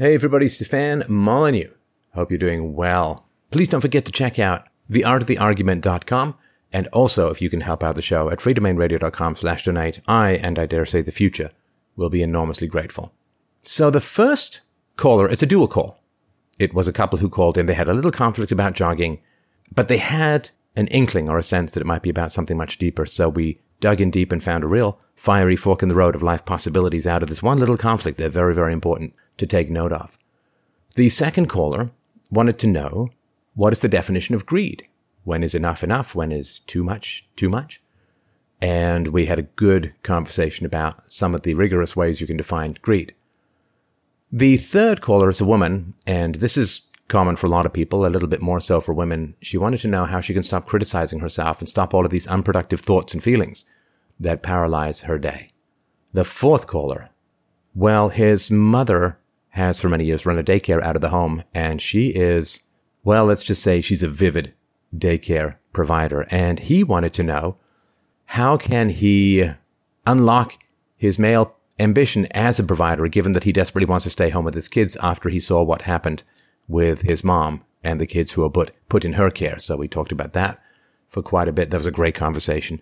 Hey everybody, Stefan Molyneux. Hope you're doing well. Please don't forget to check out theartoftheargument.com and also if you can help out the show at freedomainradio.com slash donate, I, and I dare say the future, will be enormously grateful. So the first caller, it's a dual call. It was a couple who called in. They had a little conflict about jogging, but they had an inkling or a sense that it might be about something much deeper. So we dug in deep and found a real fiery fork in the road of life possibilities out of this one little conflict. They're very, very important to take note of. The second caller wanted to know what is the definition of greed? When is enough enough? When is too much too much? And we had a good conversation about some of the rigorous ways you can define greed. The third caller is a woman, and this is common for a lot of people, a little bit more so for women. She wanted to know how she can stop criticizing herself and stop all of these unproductive thoughts and feelings that paralyze her day. The fourth caller, well, his mother has for many years run a daycare out of the home, and she is, well, let's just say she's a vivid daycare provider. And he wanted to know how can he unlock his male ambition as a provider, given that he desperately wants to stay home with his kids after he saw what happened with his mom and the kids who were put, put in her care. So we talked about that for quite a bit. That was a great conversation.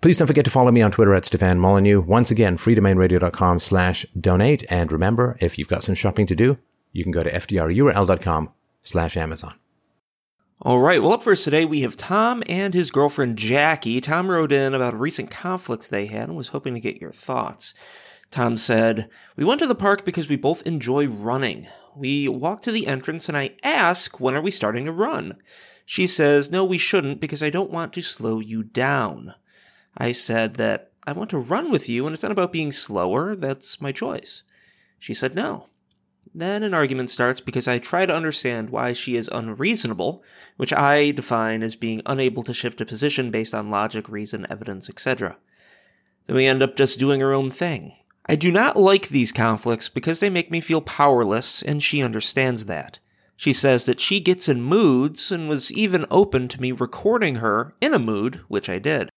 Please don't forget to follow me on Twitter at Stefan Molyneux. Once again, freedomainradio.com slash donate. And remember, if you've got some shopping to do, you can go to fdrurl.com slash Amazon. All right, well, up first today, we have Tom and his girlfriend Jackie. Tom wrote in about recent conflicts they had and was hoping to get your thoughts. Tom said, We went to the park because we both enjoy running. We walk to the entrance and I ask, When are we starting to run? She says, No, we shouldn't because I don't want to slow you down. I said that I want to run with you and it's not about being slower, that's my choice. She said no. Then an argument starts because I try to understand why she is unreasonable, which I define as being unable to shift a position based on logic, reason, evidence, etc. Then we end up just doing her own thing. I do not like these conflicts because they make me feel powerless, and she understands that. She says that she gets in moods and was even open to me recording her in a mood, which I did.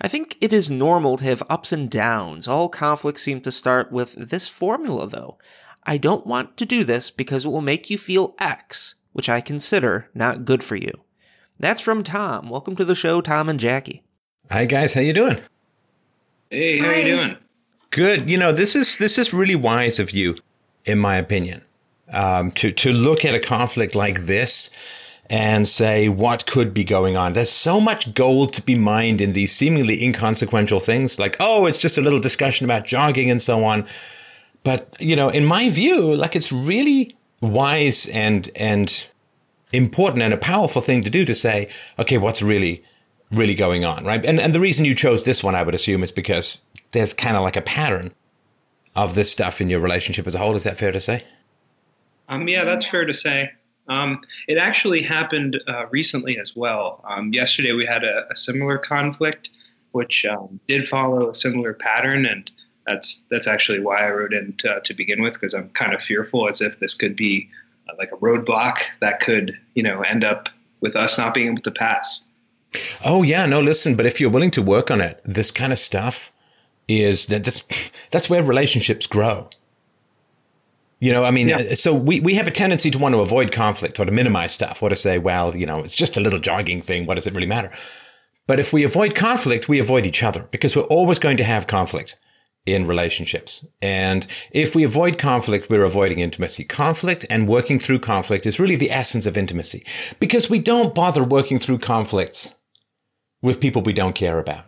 I think it is normal to have ups and downs. All conflicts seem to start with this formula, though. I don't want to do this because it will make you feel X, which I consider not good for you. That's from Tom. Welcome to the show, Tom and Jackie. Hi guys, how you doing? Hey, how Hi. you doing? Good. You know, this is this is really wise of you, in my opinion, um, to to look at a conflict like this and say what could be going on. There's so much gold to be mined in these seemingly inconsequential things, like oh, it's just a little discussion about jogging and so on. But you know, in my view, like it's really wise and and important and a powerful thing to do to say, okay, what's really really going on, right? And and the reason you chose this one, I would assume, is because there's kind of like a pattern of this stuff in your relationship as a whole. Is that fair to say? Um, yeah, that's fair to say. Um, it actually happened uh, recently as well. Um, yesterday we had a, a similar conflict, which um, did follow a similar pattern, and that's that's actually why I wrote in to, to begin with because I'm kind of fearful as if this could be uh, like a roadblock that could you know end up with us not being able to pass. Oh yeah, no, listen, but if you're willing to work on it, this kind of stuff is that that's that's where relationships grow. You know, I mean, yeah. Uh, so we, we have a tendency to want to avoid conflict or to minimize stuff or to say, well, you know, it's just a little jogging thing. What does it really matter? But if we avoid conflict, we avoid each other because we're always going to have conflict in relationships. And if we avoid conflict, we're avoiding intimacy. Conflict and working through conflict is really the essence of intimacy because we don't bother working through conflicts with people we don't care about.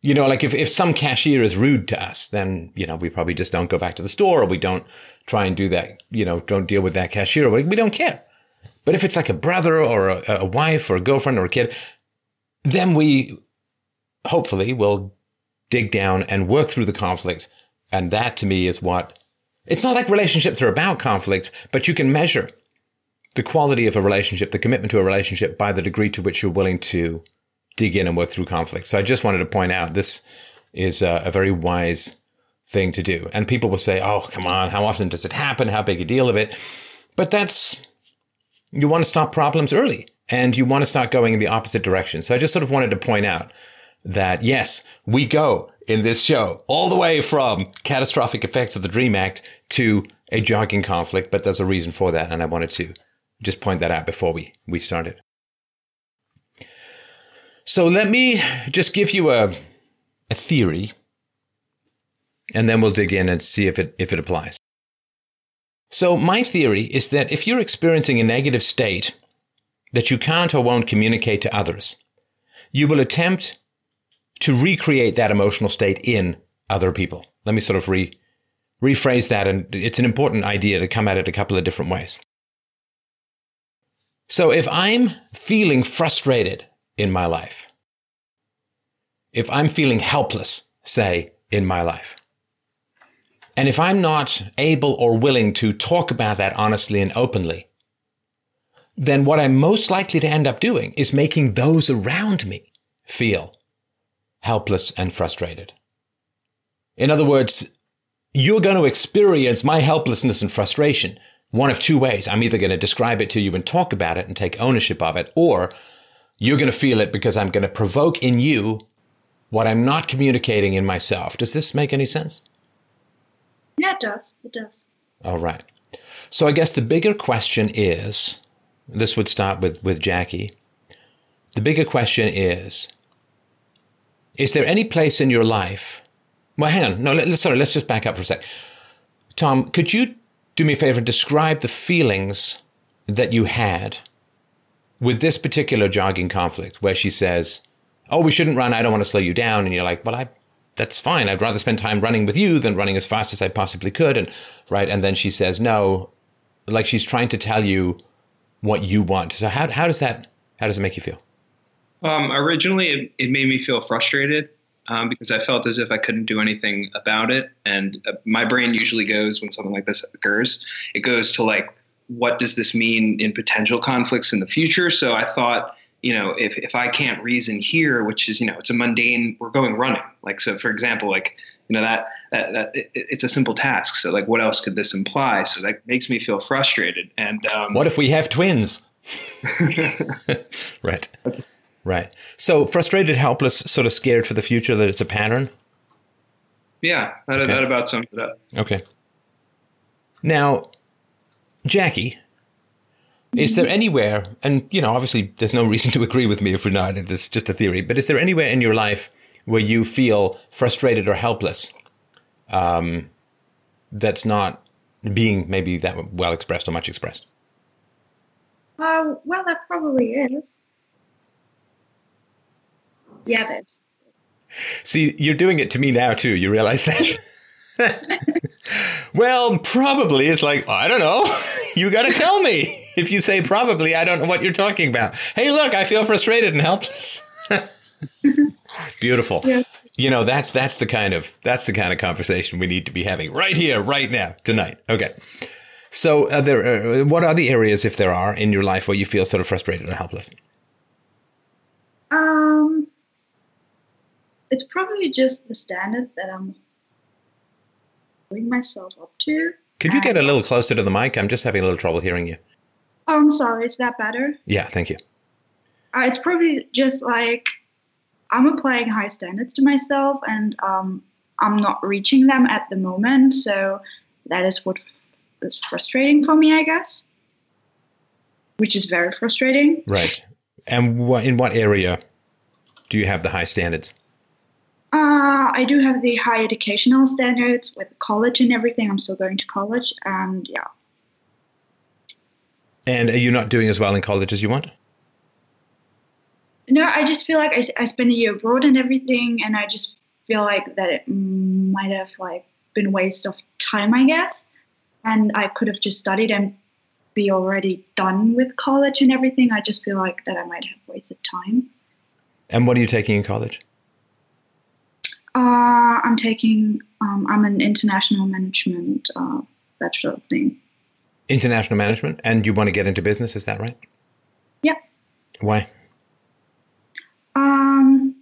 You know, like if, if some cashier is rude to us, then, you know, we probably just don't go back to the store or we don't try and do that, you know, don't deal with that cashier. We don't care. But if it's like a brother or a, a wife or a girlfriend or a kid, then we hopefully will dig down and work through the conflict. And that to me is what it's not like relationships are about conflict, but you can measure the quality of a relationship, the commitment to a relationship by the degree to which you're willing to dig in and work through conflict. So I just wanted to point out this is a, a very wise thing to do. And people will say, oh, come on, how often does it happen? How big a deal of it? But that's, you want to stop problems early and you want to start going in the opposite direction. So I just sort of wanted to point out that yes, we go in this show all the way from catastrophic effects of the Dream Act to a jogging conflict, but there's a reason for that, and I wanted to just point that out before we, we started. So let me just give you a, a theory, and then we'll dig in and see if it, if it applies. So, my theory is that if you're experiencing a negative state that you can't or won't communicate to others, you will attempt to recreate that emotional state in other people. Let me sort of re, rephrase that, and it's an important idea to come at it a couple of different ways. So if I'm feeling frustrated in my life, if I'm feeling helpless, say, in my life, and if I'm not able or willing to talk about that honestly and openly, then what I'm most likely to end up doing is making those around me feel helpless and frustrated. In other words, you're going to experience my helplessness and frustration one of two ways. I'm either going to describe it to you and talk about it and take ownership of it, or you're going to feel it because I'm going to provoke in you what I'm not communicating in myself. Does this make any sense? Yeah, it does. It does. All right. So I guess the bigger question is this would start with, with Jackie. The bigger question is Is there any place in your life well, hang on. No, let, sorry, let's just back up for a sec. Tom, could you do me a favor and describe the feelings that you had with this particular jogging conflict where she says, Oh, we shouldn't run. I don't want to slow you down. And you're like, Well, I, that's fine. I'd rather spend time running with you than running as fast as I possibly could. And right. And then she says, No, like she's trying to tell you what you want. So how, how does that, how does it make you feel? Um, originally, it, it made me feel frustrated um, because I felt as if I couldn't do anything about it. And uh, my brain usually goes when something like this occurs, it goes to like, what does this mean in potential conflicts in the future? So I thought, you know, if, if I can't reason here, which is, you know, it's a mundane, we're going running. Like, so for example, like, you know, that, that, that it, it's a simple task. So like, what else could this imply? So that makes me feel frustrated. And um, what if we have twins? right. Right. So frustrated, helpless, sort of scared for the future that it's a pattern? Yeah, that, okay. that about sums it up. Okay. Now, Jackie, is there anywhere, and you know, obviously there's no reason to agree with me if we're not, it's just a theory, but is there anywhere in your life where you feel frustrated or helpless um, that's not being maybe that well expressed or much expressed? Uh, well, that probably is. Yeah, See, you're doing it to me now too. You realize that? well, probably. It's like, I don't know. You got to tell me. If you say probably, I don't know what you're talking about. Hey, look, I feel frustrated and helpless. Beautiful. Yeah. You know, that's that's the kind of that's the kind of conversation we need to be having right here, right now, tonight. Okay. So, are there, uh, what are the areas, if there are, in your life where you feel sort of frustrated and helpless? Um, it's probably just the standard that I'm putting myself up to. Could you get a little closer to the mic? I'm just having a little trouble hearing you. Oh, I'm sorry. Is that better? Yeah, thank you. Uh, it's probably just like I'm applying high standards to myself, and um, I'm not reaching them at the moment. So that is what is frustrating for me, I guess. Which is very frustrating. Right. And what in what area do you have the high standards? Uh, I do have the high educational standards with college and everything. I'm still going to college, and yeah. And are you not doing as well in college as you want? No, I just feel like I, I spent a year abroad and everything, and I just feel like that it might have like been waste of time, I guess. And I could have just studied and be already done with college and everything. I just feel like that I might have wasted time. And what are you taking in college? Uh, I'm taking, um, I'm an international management uh, bachelor thing. International management? And you want to get into business, is that right? Yeah. Why? Um,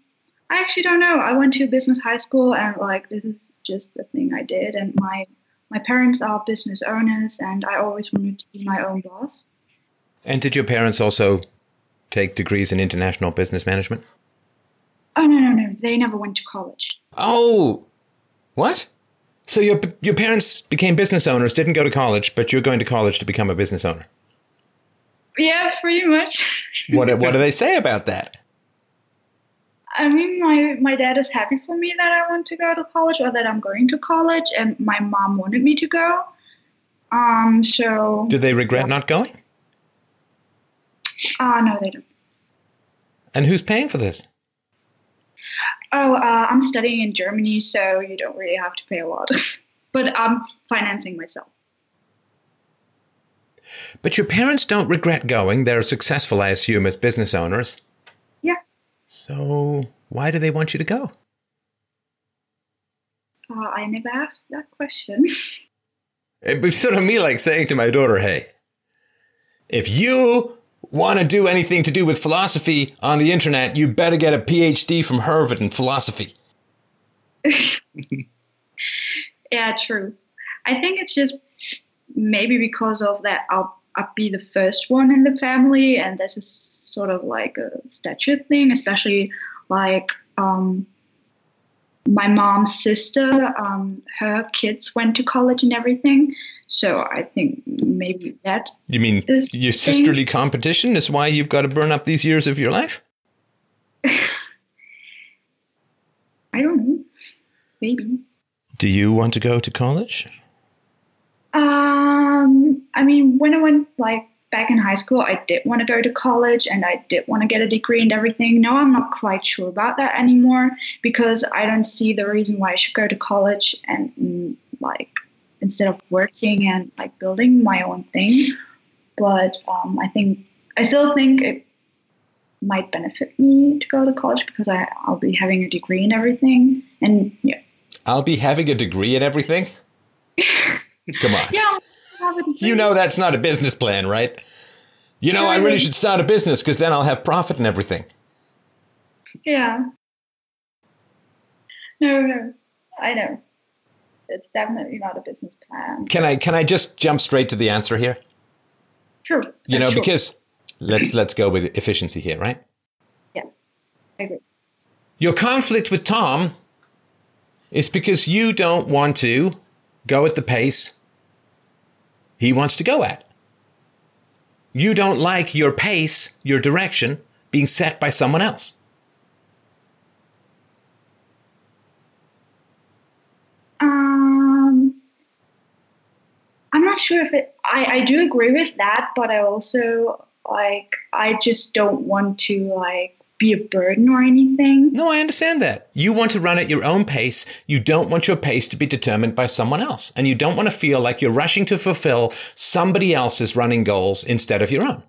I actually don't know. I went to business high school and like this is just the thing I did and my my parents are business owners and I always wanted to be my own boss. And did your parents also take degrees in international business management? Oh no no no! They never went to college. Oh, what? So your your parents became business owners, didn't go to college, but you're going to college to become a business owner. Yeah, pretty much. What what do they say about that? I mean, my my dad is happy for me that I want to go to college or that I'm going to college, and my mom wanted me to go. Um, so. Do they regret not going? Ah, uh, no, they don't. And who's paying for this? Oh, uh, I'm studying in Germany, so you don't really have to pay a lot. but I'm financing myself. But your parents don't regret going. They're successful, I assume, as business owners. Yeah. So why do they want you to go? Uh, I never asked that question. It was sort of me like saying to my daughter, hey, if you want to do anything to do with philosophy on the internet, you better get a PhD from Harvard in philosophy. yeah, true. I think it's just maybe because of that, I'll, I'll be the first one in the family, and this is sort of like a statue thing, especially like um, my mom's sister, um, her kids went to college and everything. So I think maybe that. You mean your sisterly competition is why you've got to burn up these years of your life? I don't know. Maybe. Do you want to go to college? Um, I mean, when I went like back in high school, I did want to go to college and I did want to get a degree and everything. Now I'm not quite sure about that anymore because I don't see the reason why I should go to college and mm, like instead of working and like building my own thing. But um, I think I still think it might benefit me to go to college because I, I'll be having a degree and everything. And yeah. I'll be having a degree in everything? Come on. Yeah. You know that's not a business plan, right? You know, I really should start a business because then I'll have profit and everything. Yeah. No, no, I know. It's definitely not a business plan. Can I can I just jump straight to the answer here? Sure. You know, sure. because let's let's go with efficiency here, right? Yeah, I agree. Your conflict with Tom is because you don't want to go at the pace he wants to go at. You don't like your pace, your direction being set by someone else. Not sure if it. I I do agree with that, but I also like I just don't want to like be a burden or anything. No, I understand that. You want to run at your own pace. You don't want your pace to be determined by someone else. And you don't want to feel like you're rushing to fulfill somebody else's running goals instead of your own.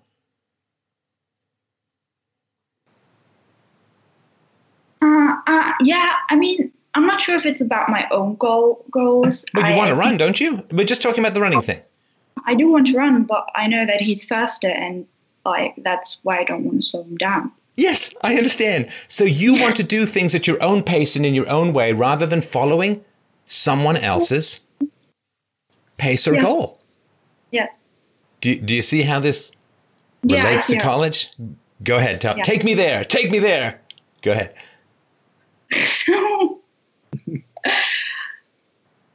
Uh, uh, yeah, I mean, I'm not sure if it's about my own goal goals. But you I, want to I run, don't you? We're just talking about the running thing. I do want to run, but I know that he's faster, and like that's why I don't want to slow him down. Yes, I understand. So you want to do things at your own pace and in your own way rather than following someone else's pace or Yeah. goal. Yeah. Do, do you see how this Yeah, relates see to how- college? Go ahead. Tell, Yeah. Take me there. Take me there. Go ahead.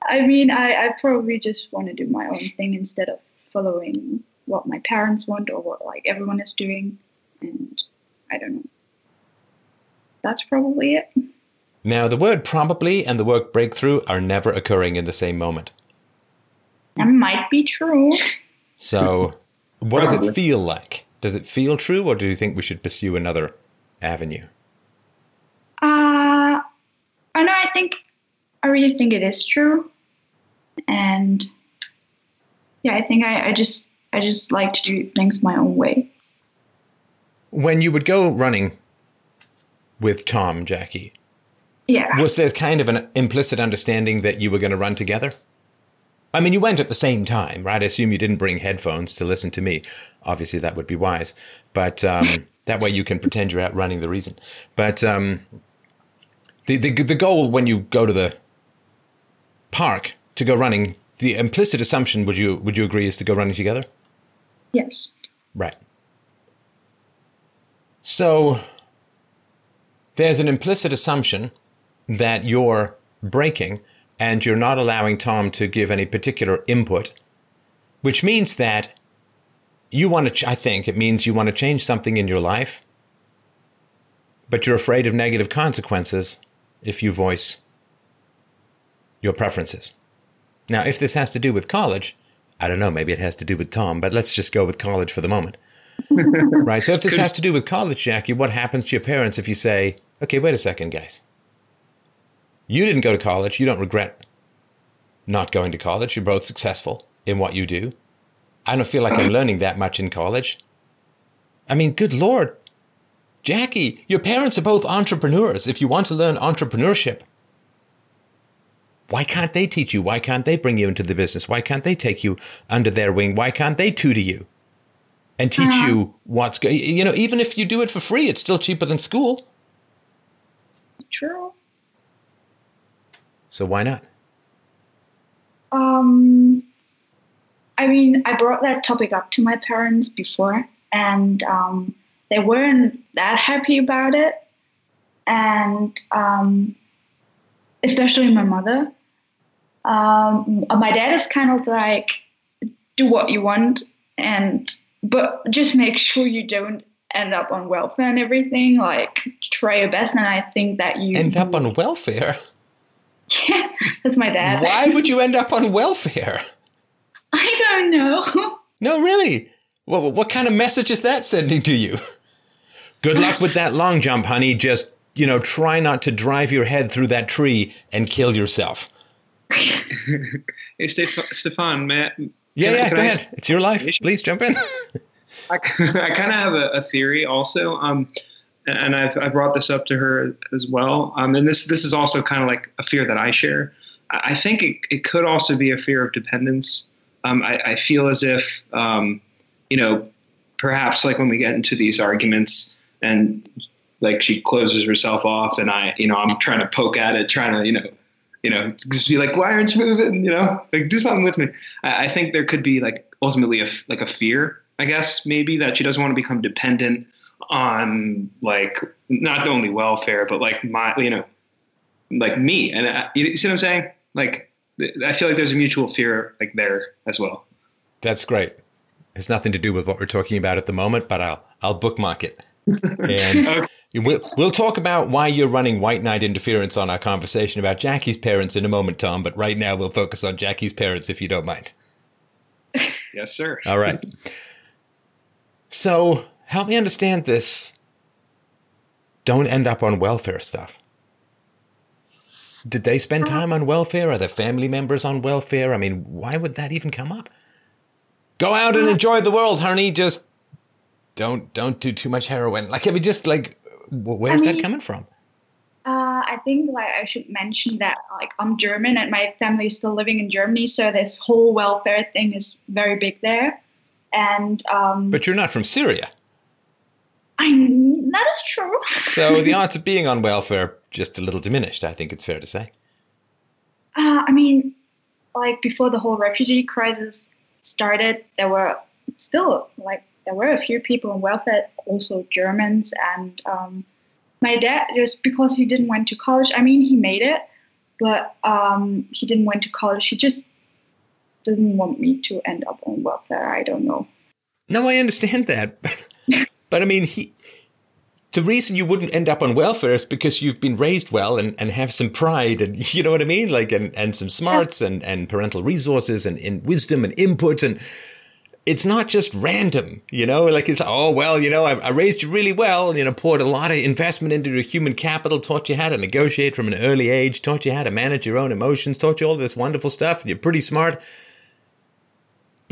I mean, I, I probably just want to do my own thing instead of following what my parents want or what like everyone is doing, and I don't know. That's probably it. Now, the word probably and the word breakthrough are never occurring in the same moment. That might be true. So, what does it feel like? Does it feel true, or do you think we should pursue another avenue? Uh, I know. I think I really think it is true, and yeah, I think I, I just I just like to do things my own way. When you would go running with Tom, Jackie, Yeah. was there kind of an implicit understanding that you were going to run together? I mean, you went at the same time, right? I assume you didn't bring headphones to listen to me. Obviously, that would be wise, but um, that way you can pretend you're out running the reason. But um, the, the the goal when you go to the park to go running, the implicit assumption would you would you agree is to go running together? Yes. Right. So there's an implicit assumption that you're breaking and you're not allowing Tom to give any particular input, which means that you want to, ch- I think it means you want to change something in your life, but you're afraid of negative consequences if you voice your preferences. Now, if this has to do with college, I don't know, maybe it has to do with Tom, but let's just go with college for the moment. right. So if this has to do with college, Jackie, what happens to your parents if you say, okay, wait a second, guys. You didn't go to college. You don't regret not going to college. You're both successful in what you do. I don't feel like I'm learning that much in college. I mean, good Lord. Jackie, your parents are both entrepreneurs. If you want to learn entrepreneurship, why can't they teach you? Why can't they bring you into the business? Why can't they take you under their wing? Why can't they tutor you and teach uh-huh. you what's going? You know, even if you do it for free, it's still cheaper than school. True. So why not? Um, I mean, I brought that topic up to my parents before, and um, they weren't that happy about it. And um, especially my mother. Um, my dad is kind of like, do what you want, and but just make sure you don't end up on welfare and everything. Like, try your best, and I think that you end up on welfare. Yeah, that's my dad. Why would you end up on welfare? I don't know. No, really. What what kind of message is that sending to you? Good luck with that long jump, honey. Just you know, try not to drive your head through that tree and kill yourself. hey, Stefan, Matt. Yeah, yeah, go I, ahead. It's your life. Please jump in. I, I kind of have a, a, theory also. Um, and I've, I brought this up to her as well. Um, and this this is also kind of like a fear that I share. I think it, it could also be a fear of dependence. Um, I, I, feel as if, um, you know, perhaps like when we get into these arguments and like she closes herself off and I, you know, I'm trying to poke at it, trying to, you know, you know, just be like, why aren't you moving? You know, like do something with me. I, I think there could be like ultimately a, like a fear, I guess, maybe that she doesn't want to become dependent on like not only welfare but like my you know like me. And uh, I, you see what i'm saying? Like i feel like there's a mutual fear like there as well. That's great. It's nothing to do with what we're talking about at the moment but i'll i'll bookmark it and okay. we'll, we'll talk about why you're running white knight interference on our conversation about jackie's parents in a moment tom but right now we'll focus on jackie's parents if you don't mind yes sir all right so help me understand this. Don't end up on welfare stuff. Did they spend uh-huh. time on welfare? Are their family members on welfare? I mean, why would that even come up? Go out and uh-huh. enjoy the world, honey. Just don't don't do too much heroin. Like, I mean, just like, where's I mean, that coming from? Uh, I think like I should mention that like I'm German and my family is still living in Germany, so this whole welfare thing is very big there. And um, but you're not from Syria. I'm that is true. so the odds of being on welfare just a little diminished. I think it's fair to say. Uh, I mean, like before the whole refugee crisis started, there were still like there were a few people on welfare, also Germans, and um, my dad just because he didn't went to college. I mean, he made it, but um, he didn't went to college. He just doesn't want me to end up on welfare. I don't know. No, I understand that. But I mean, he, the reason you wouldn't end up on welfare is because you've been raised well and, and have some pride and you know what I mean? Like, and, and some smarts and, and parental resources and, and wisdom and input. And it's not just random, you know, like it's, oh, well, you know, I, I raised you really well, you know, poured a lot of investment into your human capital, taught you how to negotiate from an early age, taught you how to manage your own emotions, taught you all this wonderful stuff. And you're pretty smart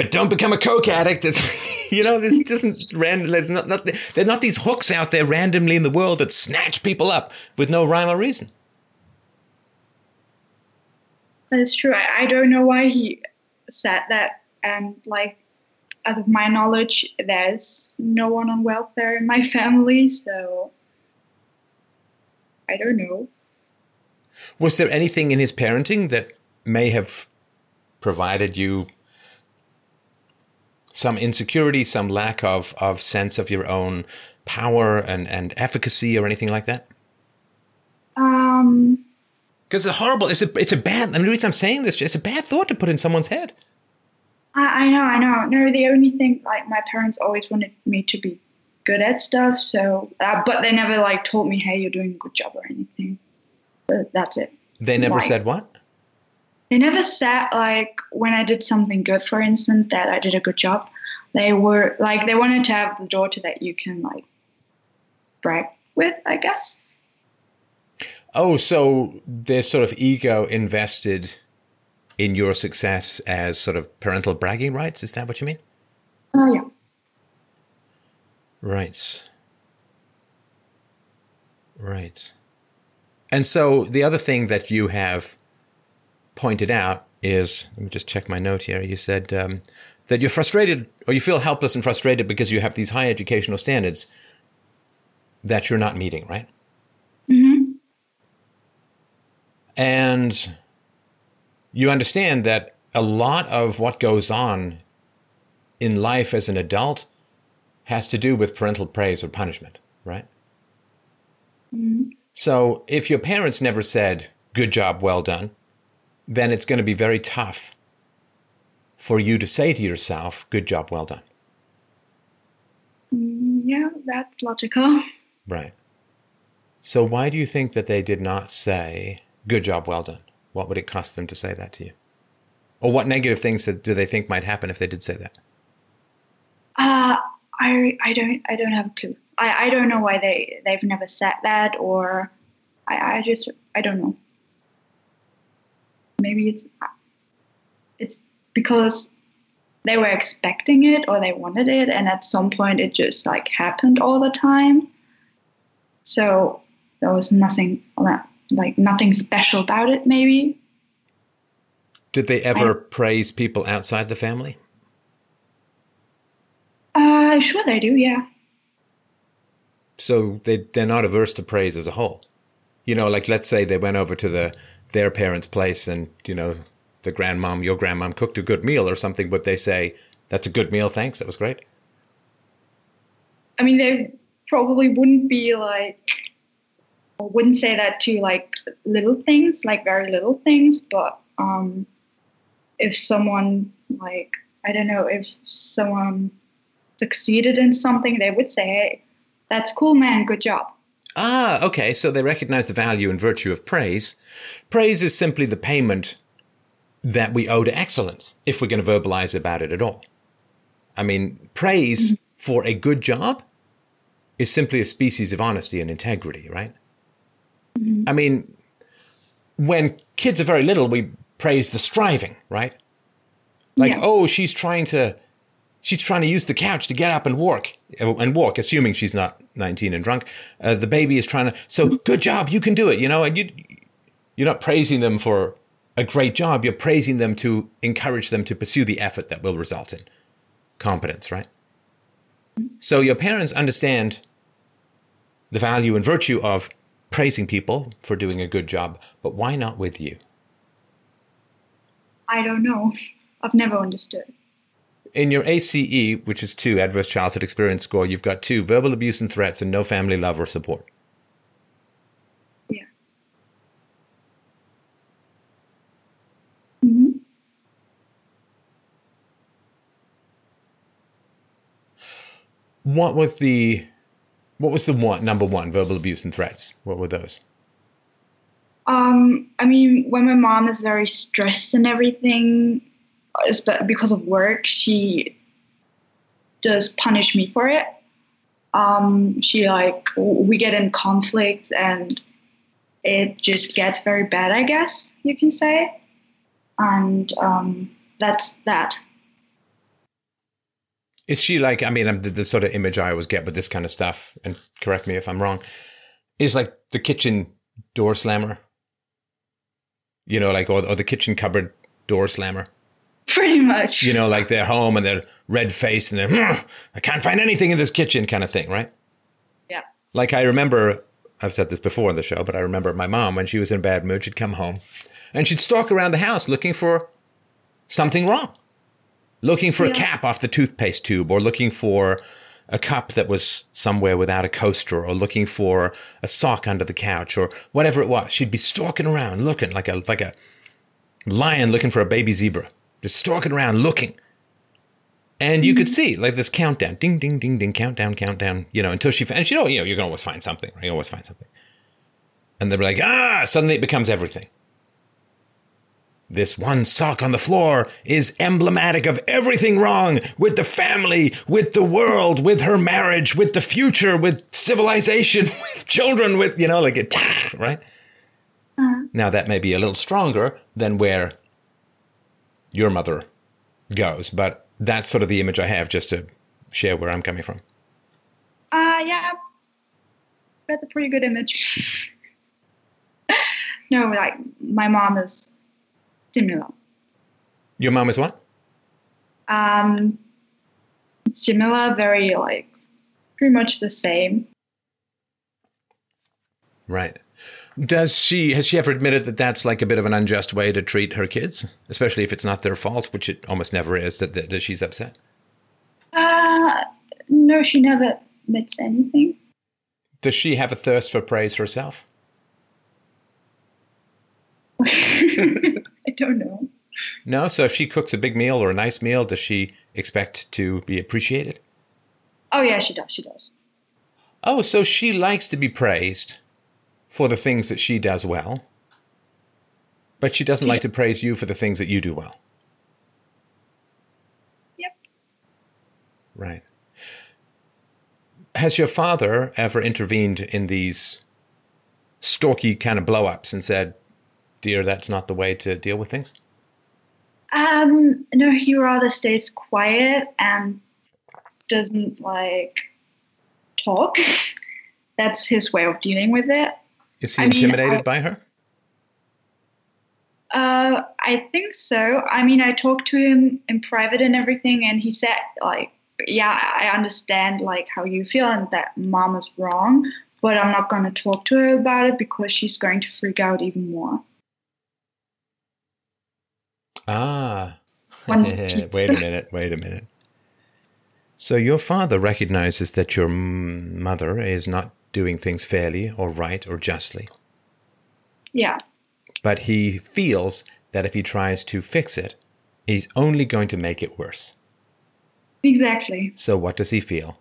but don't become a coke addict. It's, you know, this doesn't random. There's not, not, are not these hooks out there randomly in the world that snatch people up with no rhyme or reason. That's true. I, I don't know why he said that. And like, out of my knowledge, there's no one on welfare in my family, so I don't know. Was there anything in his parenting that may have provided you some insecurity, some lack of, of sense of your own power and, and efficacy or anything like that? Um, Because it's horrible. It's a it's a bad. I mean, the reason I'm saying this, it's a bad thought to put in someone's head. I, I know, I know. No, the only thing like my parents always wanted me to be good at stuff. So, uh, but they never like told me, "Hey, you're doing a good job" or anything. But that's it. They never Like- said what. They never said like when I did something good, for instance, that I did a good job. They were like they wanted to have the daughter that you can like brag with, I guess. Oh, so there's sort of ego invested in your success as sort of parental bragging rights. Is that what you mean? Oh yeah. Right. Right. And so the other thing that you have pointed out is let me just check my note here. You said um, that you're frustrated or you feel helpless and frustrated because you have these high educational standards that you're not meeting, right? Mm-hmm. And you understand that a lot of what goes on in life as an adult has to do with parental praise or punishment, right? So if your parents never said, good job, well done, then it's going to be very tough for you to say to yourself, good job, well done. Mm, Yeah, that's logical. Right. So why do you think that they did not say, good job, well done? What would it cost them to say that to you? Or what negative things do they think might happen if they did say that? Uh, I I don't I don't have a clue. I, I don't know why they they've never said that or I, I just I don't know. Maybe it's it's because they were expecting it or they wanted it and at some point it just like happened all the time. So there was nothing like nothing special about it maybe. Did they ever praise people outside the family? Uh sure they do, yeah. So they, they're not averse to praise as a whole. You know, like let's say they went over to the their parents' place and, you know, the grandmom, your grandmom cooked a good meal or something, but they say, that's a good meal, thanks, that was great. I mean, they probably wouldn't be like, wouldn't say that to like little things, like very little things. But um, if someone, like, I don't know, if someone succeeded in something, they would say, hey, that's cool, man, good job. Ah, okay. So they recognize the value and virtue of praise. Praise is simply the payment that we owe to excellence, if we're going to verbalize about it at all. I mean, praise for a good job is simply a species of honesty and integrity, right? I mean, when kids are very little, we praise the striving, right? Like, Yeah. oh, she's trying to she's trying to use the couch to get up and walk and walk assuming she's not 19 and drunk uh, the baby is trying to so good job you can do it you know and you you're not praising them for a great job you're praising them to encourage them to pursue the effort that will result in competence right so your parents understand the value and virtue of praising people for doing a good job but why not with you I don't know. I've never understood. in your ACE, which is two adverse childhood experience score, you've got two verbal abuse and threats and no family love or support. Yeah. hmm What was the what was the one number one verbal abuse and threats? What were those? Um, I mean, when my mom is very stressed and everything, espe- because of work, she does punish me for it. Um, she like we get in conflict and it just gets very bad. I guess you can say, and um, that's that. Is she like? I mean, I'm, the, the sort of image I always get with this kind of stuff, and correct me if I'm wrong, is like the kitchen door slammer. You know, like or, or the kitchen cupboard door slammer. Pretty much. You know, like they're home and they're red faced and they're, "Hmm, I can't find anything in this kitchen, kind of thing, right? Yeah. Like I remember, I've said this before on the show, but I remember my mom when she was in a bad mood, she'd come home and she'd stalk around the house looking for something wrong, looking for a cap off the toothpaste tube or looking for a cup that was somewhere without a coaster or looking for a sock under the couch or whatever it was. She'd be stalking around looking like a like a lion looking for a baby zebra. Just stalking around looking. And you could see like this countdown, ding, ding, ding, ding, countdown, countdown, you know, until she, and she know, you know, you can always find something, right? You always find something. And they're like, ah, suddenly it becomes everything. This one sock on the floor is emblematic of everything wrong with the family, with the world, with her marriage, with the future, with civilization, with children, with, you know, like it, right? Uh-huh. Now, that may be a little stronger than where your mother goes, but that's sort of the image I have just to share where I'm coming from. Uh, yeah, that's a pretty good image. no, like my mom is similar. Your mom is what? Um, similar, very like pretty much the same. Right. Does she has she ever admitted that that's like a bit of an unjust way to treat her kids, especially if it's not their fault, which it almost never is that that, that she's upset? Uh, no, she never admits anything. Does she have a thirst for praise herself? Don't know. No. So if she cooks a big meal or a nice meal, does she expect to be appreciated? Oh yeah, she does. She does. Oh, so she likes to be praised for the things that she does well, but she doesn't like to praise you for the things that you do well. Yep. Right. Has your father ever intervened in these stalky kind of blow ups and said, Dear, that's not the way to deal with things? Um, no, he rather stays quiet and doesn't like talk. That's his way of dealing with it. Is he I mean, intimidated I- by her? Uh, I think so. I mean, I talked to him in private and everything, and he said like, "Yeah, I understand like how you feel and that mom is wrong, but I'm not going to talk to her about it because she's going to freak out even more." Ah. Wait a minute. Wait a minute. So your father recognizes that your mother is not doing things fairly or right or justly, Yeah. but he feels that if he tries to fix it, he's only going to make it worse. Exactly. So what does he feel?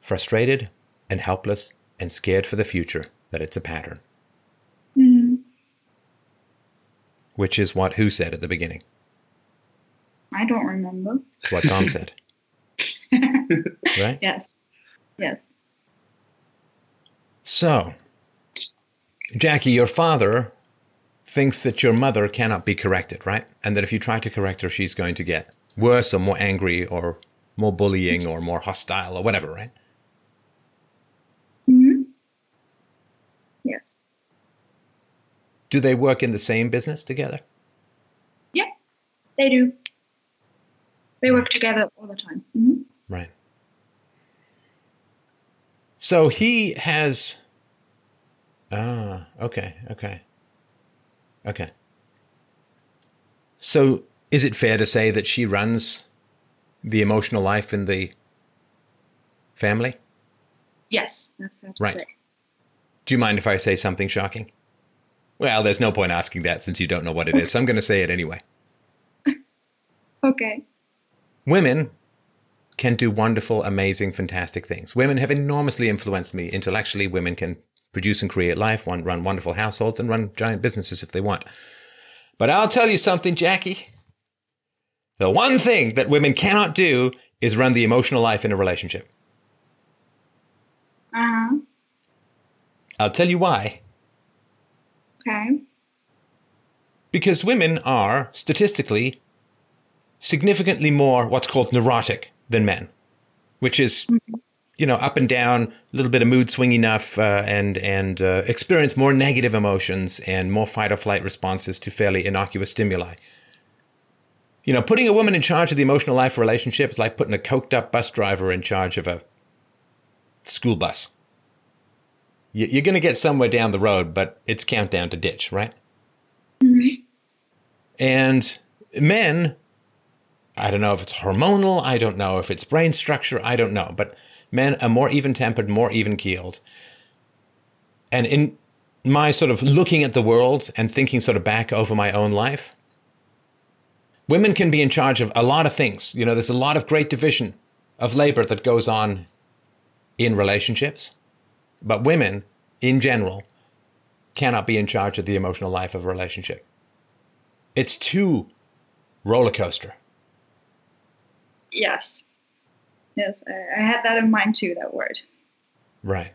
Frustrated and helpless and scared for the future that it's a pattern, hmm which is what who said at the beginning. I don't remember. It's what Tom said. right? Yes. Yes. So, Jackie, your father thinks that your mother cannot be corrected, right? And that if you try to correct her, she's going to get worse or more angry or more bullying or more hostile or whatever, right? hmm Yes. Do they work in the same business together? Yeah, they do. They work together all the time. hmm Right. So he has. Ah, okay, okay. Okay. So is it fair to say that she runs the emotional life in the family? Yes, that's fair to Right. say. Do you mind if I say something shocking? Well, there's no point asking that since you don't know what it is, so I'm going to say it anyway. Okay. Women can do wonderful, amazing, fantastic things. Women have enormously influenced me intellectually. Women can produce and create life, one, run wonderful households, and run giant businesses if they want. But I'll tell you something, Jackie. The one thing that women cannot do is run the emotional life in a relationship. Uh huh. I'll tell you why. Okay. Because women are statistically significantly more what's called neurotic than men, which is, you know, up and down, a little bit of mood swing enough, uh, and and uh, experience more negative emotions and more fight or flight responses to fairly innocuous stimuli. You know, putting a woman in charge of the emotional life relationship is like putting a coked up bus driver in charge of a school bus. You- You're going to get somewhere down the road, but it's countdown to ditch, right? Mm-hmm. And men, I don't know if it's hormonal, I don't know if it's brain structure, I don't know, but Men are more even tempered, more even keeled. And in my sort of looking at the world and thinking sort of back over my own life, women can be in charge of a lot of things. You know, there's a lot of great division of labor that goes on in relationships, but women in general cannot be in charge of the emotional life of a relationship. It's too roller coaster. Yes. Yes, I, I had that in mind too, that word. Right.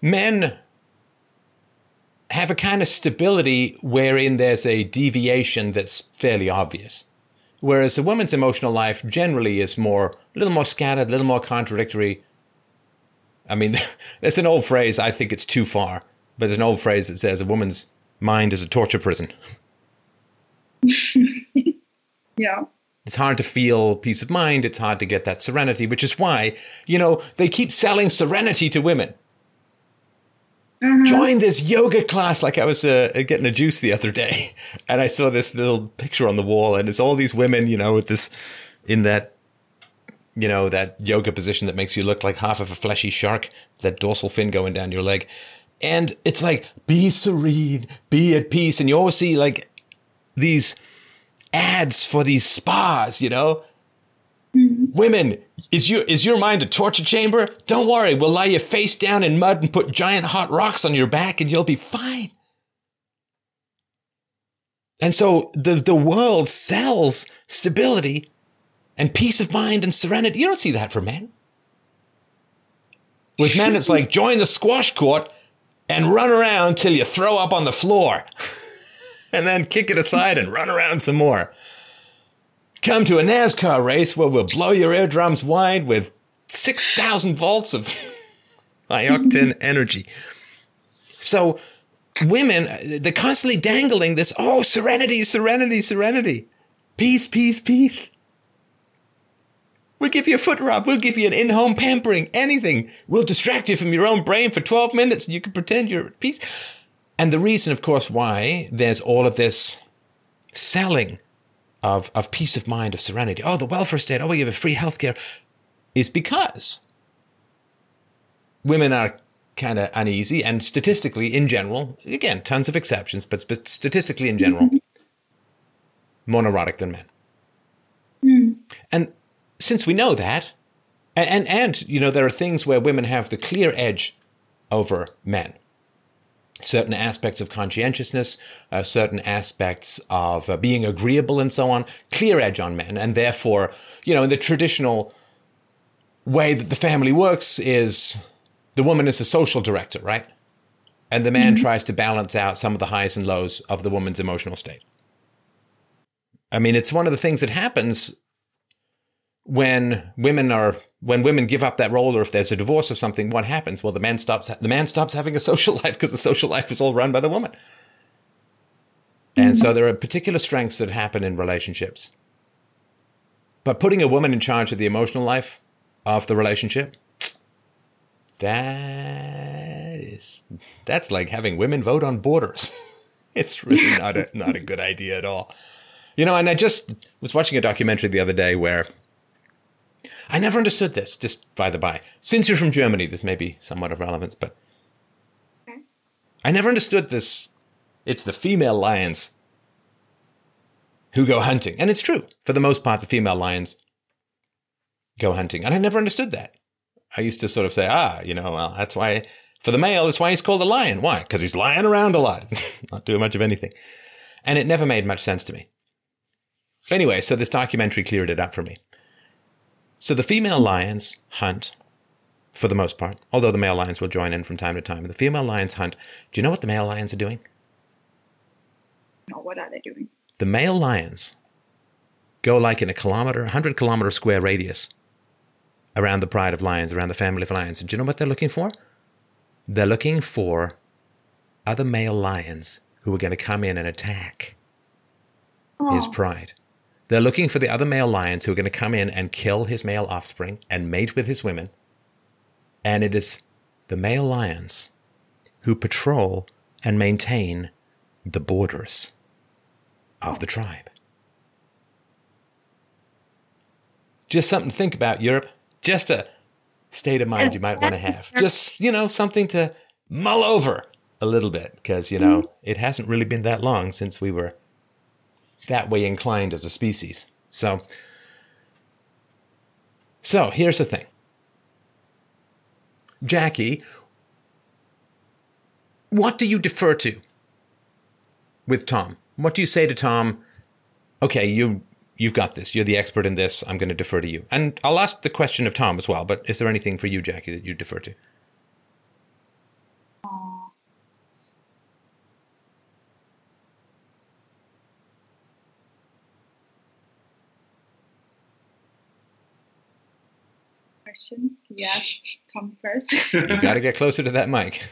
Men have a kind of stability wherein there's a deviation that's fairly obvious. Whereas a woman's emotional life generally is more, a little more scattered, a little more contradictory. I mean, there's an old phrase, I think it's too far, but there's an old phrase that says a woman's mind is a torture prison. yeah. It's hard to feel peace of mind. It's hard to get that serenity, which is why, you know, they keep selling serenity to women. Mm-hmm. Join this yoga class. Like I was uh, getting a juice the other day, and I saw this little picture on the wall, and it's all these women, you know, with this in that, you know, that yoga position that makes you look like half of a fleshy shark, that dorsal fin going down your leg, and it's like be serene, be at peace, and you always see like these ads for these spas, you know. Mm-hmm. Women, is your is your mind a torture chamber? Don't worry, we'll lie you face down in mud and put giant hot rocks on your back and you'll be fine. And so the the world sells stability and peace of mind and serenity. You don't see that for men. With men, it's like join the squash court and run around till you throw up on the floor. and then kick it aside and run around some more. Come to a NASCAR race where we'll blow your eardrums wide with 6,000 volts of high octane energy. So, women, they're constantly dangling this oh, serenity, serenity, serenity. Peace, peace, peace. We'll give you a foot rub. We'll give you an in home pampering, anything. We'll distract you from your own brain for 12 minutes and you can pretend you're at peace. And the reason, of course, why there's all of this selling of, of peace of mind, of serenity. Oh, the welfare state. Oh, we give a free healthcare is because women are kind of uneasy and statistically in general, again, tons of exceptions, but statistically in general, more neurotic than men. Mm. And since we know that, and, and, and, you know, there are things where women have the clear edge over men certain aspects of conscientiousness, uh, certain aspects of uh, being agreeable and so on, clear edge on men. And therefore, you know, in the traditional way that the family works is the woman is the social director, right? And the man mm-hmm. tries to balance out some of the highs and lows of the woman's emotional state. I mean, it's one of the things that happens when women are when women give up that role or if there's a divorce or something, what happens? Well, the man stops the man stops having a social life because the social life is all run by the woman. And so there are particular strengths that happen in relationships. But putting a woman in charge of the emotional life of the relationship, that is that's like having women vote on borders. it's really not a not a good idea at all. You know, and I just was watching a documentary the other day where I never understood this, just by the by. Since you're from Germany, this may be somewhat of relevance, but okay. I never understood this. It's the female lions who go hunting. And it's true. For the most part, the female lions go hunting. And I never understood that. I used to sort of say, ah, you know, well, that's why, for the male, that's why he's called a lion. Why? Because he's lying around a lot, not doing much of anything. And it never made much sense to me. Anyway, so this documentary cleared it up for me. So the female lions hunt for the most part, although the male lions will join in from time to time. The female lions hunt. Do you know what the male lions are doing? No, what are they doing? The male lions go like in a kilometer, 100 kilometer square radius around the pride of lions, around the family of lions. And do you know what they're looking for? They're looking for other male lions who are going to come in and attack oh. his pride. They're looking for the other male lions who are going to come in and kill his male offspring and mate with his women. And it is the male lions who patrol and maintain the borders of the tribe. Just something to think about, Europe. Just a state of mind you might want to have. Just, you know, something to mull over a little bit because, you know, mm-hmm. it hasn't really been that long since we were that way inclined as a species. So, so here's the thing. Jackie, what do you defer to with Tom? What do you say to Tom? Okay, you you've got this. You're the expert in this. I'm going to defer to you. And I'll ask the question of Tom as well. But is there anything for you, Jackie, that you defer to? Question. Yes, come first. You got to get closer to that mic.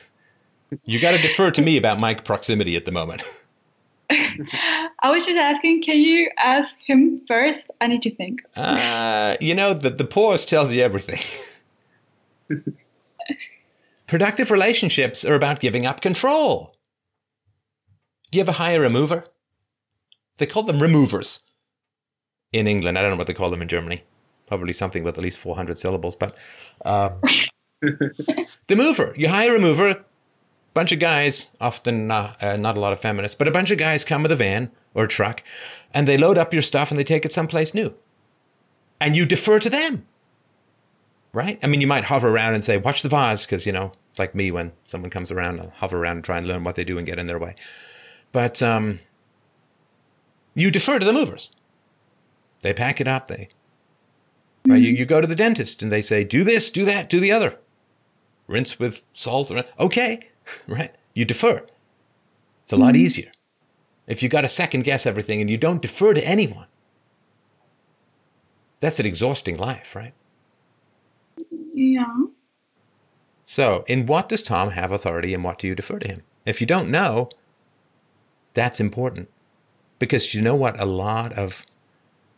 You got to defer to me about mic proximity at the moment. I was just asking, can you ask him first? I need to think. Uh, you know, the, the pause tells you everything. Productive relationships are about giving up control. Do you ever hire a mover? They call them removers in England. I don't know what they call them in Germany. Probably something with at least 400 syllables. But uh, the mover, you hire a mover, A bunch of guys, often uh, uh, not a lot of feminists, but a bunch of guys come with a van or a truck and they load up your stuff and they take it someplace new. And you defer to them. Right? I mean, you might hover around and say, watch the vase, because, you know, it's like me when someone comes around, I'll hover around and try and learn what they do and get in their way. But um, you defer to the movers. They pack it up. They, right? You, hmm. you go to the dentist and they say, do this, do that, do the other. Rinse with salt. Okay, right? You defer. It's a lot hmm. easier. If you got to second guess everything and you don't defer to anyone, that's an exhausting life, right? Yeah. So, in what does Tom have authority and what do you defer to him? If you don't know, that's important. Because you know what? A lot of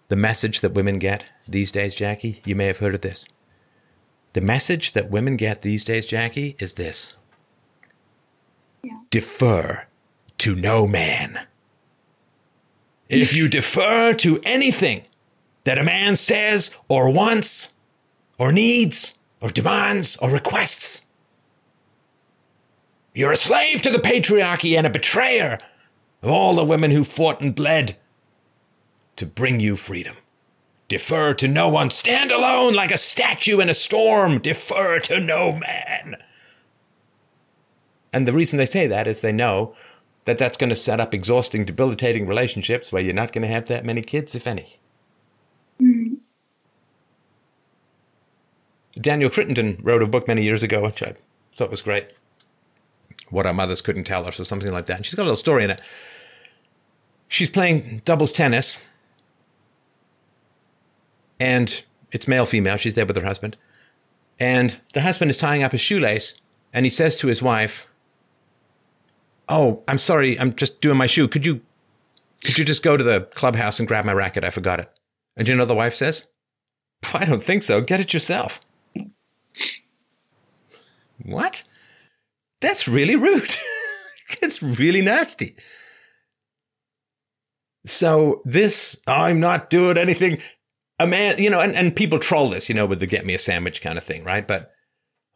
the message that women get these days, Jackie, you may have heard of this. The message that women get these days, Jackie, is this Yeah. defer to no man. If you defer to anything that a man says or wants or needs or demands or requests, you're a slave to the patriarchy and a betrayer of all the women who fought and bled to bring you freedom. Defer to no one. Stand alone like a statue in a storm. Defer to no man. And the reason they say that is they know that that's going to set up exhausting, debilitating relationships where you're not going to have that many kids, if any. Mm. Danielle Crittenden wrote a book many years ago, which I thought was great. What Our Mothers Couldn't Tell Us, or something like that. And she's got a little story in it. She's playing doubles tennis, and it's male female. She's there with her husband. And the husband is tying up his shoelace, and he says to his wife, Oh, I'm sorry, I'm just doing my shoe. Could you could you just go to the clubhouse and grab my racket? I forgot it. And you know the wife says? I don't think so. Get it yourself. What? That's really rude. it's really nasty. So this, I'm not doing anything. A man, you know, and, and people troll this, you know, with the get me a sandwich kind of thing, right? But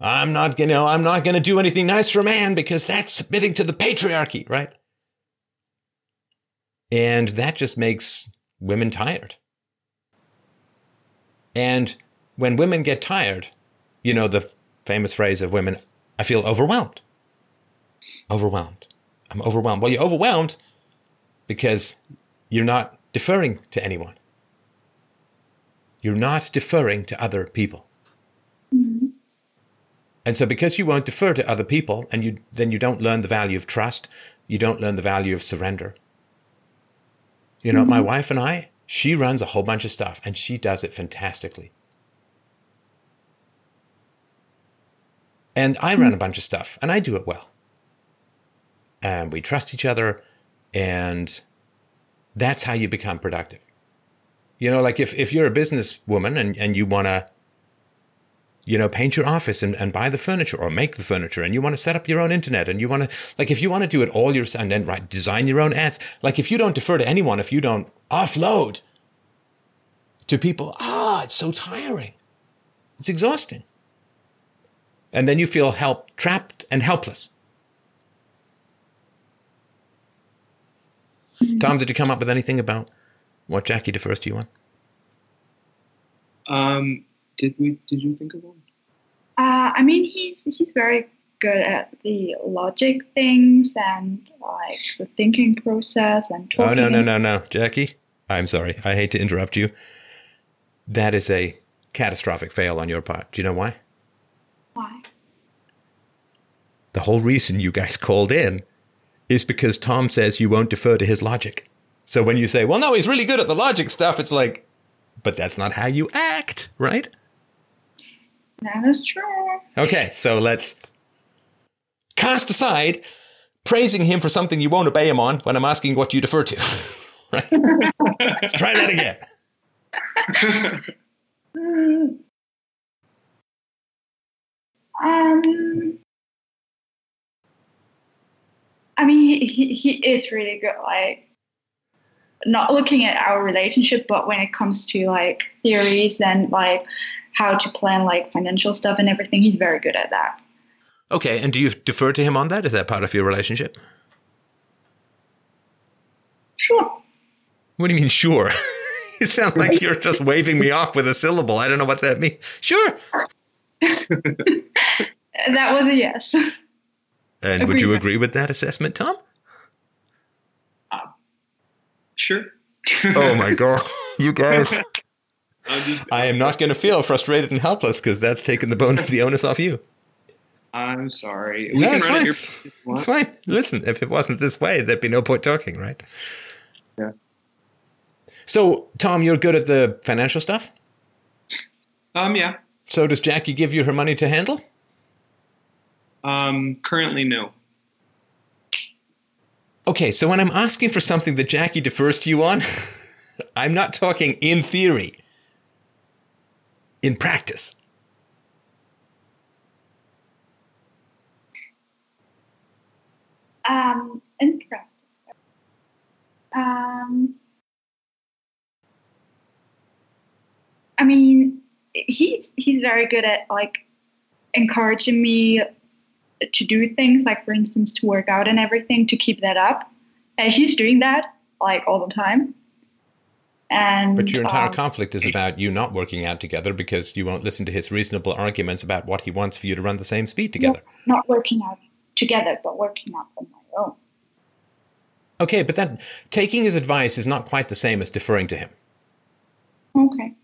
I'm not you know, I'm not gonna do anything nice for a man because that's submitting to the patriarchy, right? And that just makes women tired. And when women get tired, you know, the famous phrase of women, I feel overwhelmed. Overwhelmed. I'm overwhelmed. Well, you're overwhelmed because you're not deferring to anyone. You're not deferring to other people. Mm. And so because you won't defer to other people and you then you don't learn the value of trust, you don't learn the value of surrender. You know, my wife and I, she runs a whole bunch of stuff and she does it fantastically. And I run a bunch of stuff and I do it well. And we trust each other and that's how you become productive. You know, like if, if you're a businesswoman and, and you want to, you know, paint your office and, and buy the furniture or make the furniture and you want to set up your own internet and you want to, like, if you want to do it all yourself and then right, design your own ads, like if you don't defer to anyone, if you don't offload to people, ah, it's so tiring. It's exhausting. And then you feel help trapped and helpless. Tom, did you come up with anything about what Jackie defers to you on? Um, did we? Did you think of one? Uh, I mean, he's he's very good at the logic things and like the thinking process and talking. Oh no no and no no, Jackie. I'm sorry. I hate to interrupt you. That is a catastrophic fail on your part. Do you know why? Why? The whole reason you guys called in is because Tom says you won't defer to his logic. So when you say, "Well, no, he's really good at the logic stuff," it's like, but that's not how you act, right? That is true. Okay, so let's cast aside praising him for something you won't obey him on when I'm asking what you defer to. right? let's try that again. Um, I mean, he, he, he is really good. Like, not looking at our relationship, but when it comes to like theories and like how to plan like financial stuff and everything, he's very good at that. Okay, and do you defer to him on that? Is that part of your relationship? Sure. What do you mean, sure? you sound like you're just waving me off with a syllable. I don't know what that means. Sure. That was a yes. And would you agree with that assessment, Tom? Sure. Oh my god, you guys! I'm just. I am not going to feel frustrated and helpless because that's taken the bone the onus off you. I'm sorry. We No, can it's run it fine. your. if It's fine. Listen, if it wasn't this way, there'd be no point talking, right? Yeah. So, Tom, you're good at the financial stuff. Um. Yeah. So, does Jackie give you her money to handle? Um. Currently, no. Okay, so when I'm asking for something that Jackie defers to you on, I'm not talking in theory, in practice. Um, in practice. Um, I mean, he's he's very good at like encouraging me to do things, like for instance, to work out and everything, to keep that up. And he's doing that like all the time. And But your entire um, conflict is about you not working out together because you won't listen to his reasonable arguments about what he wants for you to run the same speed together. not working out together, but working out on my own. Okay, but that taking his advice is not quite the same as deferring to him. Okay.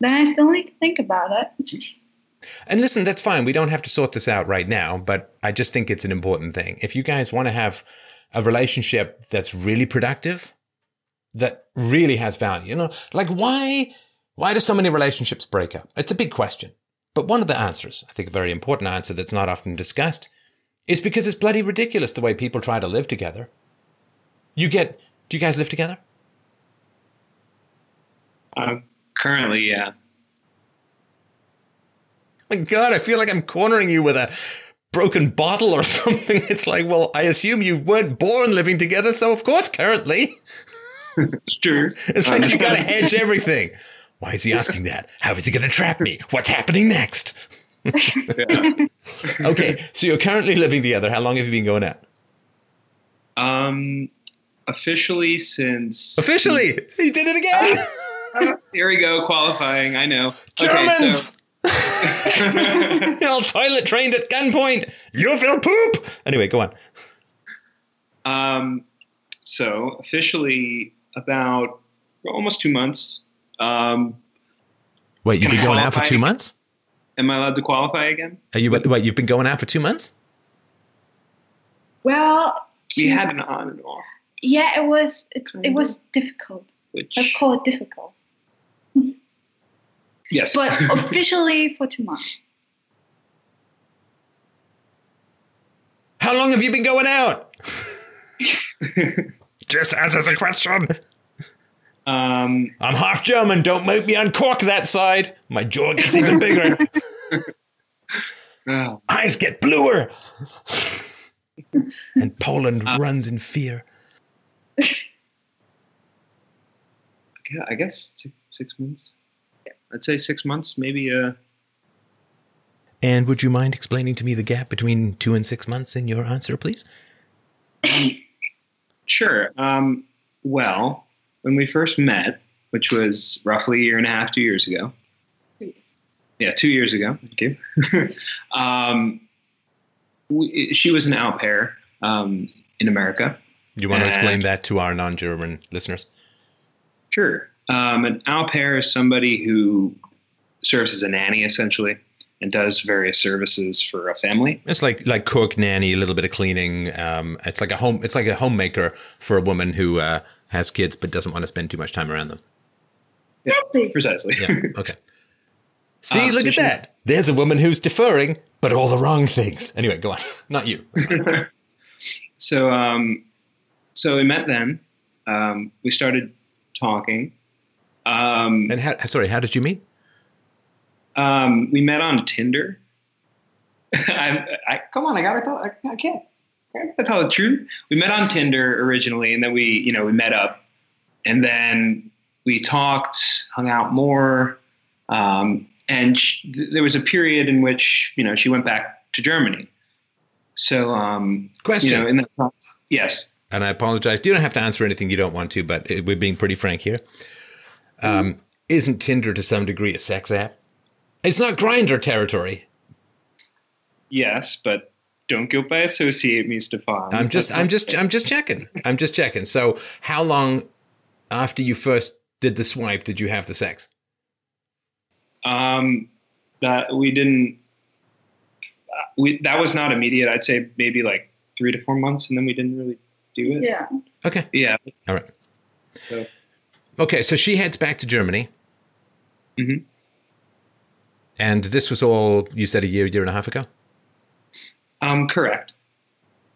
Then I still need to think about it. And listen, that's fine. We don't have to sort this out right now, but I just think it's an important thing. If you guys want to have a relationship that's really productive, that really has value, you know, like why why do so many relationships break up? It's a big question. But one of the answers, I think a very important answer that's not often discussed, is because it's bloody ridiculous the way people try to live together. You get do you guys live together? Um. Currently, yeah. My God, I feel like I'm cornering you with a broken bottle or something. It's like, well, I assume you weren't born living together, so of course, currently. It's true. It's like you gotta hedge everything. Why is he asking that? How is he gonna trap me? What's happening next? Yeah. Okay, so you're currently living together. How long have you been going out? Um. Officially, since Officially, he did it again. Here we go, qualifying. I know. Germans. Okay, so You're all toilet trained at gunpoint. You feel poop. Anyway, go on. um, so officially about almost two months. Um, Wait, you've been I going out for two months? am I allowed to qualify again? Are you? Wait, you've been going out for two months? Well, We had an on and off, yeah, it was it, it was difficult. which Let's call it difficult. Yes, But officially for two months. How long have you been going out? Just answer the question. um, I'm half German. Don't make me uncork that side. My jaw gets even bigger. oh, Eyes get bluer. and Poland runs in fear. yeah, I guess six, six months. I'd say six months, maybe. Uh, And would you mind explaining to me the gap between two and six months in your answer, please? Sure. Um, well, when we first met, which was roughly a year and a half, two years ago. Yeah, two years ago. Thank you. um, we, she was an au pair um, in America. You want to explain that to our non-German listeners? Sure. Um, an au pair is somebody who serves as a nanny, essentially, and does various services for a family. It's like like cook, nanny, a little bit of cleaning. Um, it's like a home. It's like a homemaker for a woman who uh, has kids but doesn't want to spend too much time around them. Exactly. Precisely. Yeah. Okay. See, Uh, look so at she- that. There's a woman who's deferring, but all the wrong things. Anyway, go on. Not you. so um, so we met then. Um, we started talking. Um, And how, sorry, how did you meet? um, we met on Tinder. I, I, come on, I gotta tell. I, I can't. I gotta tell the truth. We met on Tinder originally, and then we, you know, we met up, and then we talked, hung out more, um, and sh- th- there was a period in which you know she went back to Germany. So, um, Question. you know, in the yes, and I apologize. You don't have to answer anything you don't want to, but it, we're being pretty frank here. Um, isn't Tinder to some degree a sex app? It's not Grindr territory. yes, but don't go by associate me, Stefan. I'm just, That's I'm not- just, I'm just checking. I'm just checking. So, how long after you first did the swipe did you have the sex? Um, that we didn't. uh, We that was not immediate. I'd say maybe like three to four months, and then we didn't really do it. Yeah. Okay. Yeah. All right. So- Okay, so she heads back to Germany. Mhm. And this was all you said a year, year and a half ago. Um, correct.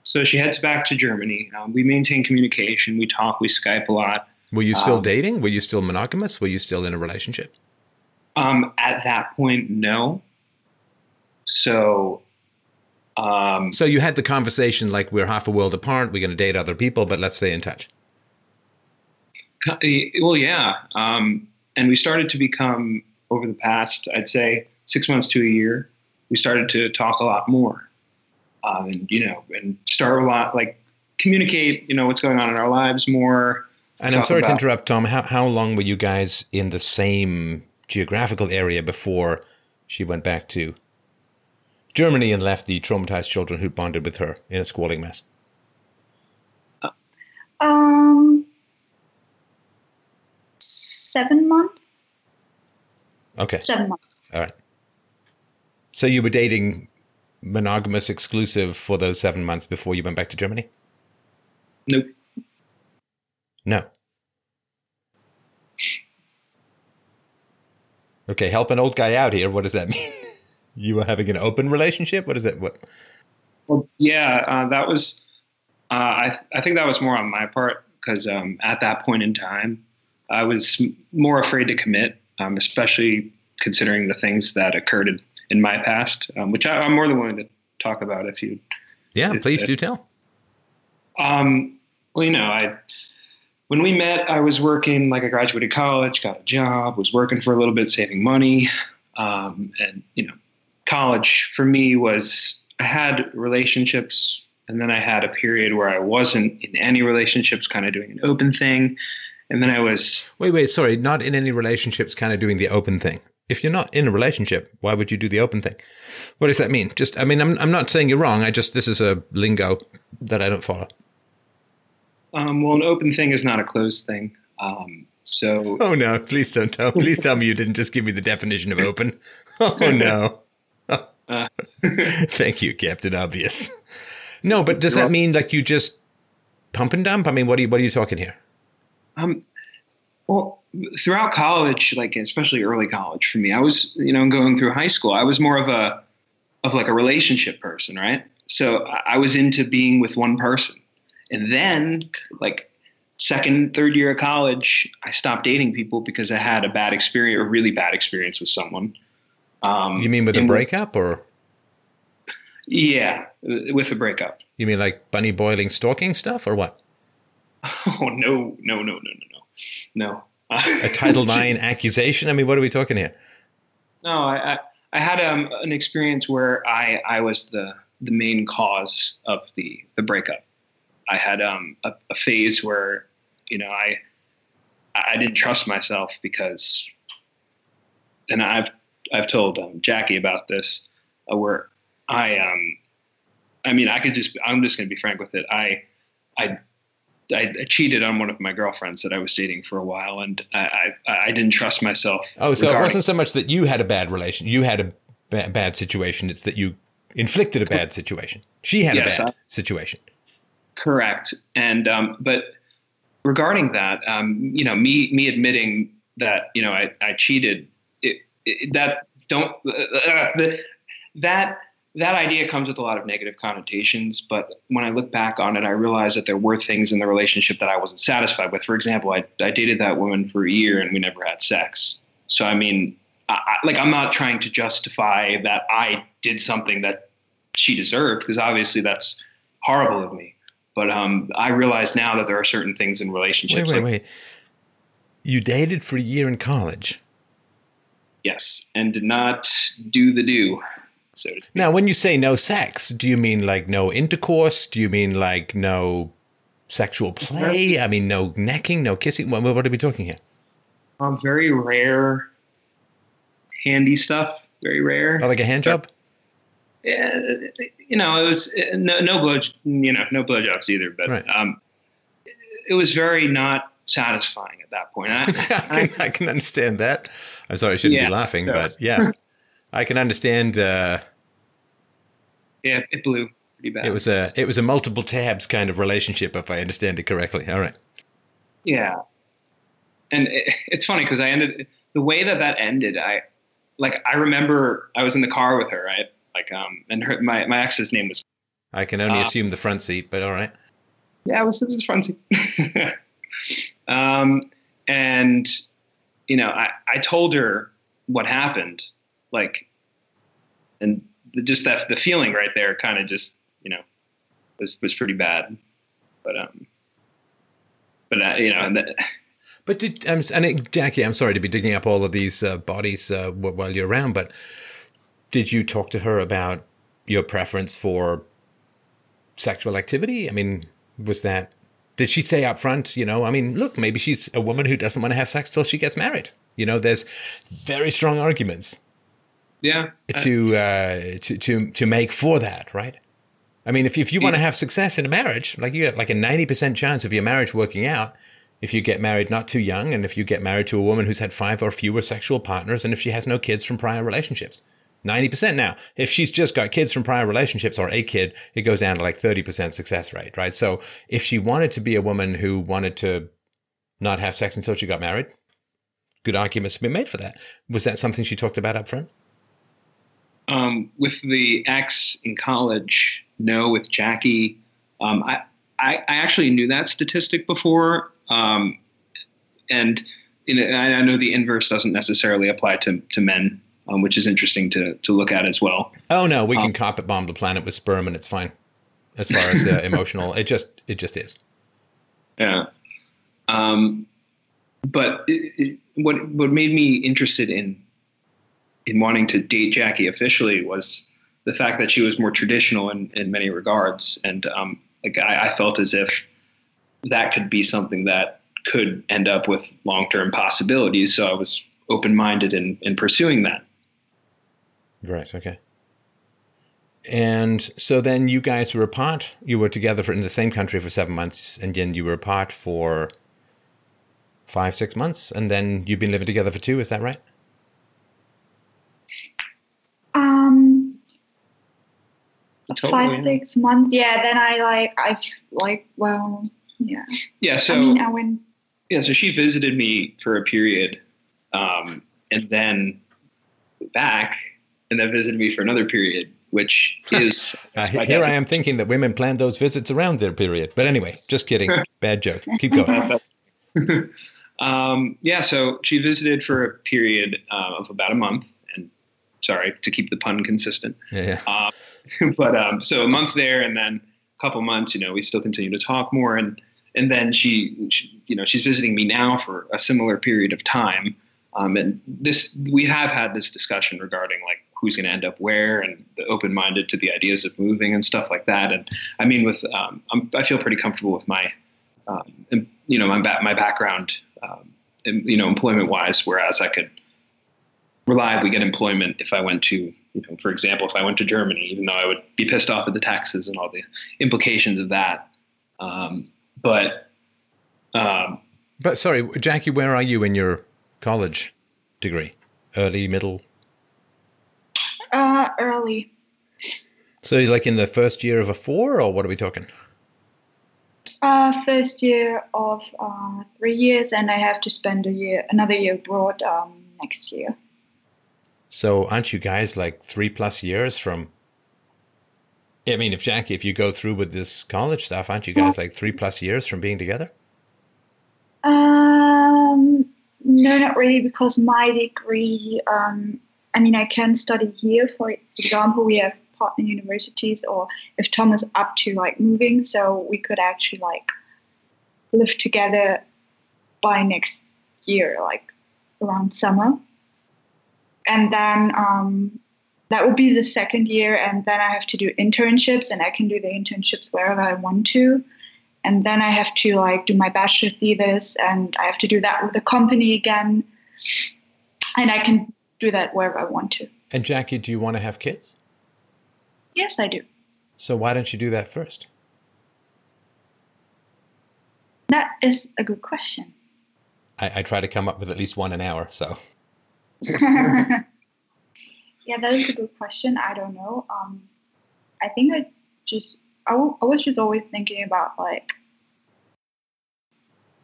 So she heads back to Germany. Um, we maintain communication. We talk. We Skype a lot. Were you still Um, dating? Were you still monogamous? Were you still in a relationship? Um, at that point, no. So, um, So you had the conversation like we're half a world apart. We're going to date other people, but let's stay in touch. Co- well, yeah. Um, and we started to become over the past, I'd say, six months to a year. We started to talk a lot more, um, and you know, and start a lot like communicate. You know, what's going on in our lives more. And I'm Talk sorry to interrupt, Tom. How how long were you guys in the same geographical area before she went back to Germany and left the traumatized children who bonded with her in a squalling mess? Um, seven months. Okay. Seven months. All right. So you were dating monogamous exclusive for those seven months before you went back to Germany? Nope. No. Okay, help an old guy out here. What does that mean? you were having an open relationship? What is that? What? Well, yeah, uh, that was. Uh, I I think that was more on my part because um, at that point in time, I was more afraid to commit, um, especially considering the things that occurred in, in my past, um, which I, I'm more than willing to talk about if you. Yeah, It- please it- do tell. Um, well, you know, I when we met, I was working like I graduated college, got a job, was working for a little bit, saving money, um, and you know, college for me was I had relationships, and then I had a period where I wasn't in any relationships, kind of doing an open thing, and then I was Wait, wait, sorry. Not in any relationships, kind of doing the open thing. If you're not in a relationship, why would you do the open thing? What does that mean? Just, I mean, I'm, I'm not saying you're wrong. I just, this is a lingo that I don't follow. um, well, an open thing is not a closed thing. Um, so Oh no! Please don't tell. Please tell me you didn't just give me the definition of open. Oh no! Uh. Thank you, Captain Obvious. No, but does You're that mean like you just pump and dump? I mean, what are you what are you talking here? Um, well, throughout college, like especially early college for me, I was, you know, going through high school, I was more of a, of like a relationship person, right? So I was into being with one person, and then like second, third year of college, I stopped dating people because I had a bad experience, a really bad experience with someone. Um, You mean with a breakup, or Yeah, with a breakup. you mean like bunny boiling stalking stuff, or what? Oh no, no, no, no, no, no, no. a Title IX accusation? I mean, what are we talking here? No, I, I, I had um, an experience where I, I was the, the main cause of the, the breakup. I had um, a, a phase where, you know, I, I didn't trust myself because, and I've, I've told um, Jackie about this, uh, where I, um, I mean, I could just, I'm just going to be frank with it. I, I I, I, cheated on one of my girlfriends that I was dating for a while, and I I, I didn't trust myself. Oh, so regarding. it wasn't so much that you had a bad relation, you had a ba- bad situation. It's that you inflicted a bad situation. She had yes, a bad I, situation. Correct, and um, but regarding that, um, you know, me me admitting that you know I, I cheated, it, it, that don't uh, uh, the, that that idea comes with a lot of negative connotations. But when I look back on it, I realize that there were things in the relationship that I wasn't satisfied with. For example, I, I dated that woman for a year and we never had sex. So, I mean, I, like, I'm not trying to justify that I did something that she deserved, because obviously that's horrible of me. But um, I realize now that there are certain things in relationships. Wait, wait, like, wait. You dated for a year in college? Yes, and did not do the do so to speak. Now, when you say no sex, do you mean like no intercourse? Do you mean like no sexual play? I mean, no necking, no kissing? What, what are we talking here? Um, very rare, handy stuff. Very rare. Oh, like a hand job. Yeah, you know, it was no, no blow, you know, no blowjobs either. But right. um, it was very not satisfying at that point. I, I, can, I, can, understand that. I'm sorry, I shouldn't yeah, be laughing, so. but yeah, I can understand. Uh, yeah, it blew pretty bad. It was a it was a multiple tabs kind of relationship, if I understand it correctly. All right. Yeah, and it, it's funny because I ended the way that that ended. I like I remember I was in the car with her, right? Like um, and her my my ex's name was. I can only uh, assume the front seat, but all right. Yeah, it was it was the front seat. um, and you know, I I told her what happened, like, and just that the feeling right there kind of just you know was was pretty bad. But um but uh, you know that, but did um, and it, Jackie I'm sorry to be digging up all of these uh, bodies uh, while you're around but did you talk to her about your preference for sexual activity? I mean was that did she say up front you know I mean look maybe she's a woman who doesn't want to have sex till she gets married. You know there's very strong arguments yeah. To uh, to to to make for that, right? I mean, if if you want to have success in a marriage, like you get like a ninety percent chance of your marriage working out if you get married not too young, and if you get married to a woman who's had five or fewer sexual partners, and if she has no kids from prior relationships. 90% now. If she's just got kids from prior relationships or a kid, it goes down to like 30% success rate, right? So if she wanted to be a woman who wanted to not have sex until she got married, good arguments have been made for that. Was that something she talked about up front? Um, with the ex in college, no. With Jackie, um, I, I, I actually knew that statistic before, um, and I know the inverse doesn't necessarily apply to to men, um, which is interesting to to look at as well. Oh no, we can um, carpet bomb the planet with sperm, and it's fine. As far as uh, emotional, it just it just is. Yeah. Um, but it, it, what what made me interested in in wanting to date Jackie officially was the fact that she was more traditional in, in many regards. And um, like I, I felt as if that could be something that could end up with long term possibilities. So I was open minded in, in pursuing that. Right. Okay. And so then you guys were apart. You were together for in the same country for seven months, and then you were apart for five, six months, and then you've been living together for two. Is that right? Five six months. Yeah. Then I like I like well yeah. Yeah. So I mean, I went. Yeah. So she visited me for a period, um, and then back, and then visited me for another period, which is uh, here I am thinking that women plan those visits around their period. But anyway, just kidding. Bad joke. Keep going. um, yeah, so she visited for a period uh, of about a month, and Sorry to keep the pun consistent. Yeah. Um, but um, so a month there, and then a couple months. You know, we still continue to talk more, and and then she, she, you know, she's visiting me now for a similar period of time. Um, and this, we have had this discussion regarding like who's going to end up where and open-minded to the ideas of moving and stuff like that. And I mean, with, um, i feel pretty comfortable with my, um, you know, my, my background, um, you know, employment wise, whereas I could reliably get employment if I went to, you know, for example, if I went to Germany, even though I would be pissed off at the taxes and all the implications of that. Um, but, um, but sorry, Jackie, where are you in your college degree? Early, middle? Uh, early. So, like in the first year of a four, or what are we talking? Uh, first year of uh, three years, and I have to spend a year, another year abroad um, next year. So, aren't you guys like three plus years from? I mean, if Jackie, if you go through with this college stuff, aren't you guys like three plus years from being together? Um, no, not really, because my degree. Um, I mean, I can study here. For example, we have partner universities, or if Tom is up to like moving, so we could actually like live together by next year, like around summer. And then um, that would be the second year, and then I have to do internships, and I can do the internships wherever I want to. And then I have to like do my bachelor thesis, and I have to do that with the company again. And I can do that wherever I want to. And Jackie, do you want to have kids? Yes, I do. So why don't you do that first? That is a good question. I, I try to come up with at least one an hour, so. yeah, that is a good question. I don't know. Um, I think I just I, w- I was just always thinking about like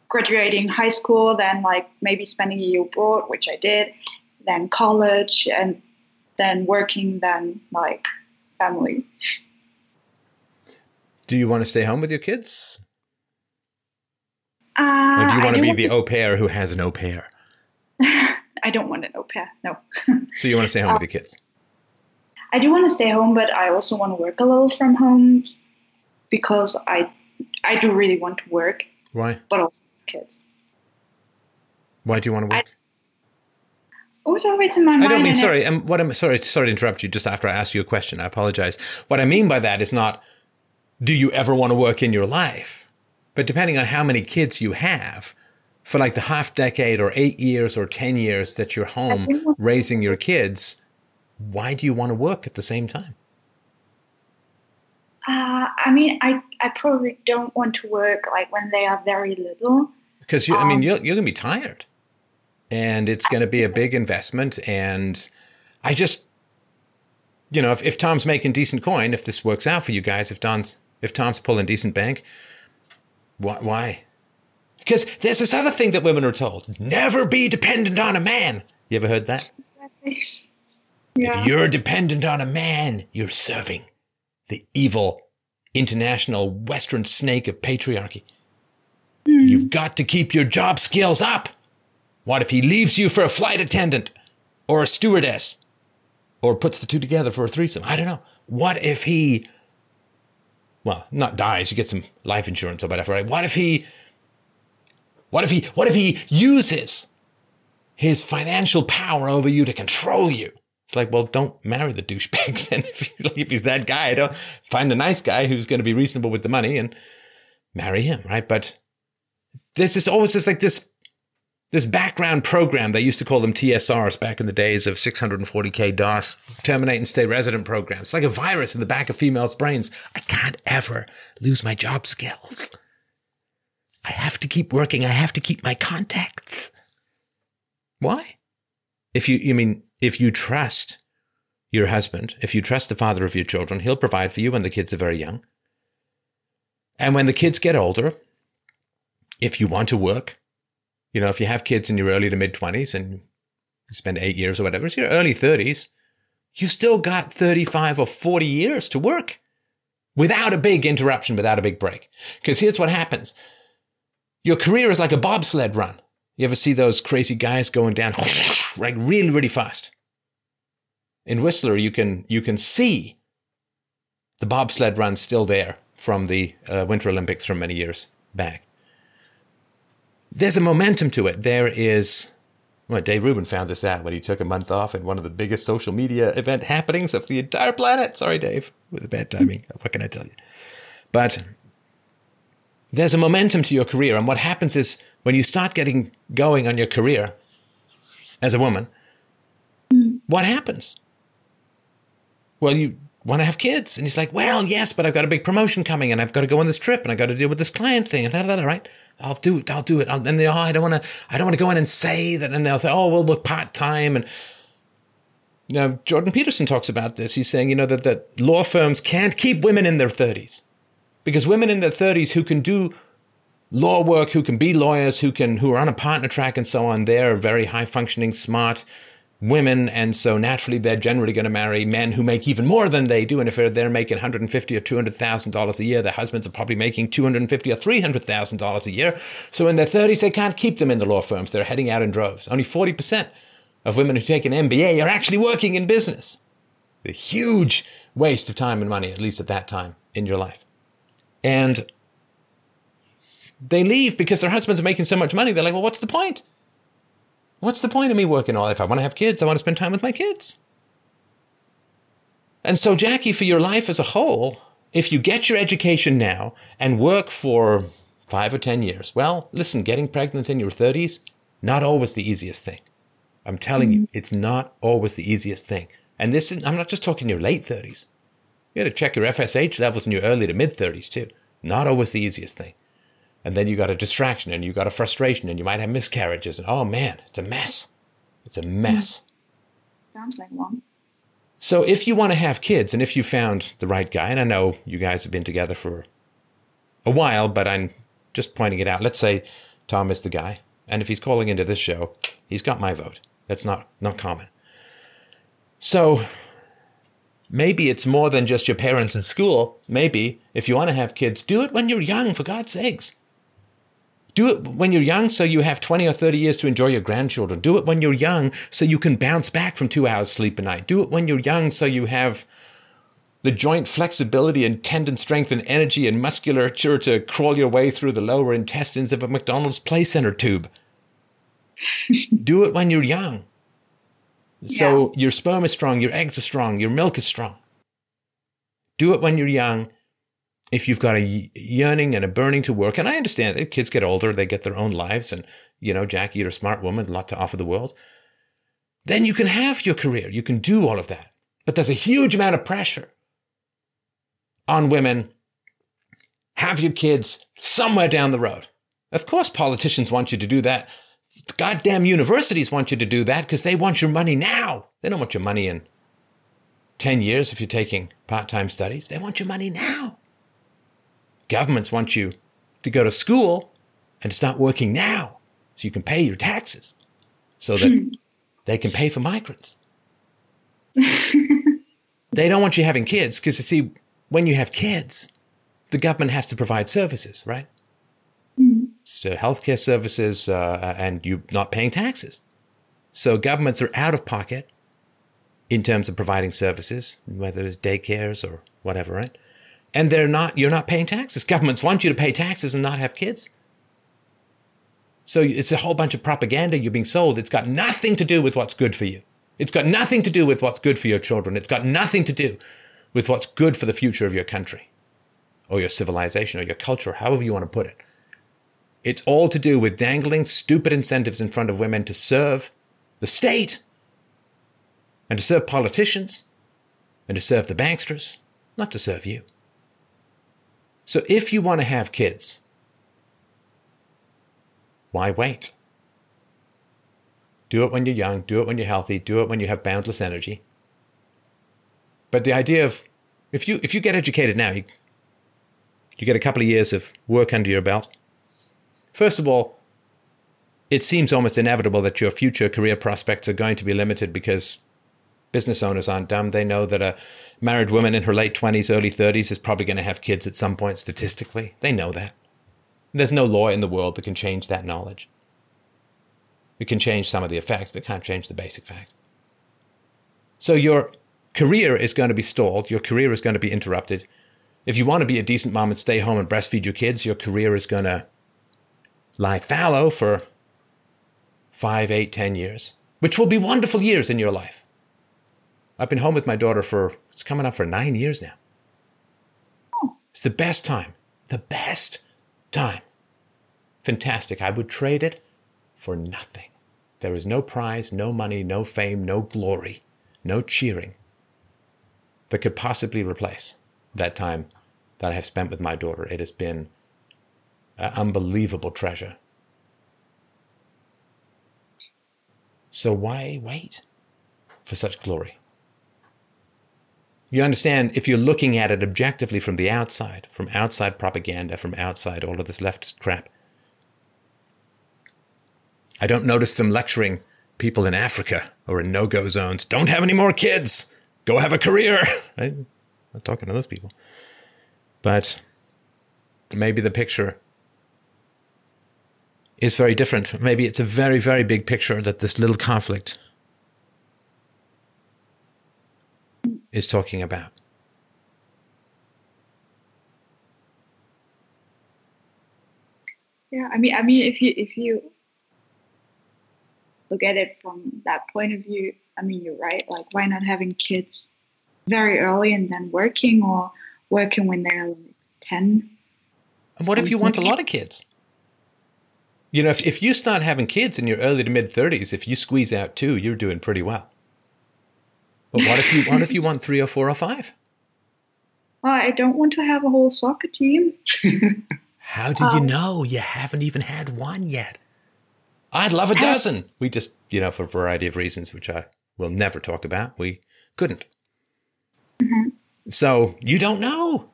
graduating high school, then like maybe spending a year abroad, which I did, then college, and then working, then like family. Do you want to stay home with your kids? Uh, or do you want to be the au pair who has an au pair? I don't want an au pair, no. so you want to stay home with your kids? I do want to stay home, but I also want to work a little from home because I I do really want to work. Why? But also kids. Why do you want to work? I, was always in my mind. I don't mean sorry. I'm, um, what I'm sorry. Sorry to interrupt you. Just after I ask you a question, I apologize. What I mean by that is not, do you ever want to work in your life? But depending on how many kids you have, for like the half decade or eight years or ten years that you're home raising your kids, why do you want to work at the same time? Uh, I mean, I, I probably don't want to work like when they are very little. Because you, um, I mean, um, you're, you're going to be tired, and it's going to be a big investment. And I just, you know, if, if Tom's making decent coin, if this works out for you guys, if Tom's if Tom's pulling decent bank, why? why? Because there's this other thing that women are told: never be dependent on a man. You ever heard that? Yeah. If you're dependent on a man, you're serving the evil international western snake of patriarchy. Mm. You've got to keep your job skills up. What if he leaves you for a flight attendant or a stewardess or puts the two together for a threesome? I don't know. What if he, well, not dies, you get some life insurance or whatever, right? What if he, what if he, what if he uses his financial power over you to control you? It's like, well, don't marry the douchebag then. If, he's that guy, don't find a nice guy who's going to be reasonable with the money and marry him, right? But this is always just like this this background program. They used to call them TSRs back in the days of 640k DOS, terminate and stay resident programs. It's like a virus in the back of females' brains. I can't ever lose my job skills. I have to keep working. I have to keep my contacts. Why? If you, you mean, if you trust your husband, if you trust the father of your children, he'll provide for you when the kids are very young. And when the kids get older, if you want to work, you know, if you have kids in your early to mid 20s and you spend eight years or whatever, it's your early 30s, you still got 35 or 40 years to work without a big interruption, without a big break. Because here's what happens your career is like a bobsled run. You ever see those crazy guys going down like really, really fast? In Whistler, you can you can see the bobsled run still there from the uh, Winter Olympics from many years back. there's a momentum to it. There is. Well, Dave Rubin found this out when he took a month off in one of the biggest social media event happenings of the entire planet. Sorry, Dave, with the bad timing. What can I tell you? But there's a momentum to your career, and what happens is when you start getting going on your career as a woman, what happens? Well, you want to have kids. And he's like, well, yes, but I've got a big promotion coming and I've got to go on this trip and I've got to deal with this client thing and blah, blah, right? I'll do it. I'll do it. And they, oh, I don't want to, I don't want to go in and say that. And they'll say, oh, well, part time. And, know, Jordan Peterson talks about this. He's saying, you know, that, that law firms can't keep women in their 30s because women in their 30s who can do law work, who can be lawyers, who can, who are on a partner track and so on, they're very high functioning, smart, women, and so naturally they're generally going to marry men who make even more than they do. And if they're making 150 or 200 thousand dollars a year, their husbands are probably making 250 or 300 thousand dollars a year. So in their 30s, they can't keep them in the law firms. They're heading out in droves. Only 40 percent of women who take an MBA are actually working in business. A huge waste of time and money, at least at that time in your life. And they leave because their husbands are making so much money. They're like, well, what's the point? What's the point of me working all? If I want to have kids, I want to spend time with my kids. And so, Jackie, for your life as a whole, if you get your education now and work for five or 10 years, well, listen, getting pregnant in your 30s, not always the easiest thing. I'm telling you, mm-hmm. it's not always the easiest thing. And this is, I'm not just talking your late 30s. You got to check your FSH levels in your early to mid 30s too. Not always the easiest thing. And then you got a distraction and you got a frustration and you might have miscarriages and oh man it's a mess. It's a mess. Sounds like one. so if you want to have kids and if you found the right guy and i know you guys have been together for a while but i'm just pointing it out. Let's say tom is the guy and if he's calling into this show he's got my vote. That's not not common. So maybe it's more than just your parents in school maybe if you want to have kids do it when you're young for god's sakes do it when you're young so you have 20 or 30 years to enjoy your grandchildren. Do it when you're young so you can bounce back from two hours sleep a night. Do it when you're young so you have the joint flexibility and tendon strength and energy and musculature to crawl your way through the lower intestines of a McDonald's Play Center tube. Do it when you're young. So your sperm is strong, your eggs are strong, your milk is strong. Do it when you're young if you've got a yearning and a burning to work, and I understand that kids get older, they get their own lives, and you know, Jackie, you're a smart woman, a lot to offer the world, then you can have your career. You can do all of that. But there's a huge amount of pressure on women. Have your kids somewhere down the road. Of course, politicians want you to do that. Goddamn universities want you to do that because they want your money now. They don't want your money in 10 years if you're taking part time studies. They want your money now. Governments want you to go to school and start working now so you can pay your taxes so that hmm. they can pay for migrants. they don't want you having kids because you see, when you have kids, the government has to provide services, right? Healthcare services, uh, and you're not paying taxes. So governments are out of pocket in terms of providing services, whether it's daycares or whatever, right? and they're not you're not paying taxes. Governments want you to pay taxes and not have kids. So it's a whole bunch of propaganda you're being sold. It's got nothing to do with what's good for you. It's got nothing to do with what's good for your children. It's got nothing to do with what's good for the future of your country or your civilization or your culture, however you want to put it. It's all to do with dangling stupid incentives in front of women to serve the state and to serve politicians and to serve the banksters, not to serve you. So if you want to have kids, why wait? Do it when you're young, do it when you're healthy, do it when you have boundless energy. But the idea of if you if you get educated now, you, you get a couple of years of work under your belt. First of all, it seems almost inevitable that your future career prospects are going to be limited because business owners aren't dumb. They know that a married woman in her late 20s, early 30s is probably going to have kids at some point statistically. They know that. There's no law in the world that can change that knowledge. It can change some of the effects, but can't change the basic fact. So your career is going to be stalled. Your career is going to be interrupted. If you want to be a decent mom and stay home and breastfeed your kids, your career is going to lie fallow for five, eight, ten years, which will be wonderful years in your life. I've been home with my daughter for, it's coming up for nine years now. It's the best time. The best time. Fantastic. I would trade it for nothing. There is no prize, no money, no fame, no glory, no cheering that could possibly replace that time that I have spent with my daughter. It has been an unbelievable treasure. So why wait for such glory? You understand, if you're looking at it objectively from the outside, from outside propaganda, from outside all of this leftist crap, I don't notice them lecturing people in Africa or in no go zones don't have any more kids, go have a career. I'm not talking to those people. But maybe the picture is very different. Maybe it's a very, very big picture that this little conflict is talking about. Yeah, I mean, I mean, if you if you look at it from that point of view, I mean, you're right. Like, why not having kids very early and then working, or working when they're like ten? And what if you want a lot of kids? You know, if, if you start having kids in your early to mid 30s, if you squeeze out two, you're doing pretty well. But what if you what if you want three or four or five? Well, I don't want to have a whole soccer team. How do you Um, know you haven't even had one yet? I'd love a dozen. We just, you know, for a variety of reasons, which I will never talk about, we couldn't. So you don't know.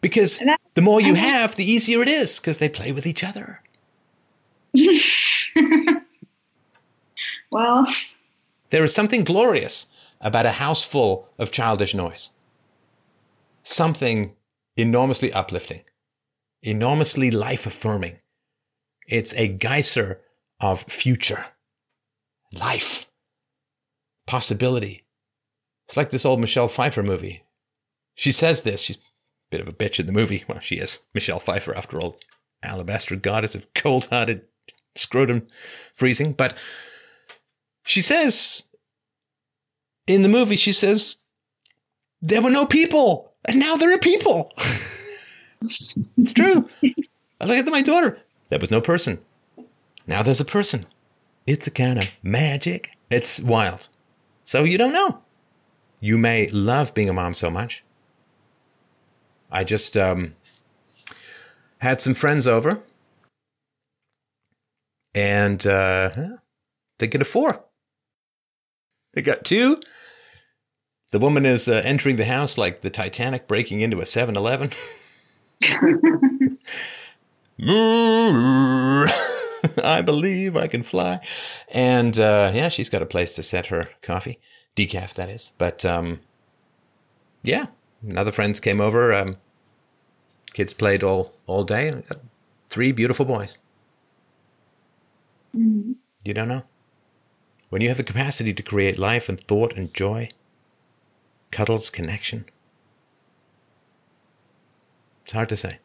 Because the more you have, the easier it is because they play with each other. well, There is something glorious about a house full of childish noise. Something enormously uplifting, enormously life affirming. It's a geyser of future, life, possibility. It's like this old Michelle Pfeiffer movie. She says this. She's a bit of a bitch in the movie. Well, she is Michelle Pfeiffer, after all, alabaster goddess of cold hearted scrotum freezing. But she says in the movie, she says, there were no people, and now there are people. it's true. I look at my daughter. There was no person. Now there's a person. It's a kind of magic. It's wild. So you don't know. You may love being a mom so much. I just um, had some friends over, and uh, they get a four. They got two. The woman is uh, entering the house like the Titanic breaking into a 7 Eleven. I believe I can fly. And uh, yeah, she's got a place to set her coffee. Decaf, that is. But um, yeah, and other friends came over. Um, kids played all, all day. And got three beautiful boys. Mm, You don't know. When you have the capacity to create life and thought and joy, cuddles, connection, it's hard to say.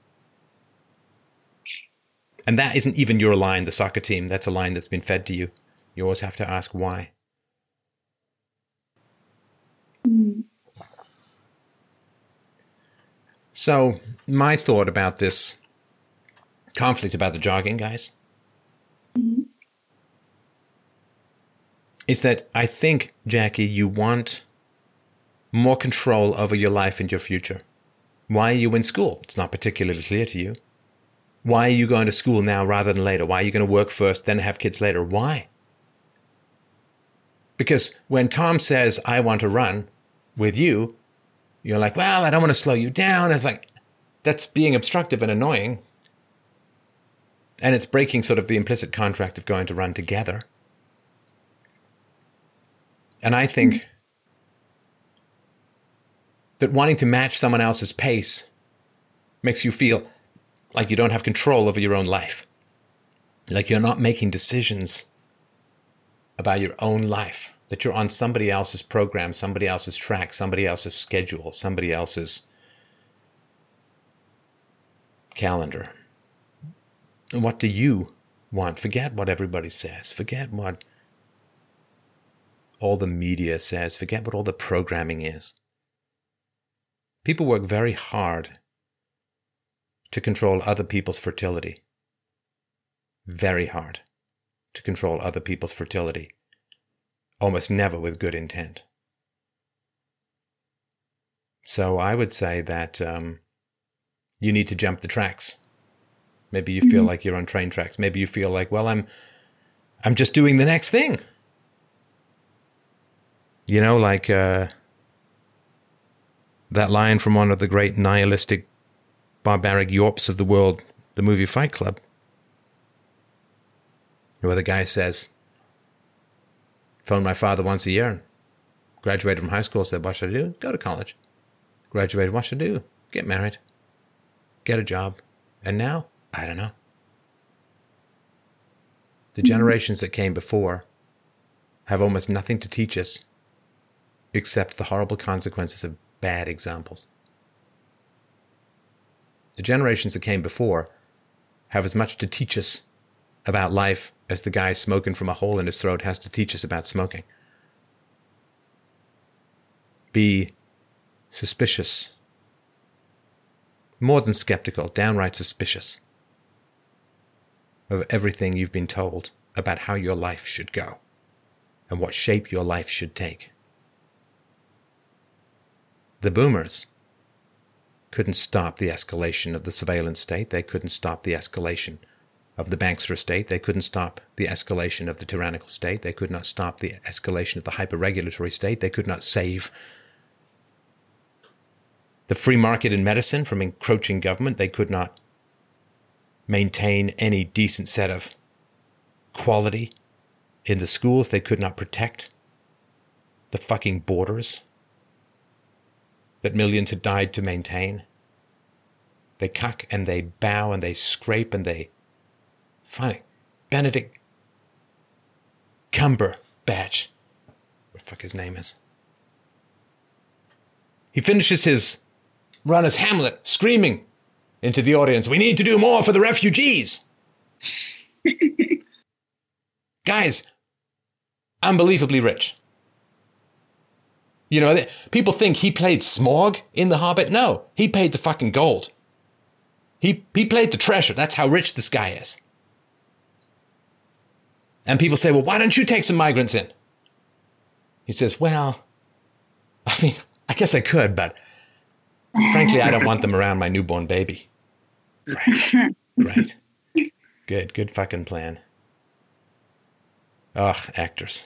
And that isn't even your line, the soccer team. That's a line that's been fed to you. You always have to ask why. mm, So, my thought about this conflict about the jogging, guys, is that I think, Jackie, you want more control over your life and your future. Why are you in school? It's not particularly clear to you. Why are you going to school now rather than later? Why are you going to work first, then have kids later? Why? Because when Tom says, I want to run with you, you're like, well, I don't want to slow you down. It's like, that's being obstructive and annoying. And it's breaking sort of the implicit contract of going to run together. And I think hmm. that wanting to match someone else's pace makes you feel like you don't have control over your own life. Like you're not making decisions about your own life, that you're on somebody else's program, somebody else's track, somebody else's schedule, somebody else's calendar. what do you want? Forget what everybody says. Forget what all the media says. Forget what all the programming is. People work very hard to control other people's fertility. Very hard to control other people's fertility. Almost never with good intent. So I would say that um, you need to jump the tracks. Maybe you feel mm-hmm. like you're on train tracks. Maybe you feel like, well, I'm, I'm just doing the next thing. You know, like uh, that line from one of the great nihilistic, barbaric yorps of the world, the movie Fight Club, where the guy says, "Phone my father once a year." And graduated from high school, said, "What should I do? Go to college." Graduated, what should I do? Get married, get a job, and now I don't know. The generations that came before have almost nothing to teach us except the horrible consequences of bad examples. The generations that came before have as much to teach us about life as the guy smoking from a hole in his throat has to teach us about smoking. Be suspicious. More than skeptical, downright suspicious of everything you've been told about how your life should go and what shape your life should take. The boomers couldn't stop the escalation of the surveillance state. They couldn't stop the escalation of the bankster state. They couldn't stop the escalation of the tyrannical state. They could not stop the escalation of the hyper-regulatory state. They could not save the free market in medicine from encroaching government. They could not maintain any decent set of quality in the schools. They could not protect the fucking borders that millions had died to maintain. They cuck and they bow and they scrape and they. Funny. Benedict Cumberbatch. What the fuck his name is. He finishes his run as Hamlet, screaming into the audience, We need to do more for the refugees. Guys, unbelievably rich. You know, people think he played Smaug in The Hobbit. No, he paid the fucking gold. He, he played the treasure. That's how rich this guy is. And people say, well, why don't you take some migrants in? He says, well, I mean, I guess I could, but frankly, I don't want them around my newborn baby. Great. Great. Good. Good fucking plan. Ugh, actors.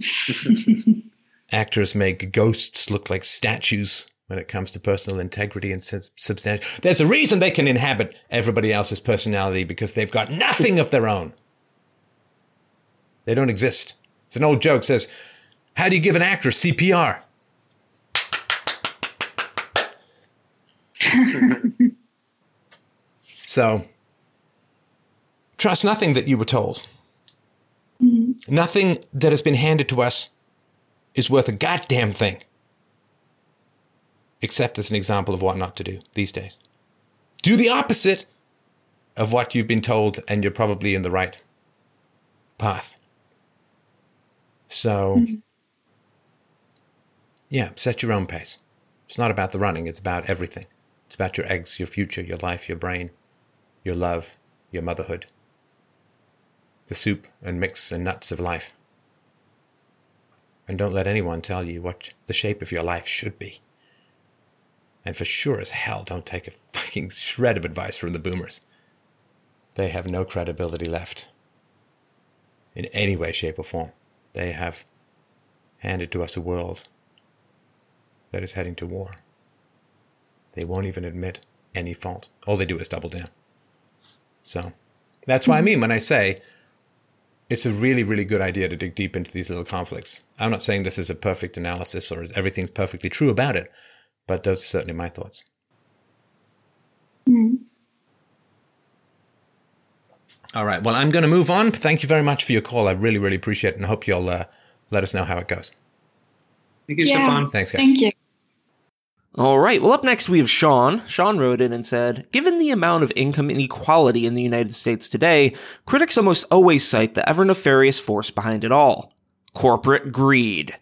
actors make ghosts look like statues when it comes to personal integrity and substantial. There's a reason they can inhabit everybody else's personality because they've got nothing of their own. They don't exist. It's an old joke says, how do you give an actor CPR? so, trust nothing that you were told. Mm-hmm. Nothing that has been handed to us is worth a goddamn thing. Except as an example of what not to do these days. Do the opposite of what you've been told, and you're probably in the right path. So, mm-hmm. yeah, set your own pace. It's not about the running, it's about everything. It's about your eggs, your future, your life, your brain, your love, your motherhood, the soup and mix and nuts of life. And don't let anyone tell you what the shape of your life should be. And for sure as hell, don't take a fucking shred of advice from the boomers. They have no credibility left. In any way, shape, or form. They have handed to us a world that is heading to war. They won't even admit any fault. All they do is double down. So that's what I mm-hmm. mean when I say it's a really, really good idea to dig deep into these little conflicts. I'm not saying this is a perfect analysis or everything's perfectly true about it, but those are certainly my thoughts. Mm. All right. Well, I'm going to move on. Thank you very much for your call. I really, really appreciate it and I hope you'll uh, let us know how it goes. Thank you, yeah. Stefan. Thanks, guys. Thank you. All right. Well, up next we have Sean. Sean wrote in and said, Given the amount of income inequality in the United States today, critics almost always cite the ever nefarious force behind it all corporate greed.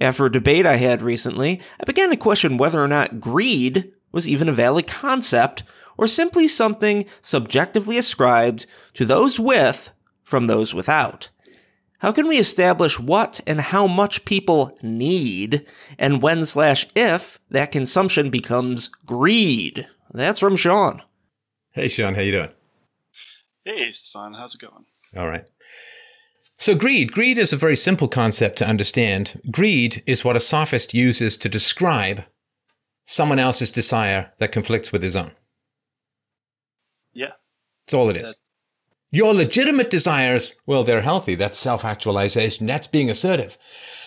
After a debate I had recently, I began to question whether or not greed was even a valid concept or simply something subjectively ascribed to those with from those without. How can we establish what and how much people need and when slash if that consumption becomes greed? That's from Sean. Hey, Sean, how you doing? Hey, Stefan, how's it going? All right. So greed, greed is a very simple concept to understand. Greed is what a sophist uses to describe someone else's desire that conflicts with his own. Yeah. That's all it is. Your legitimate desires, well, they're healthy. That's self actualization. That's being assertive.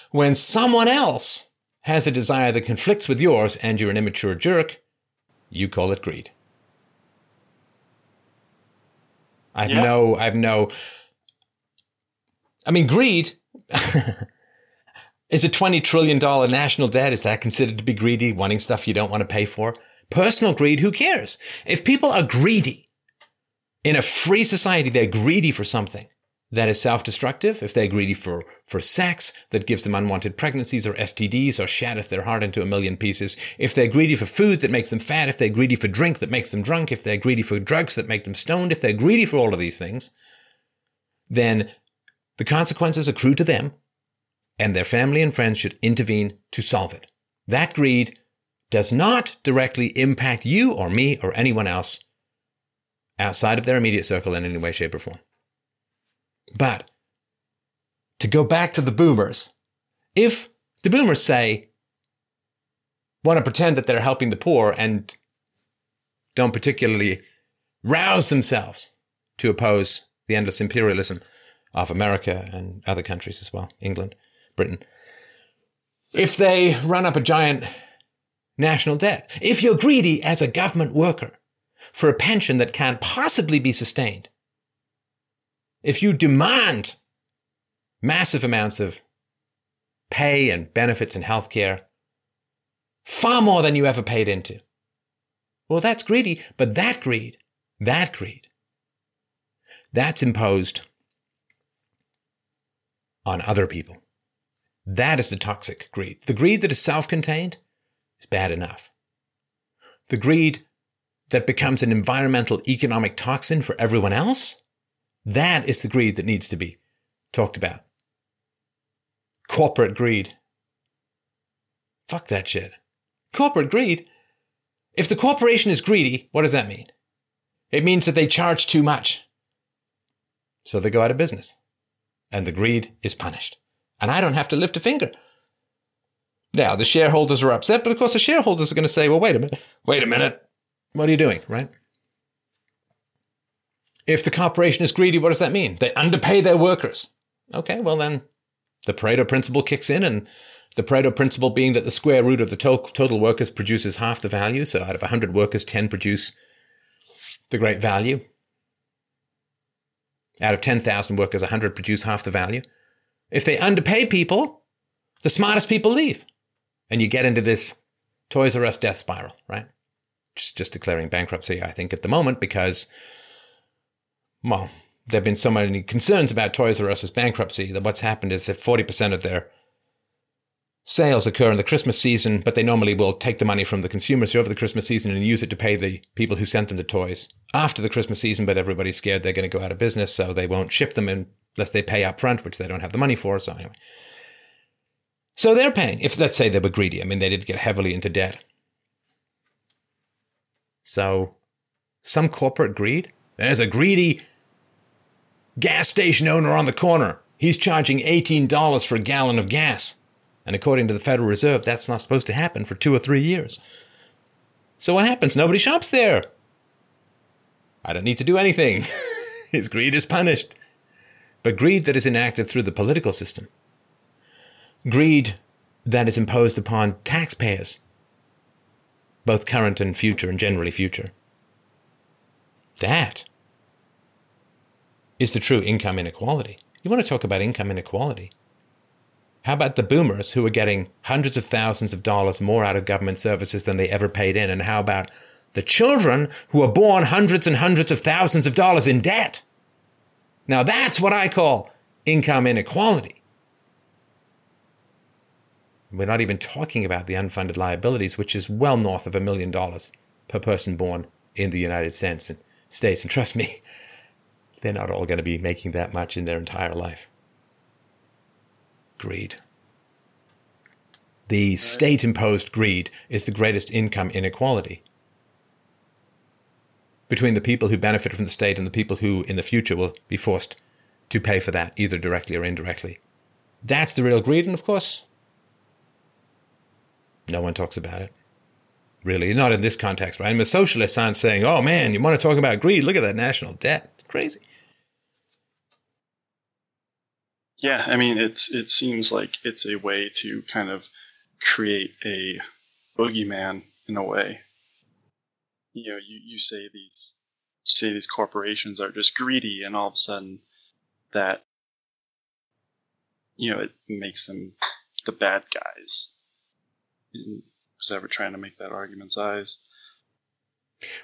When someone else has a desire that conflicts with yours and you're an immature jerk, you call it greed. I've Yeah. no, I've no, I mean, greed is a $20 trillion national debt. Is that considered to be greedy, wanting stuff you don't want to pay for? Personal greed, who cares? If people are greedy in a free society, they're greedy for something that is self-destructive. If they're greedy for, for sex that gives them unwanted pregnancies or STDs or shatters their heart into a million pieces. If they're greedy for food that makes them fat. If they're greedy for drink that makes them drunk. If they're greedy for drugs that make them stoned. If they're greedy for all of these things, then the consequences accrue to them and their family and friends should intervene to solve it. That greed does not directly impact you or me or anyone else outside of their immediate circle in any way, shape, or form. But to go back to the boomers, if the boomers say, want to pretend that they're helping the poor and don't particularly rouse themselves to oppose the endless imperialism of America and other countries as well, England, Britain. If they run up a giant national debt, if you're greedy as a government worker for a pension that can't possibly be sustained, if you demand massive amounts of pay and benefits and healthcare, far more than you ever paid into, well, that's greedy, but that greed, that greed, that's imposed on other people. That is the toxic greed. The greed that is self contained is bad enough. The greed that becomes an environmental economic toxin for everyone else, that is the greed that needs to be talked about. Corporate greed. Fuck that shit. Corporate greed. If the corporation is greedy, what does that mean? It means that they charge too much. So they go out of business. And the greed is punished. And I don't have to lift a finger. Now, the shareholders are upset, but of course the shareholders are going to say, well, wait a minute, wait a minute. What are you doing, right? If the corporation is greedy, what does that mean? They underpay their workers. Okay, well then the Pareto principle kicks in, and the Pareto principle being that the square root of the to- total workers produces half the value. So out of 100 workers, 10 produce the great value. Out of 10,000 workers, 100 produce half the value. If they underpay people, the smartest people leave. And you get into this Toys R Us death spiral, right? Just, just declaring bankruptcy, I think, at the moment because, well, there have been so many concerns about Toys R Us's bankruptcy that what's happened is that 40% of their sales occur in the Christmas season, but they normally will take the money from the consumers over the Christmas season and use it to pay the people who sent them the toys after the Christmas season, but everybody's scared they're going to go out of business, so they won't ship them unless they pay up front, which they don't have the money for. So anyway. So they're paying. If let's say they were greedy, I mean they did get heavily into debt. So some corporate greed. There's a greedy gas station owner on the corner. He's charging $18 for a gallon of gas. And according to the Federal Reserve, that's not supposed to happen for two or three years. So what happens? Nobody shops there. I don't need to do anything. His greed is punished. But greed that is enacted through the political system, greed that is imposed upon taxpayers, both current and future, and generally future, that is the true income inequality. You want to talk about income inequality? How about the boomers who are getting hundreds of thousands of dollars more out of government services than they ever paid in? And how about the children who are born hundreds and hundreds of thousands of dollars in debt? Now that's what I call income inequality. We're not even talking about the unfunded liabilities, which is well north of a million dollars per person born in the United States. And trust me, they're not all going to be making that much in their entire life. Greed. The state imposed greed is the greatest income inequality between the people who benefit from the state and the people who in the future will be forced to pay for that, either directly or indirectly. That's the real greed, and of course, no one talks about it. Really, not in this context, right? I'm a socialist aren't saying, oh man, you want to talk about greed? Look at that national debt. It's crazy. Yeah, I mean, it's it seems like it's a way to kind of create a boogeyman in a way. You know, you, you say these you say these corporations are just greedy, and all of a sudden, that you know it makes them the bad guys. Was ever trying to make that argument's eyes.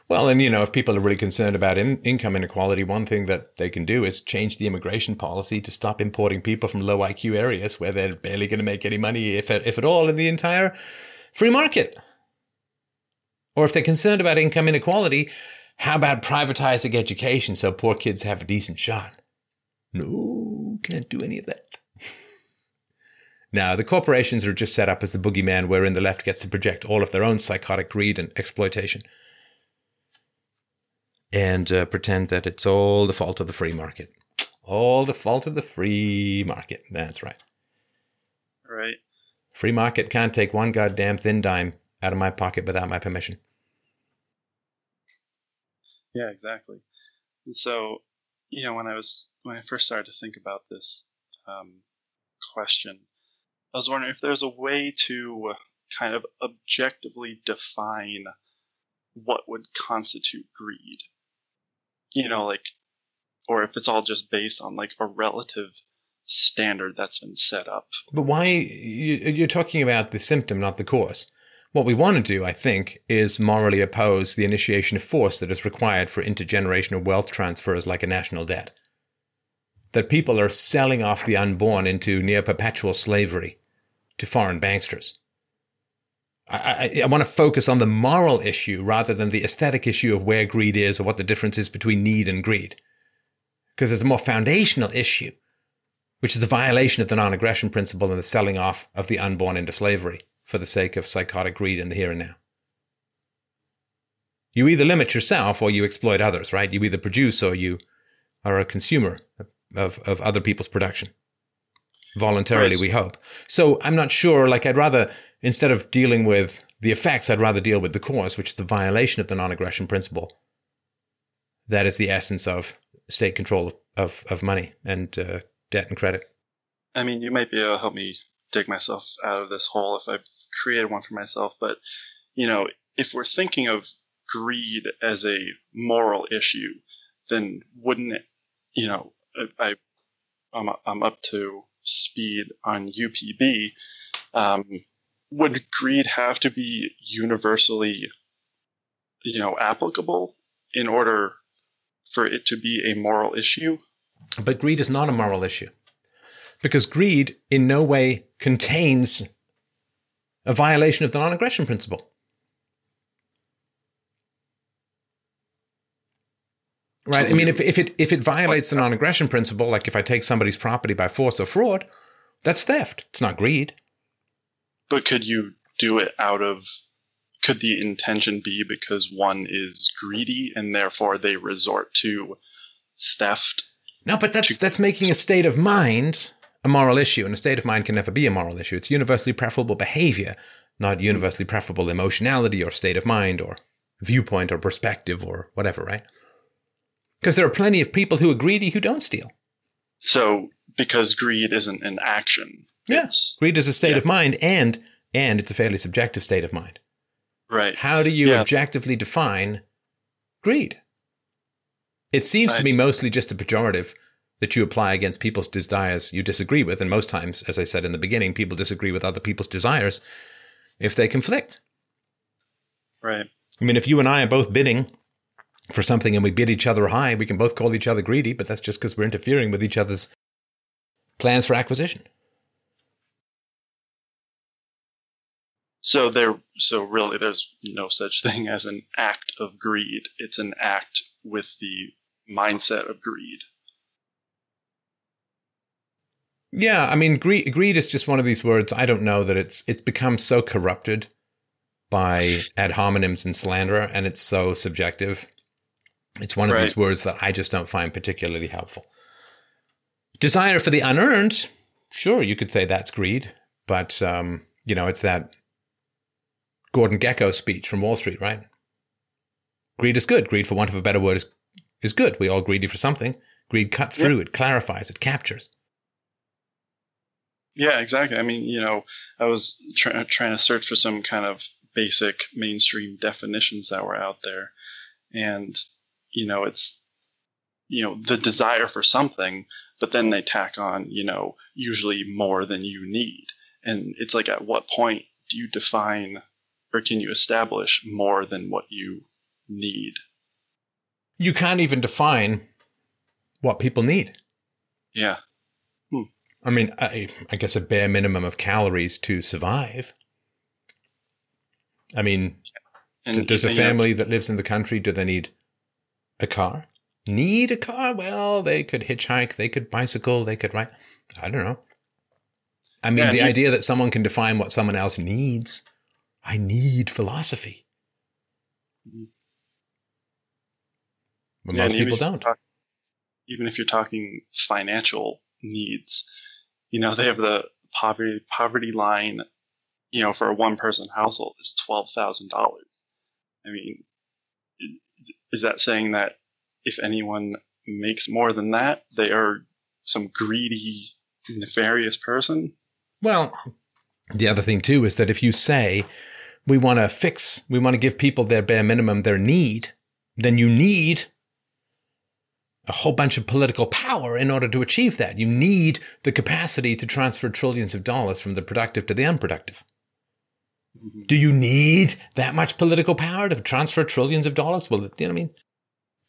Well, and you know, if people are really concerned about in- income inequality, one thing that they can do is change the immigration policy to stop importing people from low IQ areas where they're barely going to make any money, if if at all, in the entire free market. Or if they're concerned about income inequality, how about privatizing education so poor kids have a decent shot? No, can't do any of that. Now, the corporations are just set up as the boogeyman wherein the left gets to project all of their own psychotic greed and exploitation and uh, pretend that it's all the fault of the free market. All the fault of the free market. That's right. Right. Free market can't take one goddamn thin dime out of my pocket without my permission. Yeah, exactly. And so, you know, when I was when I first started to think about this um, question, I was wondering if there's a way to kind of objectively define what would constitute greed you know, like, or if it's all just based on like a relative standard that's been set up. But why you're talking about the symptom, not the cause? What we want to do, I think, is morally oppose the initiation of force that is required for intergenerational wealth transfers like a national debt. That people are selling off the unborn into near perpetual slavery to foreign banksters. I, I, I, want to focus on the moral issue rather than the aesthetic issue of where greed is or what the difference is between need and greed. Because there's a more foundational issue, which is the violation of the non aggression principle and the selling off of the unborn into slavery for the sake of psychotic greed in the here and now. You either limit yourself or you exploit others, right? You either produce or you are a consumer of, of other people's production voluntarily, right. we hope. So I'm not sure, like, I'd rather, instead of dealing with the effects, I'd rather deal with the cause, which is the violation of the non aggression principle. That is the essence of state control of, of, of money and uh, debt and credit. I mean, you might be able to help me dig myself out of this hole if I've created one for myself, but, you know, if we're thinking of greed as a moral issue, then wouldn't it, you know, I, I'm, I'm up to speed on UPB, um, would greed have to be universally, you know, applicable in order for it to be a moral issue? But greed is not a moral issue because greed in no way contains a violation of the non aggression principle. Right. I mean, if, if it if it violates the non-aggression principle, like if I take somebody's property by force or fraud, that's theft. It's not greed. But could you do it out of? Could the intention be because one is greedy and therefore they resort to theft? No, but that's to- that's making a state of mind a moral issue, and a state of mind can never be a moral issue. It's universally preferable behavior, not universally preferable emotionality or state of mind or viewpoint or perspective or whatever, right? Because there are plenty of people who are greedy who don't steal. So, because greed isn't an action. Yes, greed is a state yeah. of mind, and and it's a fairly subjective state of mind. Right. How do you yeah. objectively define greed? It seems to be mostly just a pejorative that you apply against people's desires you disagree with. And most times, as I said in the beginning, people disagree with other people's desires if they conflict. Right. I mean, if you and I are both bidding for something and we bid each other high, we can both call each other greedy, but that's just because we're interfering with each other's plans for acquisition. So there, so really, there's no such thing as an act of greed. It's an act with the mindset of greed. Yeah, I mean, greed, greed is just one of these words. I don't know that it's it's become so corrupted by ad hominems and slander, and it's so subjective. It's one of Right. these words that I just don't find particularly helpful. Desire for the unearned, sure, you could say that's greed, but um, you know, it's that Gordon Gekko speech from Wall Street, right? Greed is good. Greed, for want of a better word, is is good. We all greedy for something. Greed cuts through, it clarifies, it captures. Yeah, exactly. I mean, you know, I was try- trying to search for some kind of basic mainstream definitions that were out there, and you know, it's you know the desire for something, but then they tack on, you know, usually more than you need, and it's like, at what point do you define or can you establish more than what you need? You can't even define what people need. Yeah, hmm. I mean, I, I guess a bare minimum of calories to survive. I mean, and a and, you know, family that lives in the country do they need a car? Need a car? Well, they could hitchhike, they could bicycle, they could ride. I don't know. I mean, Yeah, the you- idea that someone can define what someone else needs. I need philosophy. But Yeah, most people don't. talk- even if you're talking financial needs, you know, they have the poverty poverty line, you know, for a one person household is twelve thousand dollars. I mean, is that saying that if anyone makes more than that, they are some greedy, nefarious person? Well, the other thing too is that if you say we want to fix, we want to give people their bare minimum, their need, then you need a whole bunch of political power in order to achieve that. You need the capacity to transfer trillions of dollars from the productive to the unproductive. Mhm. Do you need that much political power to transfer trillions of dollars? Well, you know what I mean?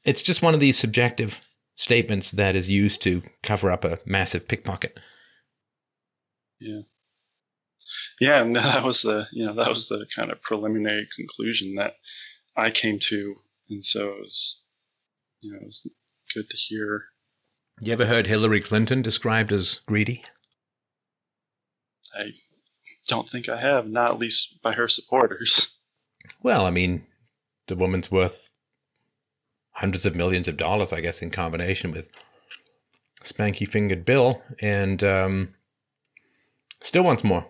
It's just one of these subjective statements that is used to cover up a massive pickpocket. Yeah. Yeah, and that was the you know that was the kind of preliminary conclusion that I came to, and so it was you know it was good to hear. You ever heard Hillary Clinton described as greedy? I don't think I have, not at least by her supporters. Well, I mean, the woman's worth hundreds of millions of dollars, I guess, in combination with Spanky Fingered Bill, and um, still wants more.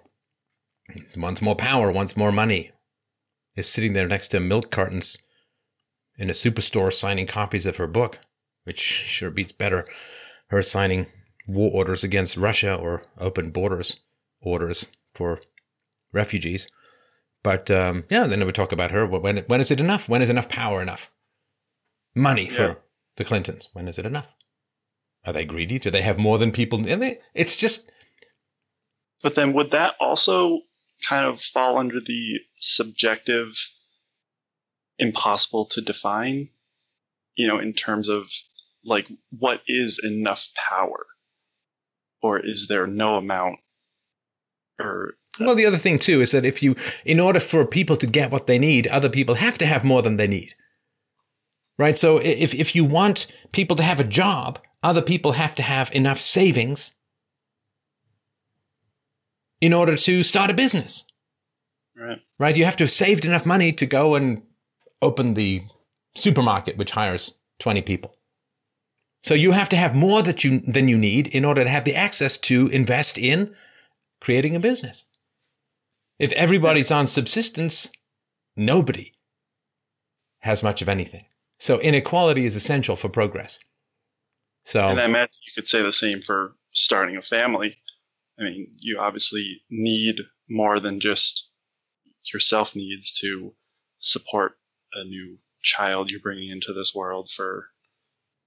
Wants more power, wants more money. Is sitting there next to milk cartons in a superstore signing copies of her book, which sure beats better her signing war orders against Russia or open borders orders for refugees. But um, yeah, they never talk about her. When when is it enough? When is enough power enough? Money for Yeah. the Clintons. When is it enough? Are they greedy? Do they have more than people? And they, it's just But then would that also kind of fall under the subjective, impossible to define, you know, in terms of like what is enough power? Or is there no amount? Or uh, well. The other thing too is that if you, in order for people to get what they need, other people have to have more than they need. Right. So if if you want people to have a job, other people have to have enough savings in order to start a business. right? right? You have to have saved enough money to go and open the supermarket, which hires 20 people. So you have to have more that you, than you need in order to have the access to invest in creating a business. If everybody's on subsistence, nobody has much of anything. So inequality is essential for progress. So And I imagine you could say the same for starting a family. I mean, you obviously need more than just yourself needs to support a new child you're bringing into this world for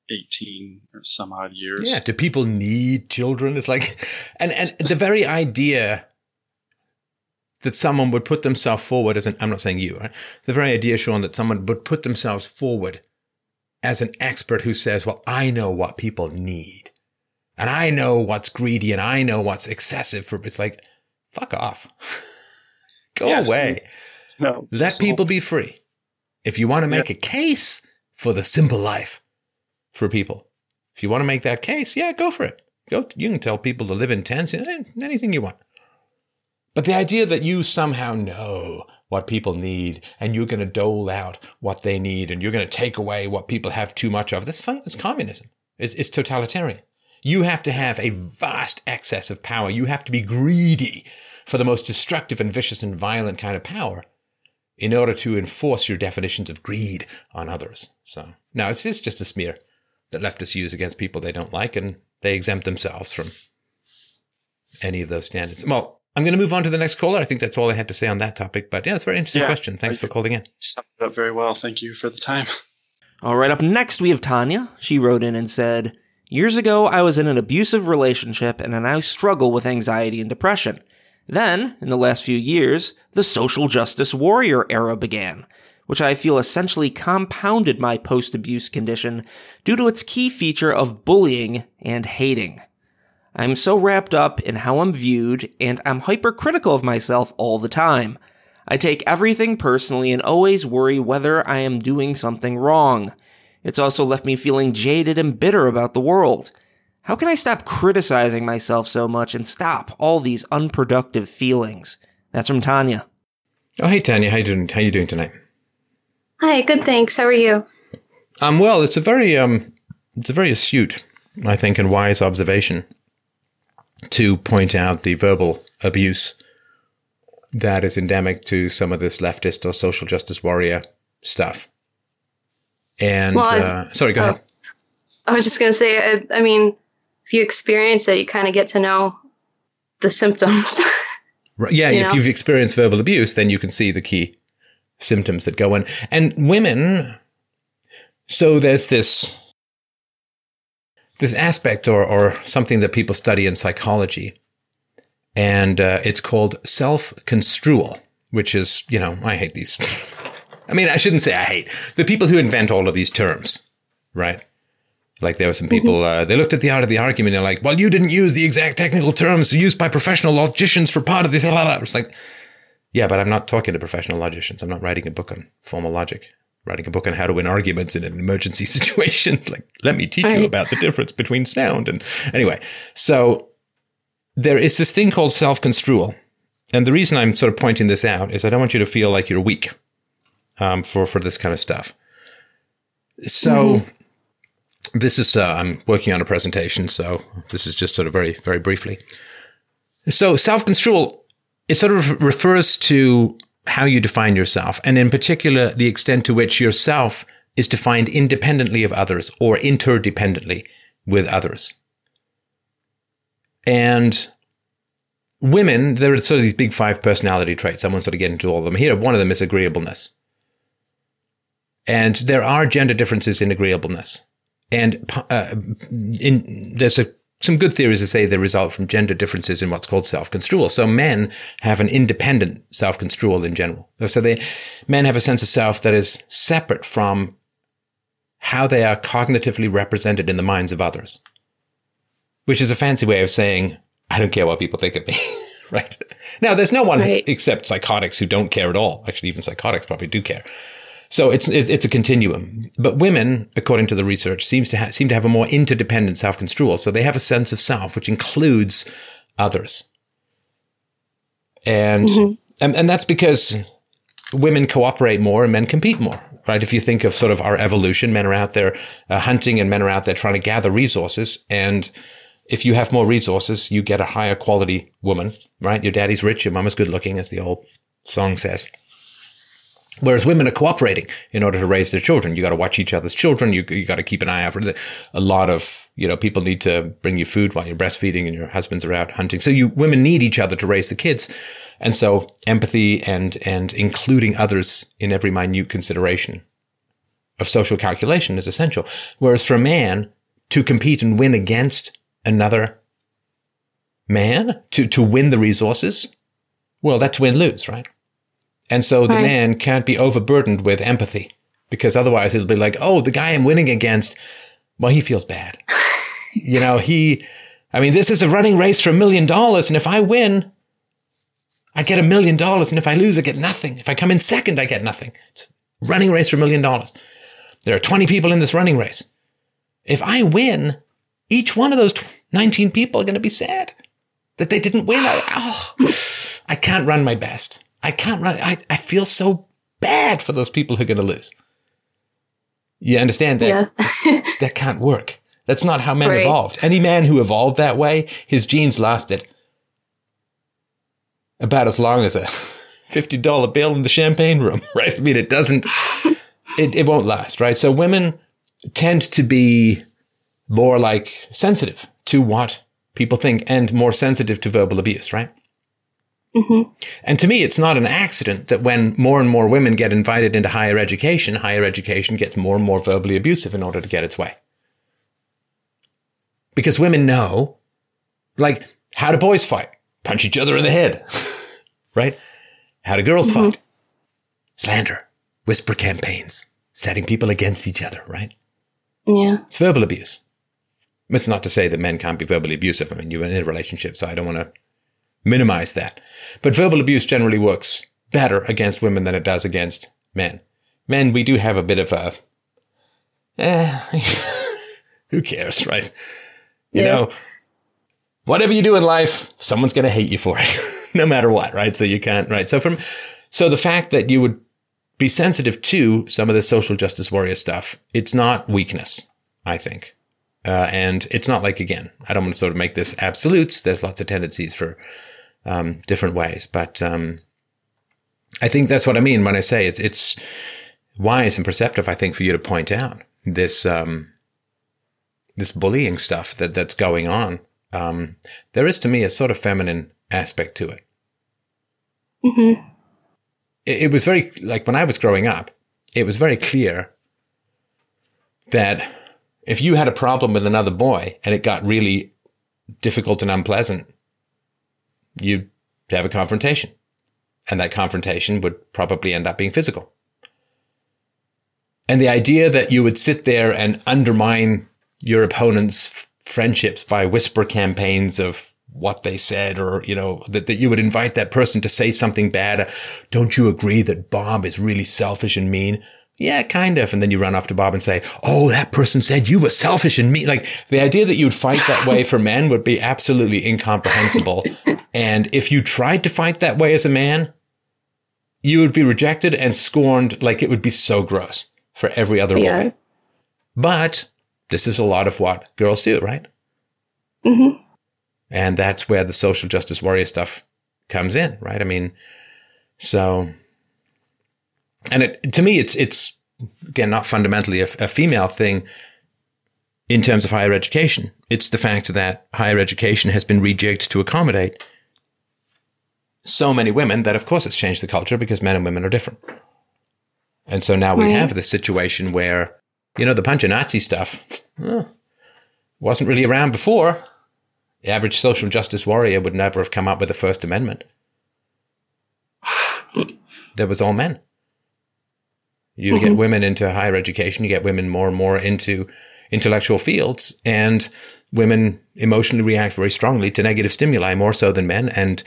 18 or some odd years. Yeah. Do people need children? It's like, and, and the very idea that someone would put themselves forward as an, I'm not saying you, right? The very idea, Sean, that someone would put themselves forward as an expert who says, well, I know what people need and I know what's greedy and I know what's excessive for, it's like, fuck off. Go yeah. away. No. Let people be free. If you want to make yeah. a case for the simple life for people, if you want to make that case, yeah, go for it. Go. You can tell people to live in tents, eh, anything you want. But the idea that you somehow know what people need and you're going to dole out what they need and you're going to take away what people have too much of, that's fun. It's communism. It's, it's totalitarian. You have to have a vast excess of power. You have to be greedy for the most destructive and vicious and violent kind of power in order to enforce your definitions of greed on others. So now it's just a smear that leftists use against people they don't like, and they exempt themselves from any of those standards. Well, I'm going to move on to the next caller. I think that's all I had to say on that topic. But yeah, it's a very interesting yeah, question. Thanks for calling in. Summed up very well. Thank you for the time. All right, up next we have Tanya. She wrote in and said, Years ago, I was in an abusive relationship and I now struggle with anxiety and depression. Then, in the last few years, the social justice warrior era began, which I feel essentially compounded my post abuse condition due to its key feature of bullying and hating. I'm so wrapped up in how I'm viewed, and I'm hypercritical of myself all the time. I take everything personally and always worry whether I am doing something wrong. It's also left me feeling jaded and bitter about the world. How can I stop criticizing myself so much and stop all these unproductive feelings? That's from Tanya. Oh, hey Tanya, how you doing? How you doing tonight? Hi, good. Thanks. How are you? Um, well, it's a very um, it's a very astute, I think, and wise observation to point out the verbal abuse that is endemic to some of this leftist or social justice warrior stuff. And well, uh, sorry, go ahead. I was just going to say, I, I, mean, if you experience it, you kind of get to know the symptoms. right, yeah, you if know? you've experienced verbal abuse, then you can see the key symptoms that go in. And women, so there's this this aspect or, or something that people study in psychology. And uh, it's called self construal, which is, you know, I hate these. I mean, I shouldn't say I hate the people who invent all of these terms, right? Like there were some people, mm-hmm. uh, they looked at the art of the argument and they're like, well, you didn't use the exact technical terms used by professional logicians for part of the. It's like, yeah, but I'm not talking to professional logicians. I'm not writing a book on formal logic writing a book on how to win arguments in an emergency situation. like, let me teach right. you about the difference between sound. And anyway, so there is this thing called self construal. And the reason I'm sort of pointing this out is I don't want you to feel like you're weak um, for, for this kind of stuff. So, mm-hmm. this is, uh, I'm working on a presentation. So, this is just sort of very, very briefly. So, self construal, it sort of refers to how you define yourself, and in particular, the extent to which yourself is defined independently of others or interdependently with others. And women, there are sort of these big five personality traits. I won't sort of get into all of them here. One of them is agreeableness. And there are gender differences in agreeableness. And uh, in, there's a some good theories that say they result from gender differences in what's called self-construal. So men have an independent self-construal in general. So they, men have a sense of self that is separate from how they are cognitively represented in the minds of others, which is a fancy way of saying, I don't care what people think of me. right. Now, there's no one right. except psychotics who don't care at all. Actually, even psychotics probably do care. So it's it's a continuum. But women, according to the research, seems to ha- seem to have a more interdependent self construal. So they have a sense of self which includes others, and mm-hmm. and, and that's because women cooperate more and men compete more. Right? If you think of sort of our evolution, men are out there uh, hunting and men are out there trying to gather resources. And if you have more resources, you get a higher quality woman. Right? Your daddy's rich, your mama's good looking, as the old song says. Whereas women are cooperating in order to raise their children. You got to watch each other's children. You, you got to keep an eye out for a lot of, you know, people need to bring you food while you're breastfeeding and your husbands are out hunting. So you, women need each other to raise the kids. And so empathy and, and including others in every minute consideration of social calculation is essential. Whereas for a man to compete and win against another man, to, to win the resources, well, that's win lose, right? And so the Right. man can't be overburdened with empathy because otherwise it'll be like, oh, the guy I'm winning against, well, he feels bad. you know, he, I mean, this is a running race for a million dollars. And if I win, I get a million dollars. And if I lose, I get nothing. If I come in second, I get nothing. It's a running race for a million dollars. There are 20 people in this running race. If I win, each one of those 19 people are going to be sad that they didn't win. I, oh, I can't run my best. I can't run. I, I feel so bad for those people who are going to lose. You understand that? Yeah. that can't work. That's not how men Right. evolved. Any man who evolved that way, his genes lasted about as long as a fifty dollar bill in the champagne room, right? I mean, it doesn't. It it won't last, right? So women tend to be more like sensitive to what people think and more sensitive to verbal abuse, right? Hmm And to me, it's not an accident that when more and more women get invited into higher education, higher education gets more and more verbally abusive in order to get its way. Because women know, like, how do boys fight? Punch each other in the head, right? How do girls fight? Slander, whisper campaigns, setting people against each other, right? Yeah. It's verbal abuse. It's not to say that men can't be verbally abusive. I mean, you're in a relationship, so I don't want to minimize that. But verbal abuse generally works better against women than it does against men. Men, we do have a bit of a, eh, who cares, right? You Yeah. know, whatever you do in life, someone's going to hate you for it, no matter what, right? So you can't, right? So from, so the fact that you would be sensitive to some of the social justice warrior stuff, it's not weakness, I think. Uh, and it's not like, again, I don't want to sort of make this absolutes. There's lots of tendencies for um, different ways. But um, I think that's what I mean when I say it's, it's wise and perceptive, I think, for you to point out this, um, this bullying stuff that, that's going on. Um, there is, to me, a sort of feminine aspect to it. hmm it, it was very like when I was growing up, it was very clear that if you had a problem with another boy and it got really difficult and unpleasant, you'd have a confrontation. And that confrontation would probably end up being physical. And the idea that you would sit there and undermine your opponent's f- friendships by whisper campaigns of what they said, or, you know, that, that you would invite that person to say something bad. Don't you agree that Bob is really selfish and mean? Yeah, kind of. And then you run off to Bob and say, Oh, that person said you were selfish and mean. Like the idea that you'd fight that way for men would be absolutely incomprehensible. and if you tried to fight that way as a man, you would be rejected and scorned like it would be so gross for every other Yeah. boy. But this is a lot of what girls do, right? hmm And that's where the social justice warrior stuff comes in, right? I mean, so, and it, to me, it's, it's again, not fundamentally a, a female thing in terms of higher education. It's the fact that higher education has been rejigged to accommodate so many women that, of course, it's changed the culture because men and women are different. And so now we Right. have this situation where, you know, the punch Nazi stuff wasn't really around before. The average social justice warrior would never have come up with the First Amendment. There was all men. You get mm-hmm. women into higher education, you get women more and more into intellectual fields, and women emotionally react very strongly to negative stimuli, more so than men, and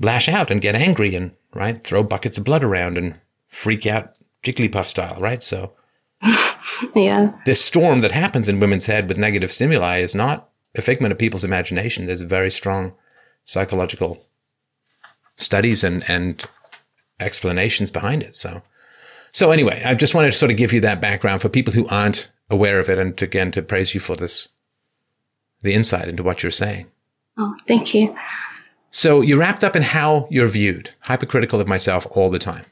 lash out and get angry and, right, throw buckets of blood around and freak out Jigglypuff style, right? So Yeah. this storm that happens in women's head with negative stimuli is not a figment of people's imagination. There's very strong psychological studies and, and explanations behind it. So, so anyway, I just wanted to sort of give you that background for people who aren't aware of it, and again to praise you for this, the insight into what you're saying. Oh, thank you. So you're wrapped up in how you're viewed, hypercritical of myself all the time.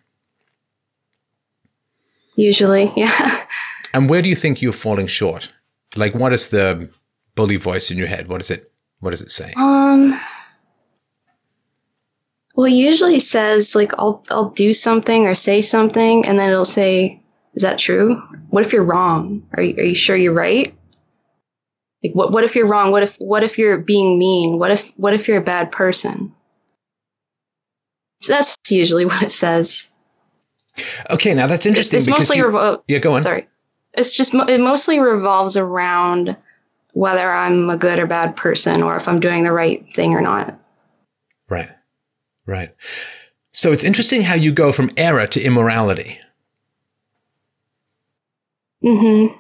Usually, yeah. And where do you think you're falling short? Like, what is the bully voice in your head? What is it? What does it say? Um. Well, it usually says like I'll I'll do something or say something, and then it'll say is that true? What if you're wrong? Are you, are you sure you're right? Like what what if you're wrong? What if what if you're being mean? What if what if you're a bad person? So that's usually what it says. Okay, now that's interesting. It's mostly you, revo- yeah. Go on. Sorry, it's just it mostly revolves around whether I'm a good or bad person, or if I'm doing the right thing or not. Right, right. So it's interesting how you go from error to immorality. Mm-hmm.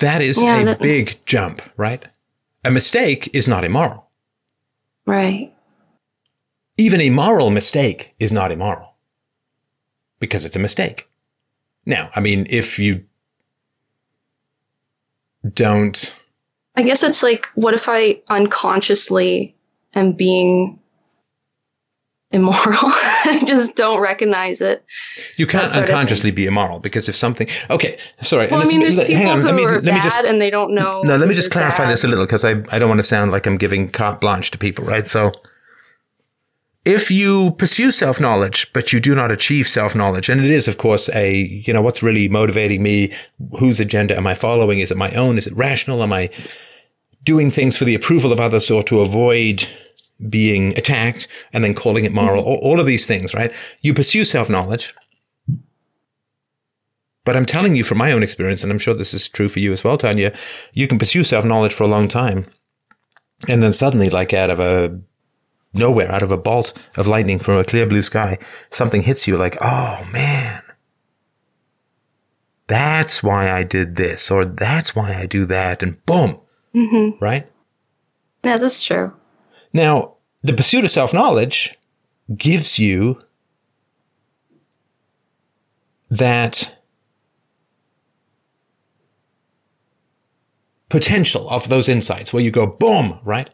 That is Yeah, a that- big jump, right? A mistake is not immoral. Right. Even a moral mistake is not immoral because it's a mistake. Now, I mean, if you don't, I guess it's like, what if I unconsciously am being immoral? I just don't recognize it. you can't That sort of unconsciously be immoral because if something, okay, sorry. Well, I mean, there's people on, who let me, are let me bad just, and they don't know. no, let me just clarify bad. this a little because I, I don't want to sound like I'm giving carte blanche to people, right? So, if you pursue self knowledge, but you do not achieve self knowledge, and it is, of course, a, you know, what's really motivating me? Whose agenda am I following? Is it my own? Is it rational? Am I doing things for the approval of others or to avoid being attacked and then calling it moral? All, all of these things, right? You pursue self knowledge. But I'm telling you from my own experience, and I'm sure this is true for you as well, Tanya, you can pursue self knowledge for a long time. And then suddenly, like out of a nowhere, out of a bolt of lightning from a clear blue sky, something hits you like, oh man, that's why I did this, or that's why I do that, and boom, Mhm. right? Yeah, that's true. Now, the pursuit of self knowledge gives you that potential of those insights where you go boom, right?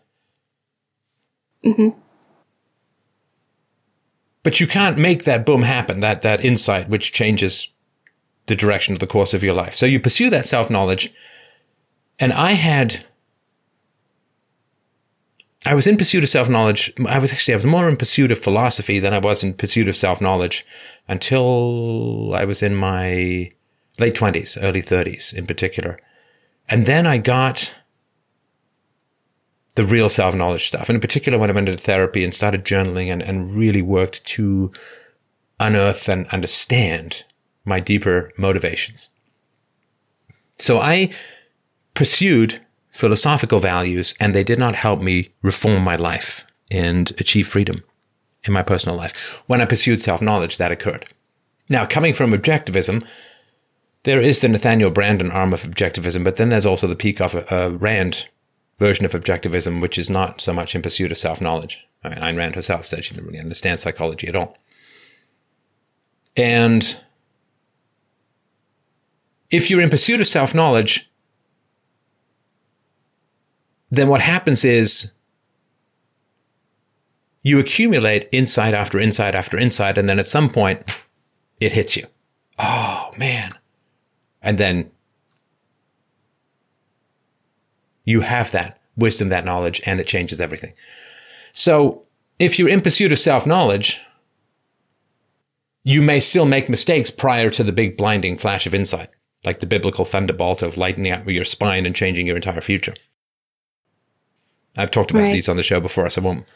Mm-hmm. But you can't make that boom happen, that, that insight which changes the direction of the course of your life. So you pursue that self knowledge. And I had, I was in pursuit of self knowledge. I was actually, I was more in pursuit of philosophy than I was in pursuit of self knowledge until I was in my late 20s, early 30s in particular. And then I got the real self knowledge stuff. And in particular, when I went into therapy and started journaling and, and really worked to unearth and understand my deeper motivations. So I pursued philosophical values and they did not help me reform my life and achieve freedom in my personal life. When I pursued self knowledge, that occurred. Now, coming from objectivism, there is the Nathaniel Branden arm of objectivism, but then there's also the Peikoff uh, Rand version of objectivism, which is not so much in pursuit of self knowledge. I mean, Ayn Rand herself said she didn't really understand psychology at all. And if you're in pursuit of self knowledge, then what happens is you accumulate insight after insight after insight, and then at some point it hits you. Oh, man. And then you have that wisdom, that knowledge, and it changes everything. So if you're in pursuit of self knowledge, you may still make mistakes prior to the big blinding flash of insight, like the biblical thunderbolt of lightening up your spine and changing your entire future. I've talked about Right. these on the show before, so I won't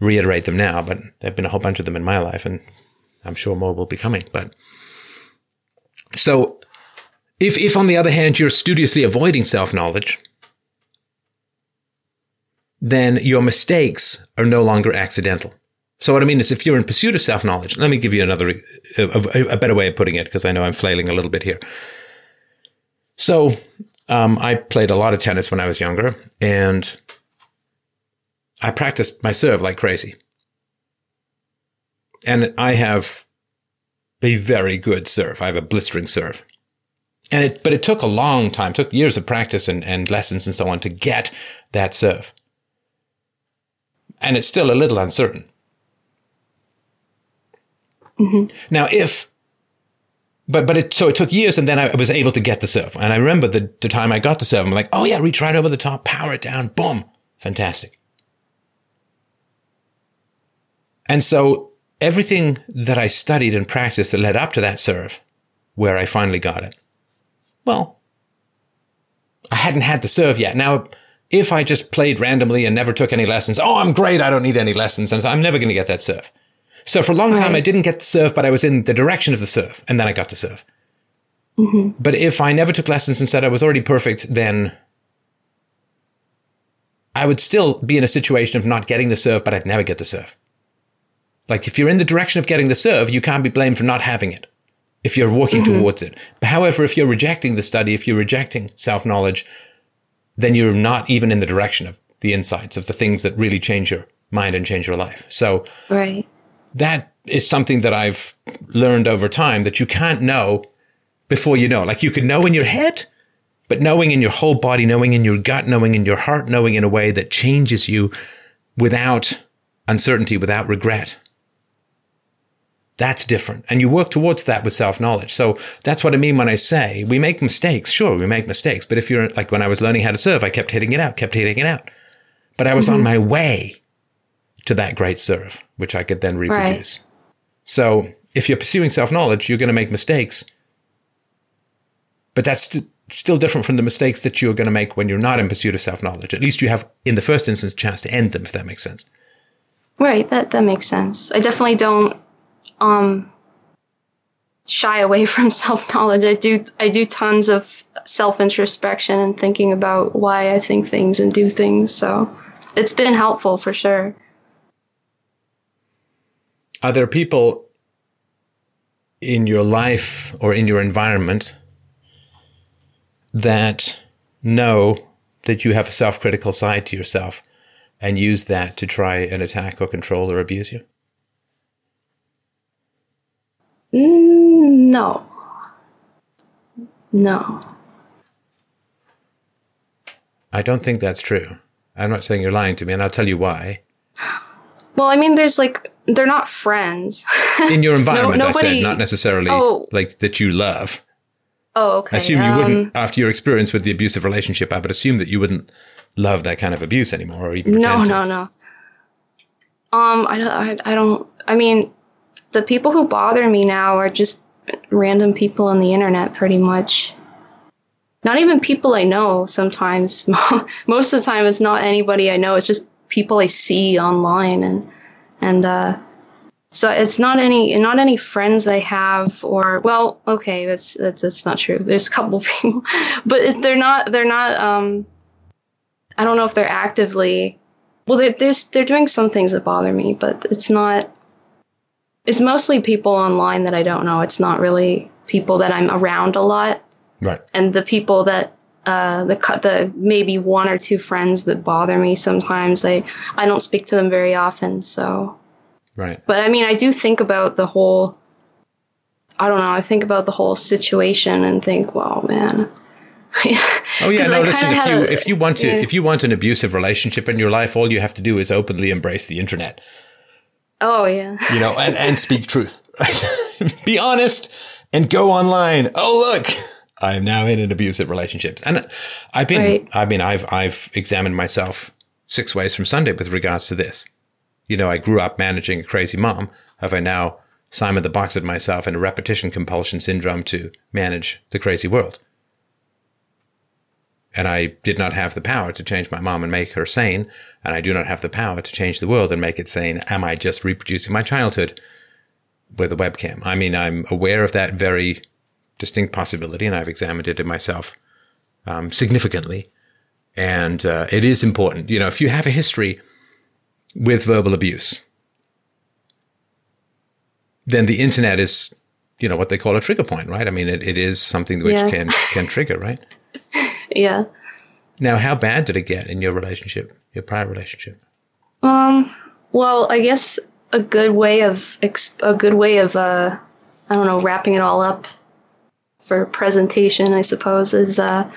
reiterate them now, but there have been a whole bunch of them in my life, and I'm sure more will be coming. But so if, if on the other hand, you're studiously avoiding self knowledge, then your mistakes are no longer accidental. So what I mean is, if you're in pursuit of self knowledge, let me give you another, a, a- a better way of putting it, because I know I'm flailing a little bit here. So um, I played a lot of tennis when I was younger, and I practiced my serve like crazy. And I have a very good serve. I have a blistering serve. And it, but it took a long time, took years of practice and, and lessons and so on to get that serve. And it's still a little uncertain. Mm-hmm. Now, if, but, but it, so it took years and then I was able to get the serve. And I remember the, the time I got the serve, I'm like, oh yeah, reach right over the top, power it down, boom. Fantastic. And so everything that I studied and practiced that led up to that serve, where I finally got it, well, I hadn't had the serve yet. Now, if I just played randomly and never took any lessons, oh, I'm great, I don't need any lessons, and I'm never going to get that serve. So for a long time, Right. I didn't get the serve, but I was in the direction of the serve, and then I got the serve. Mm-hmm. But if I never took lessons and said I was already perfect, then I would still be in a situation of not getting the serve, but I'd never get the serve. Like if you're in the direction of getting the serve, you can't be blamed for not having it if you're working mm-hmm. towards it. But however, if you're rejecting the study, if you're rejecting self knowledge, then you're not even in the direction of the insights of the things that really change your mind and change your life. So Right. that is something that I've learned over time that you can't know before you know. Like you can know in your head, but knowing in your whole body, knowing in your gut, knowing in your heart, knowing in a way that changes you without uncertainty, without regret. That's different. And you work towards that with self knowledge. So that's what I mean when I say we make mistakes. Sure, we make mistakes. But if you're like when I was learning how to serve, I kept hitting it out, kept hitting it out. But I was on mm-hmm. my way to that great serve, which I could then reproduce. So if you're pursuing self knowledge, you're going to make mistakes. But that's st- still different from the mistakes that you're going to make when you're not in pursuit of self knowledge. At least you have, in the first instance, a chance to end them, if that makes sense. Right, that that makes sense. I definitely don't um shy away from self-knowledge. I do I do tons of self-introspection and thinking about why I think things and do things. So it's been helpful for sure. Are there people in your life or in your environment that know that you have a self critical side to yourself and use that to try and attack or control or abuse you? Mm, no. No. I don't think that's true. I'm not saying you're lying to me, and I'll tell you why. Well, I mean there's like they're not friends. In your environment, I nobody- said, not necessarily Oh. like that you love. oh, okay. I assume you um, wouldn't, after your experience with the abusive relationship, I would assume that you wouldn't love that kind of abuse anymore or even No, no, no. Um, I don't, I, I don't, I mean, the people who bother me now are just random people on the internet, pretty much. Not even people I know sometimes. Most of the time, it's not anybody I know, it's just people I see online. And, and, uh, so it's not any not any friends I have or well okay that's that's that's not true there's a couple people but they're not they're not um I don't know if they're actively well they're, there's they're doing some things that bother me but it's not it's mostly people online that I don't know it's not really people that I'm around a lot Right. and the people that uh, the the maybe one or two friends that bother me sometimes I I don't speak to them very often so Right. but I mean, I do think about the whole. I don't know. I think about the whole situation and think, well, man." Oh yeah, no. Listen, if you a- if you want to yeah. if you want an abusive relationship in your life, all you have to do is openly embrace the internet, Oh yeah. you know, and and speak truth. Right? Be honest and go online. Oh look, I am now in an abusive relationship, and I've been. Right. I mean, I've I've examined myself six ways from Sunday with regards to this. You know, I grew up managing a crazy mom. Have I now Simon the Boxed myself in a repetition compulsion syndrome to manage the crazy world? And I did not have the power to change my mom and make her sane, and I do not have the power to change the world and make it sane. Am I just reproducing my childhood with a webcam? I mean, I'm aware of that very distinct possibility, and I've examined it in myself um, significantly. And uh, it is important, you know, if you have a history with verbal abuse, then the internet is, you know, what they call a trigger point, right? I mean, it, it is something which Yeah. can can trigger, right? Yeah. Now, how bad did it get in your relationship, your prior relationship? Um. Well, I guess a good way of a good way of uh, I don't know, wrapping it all up for presentation, I suppose, is uh,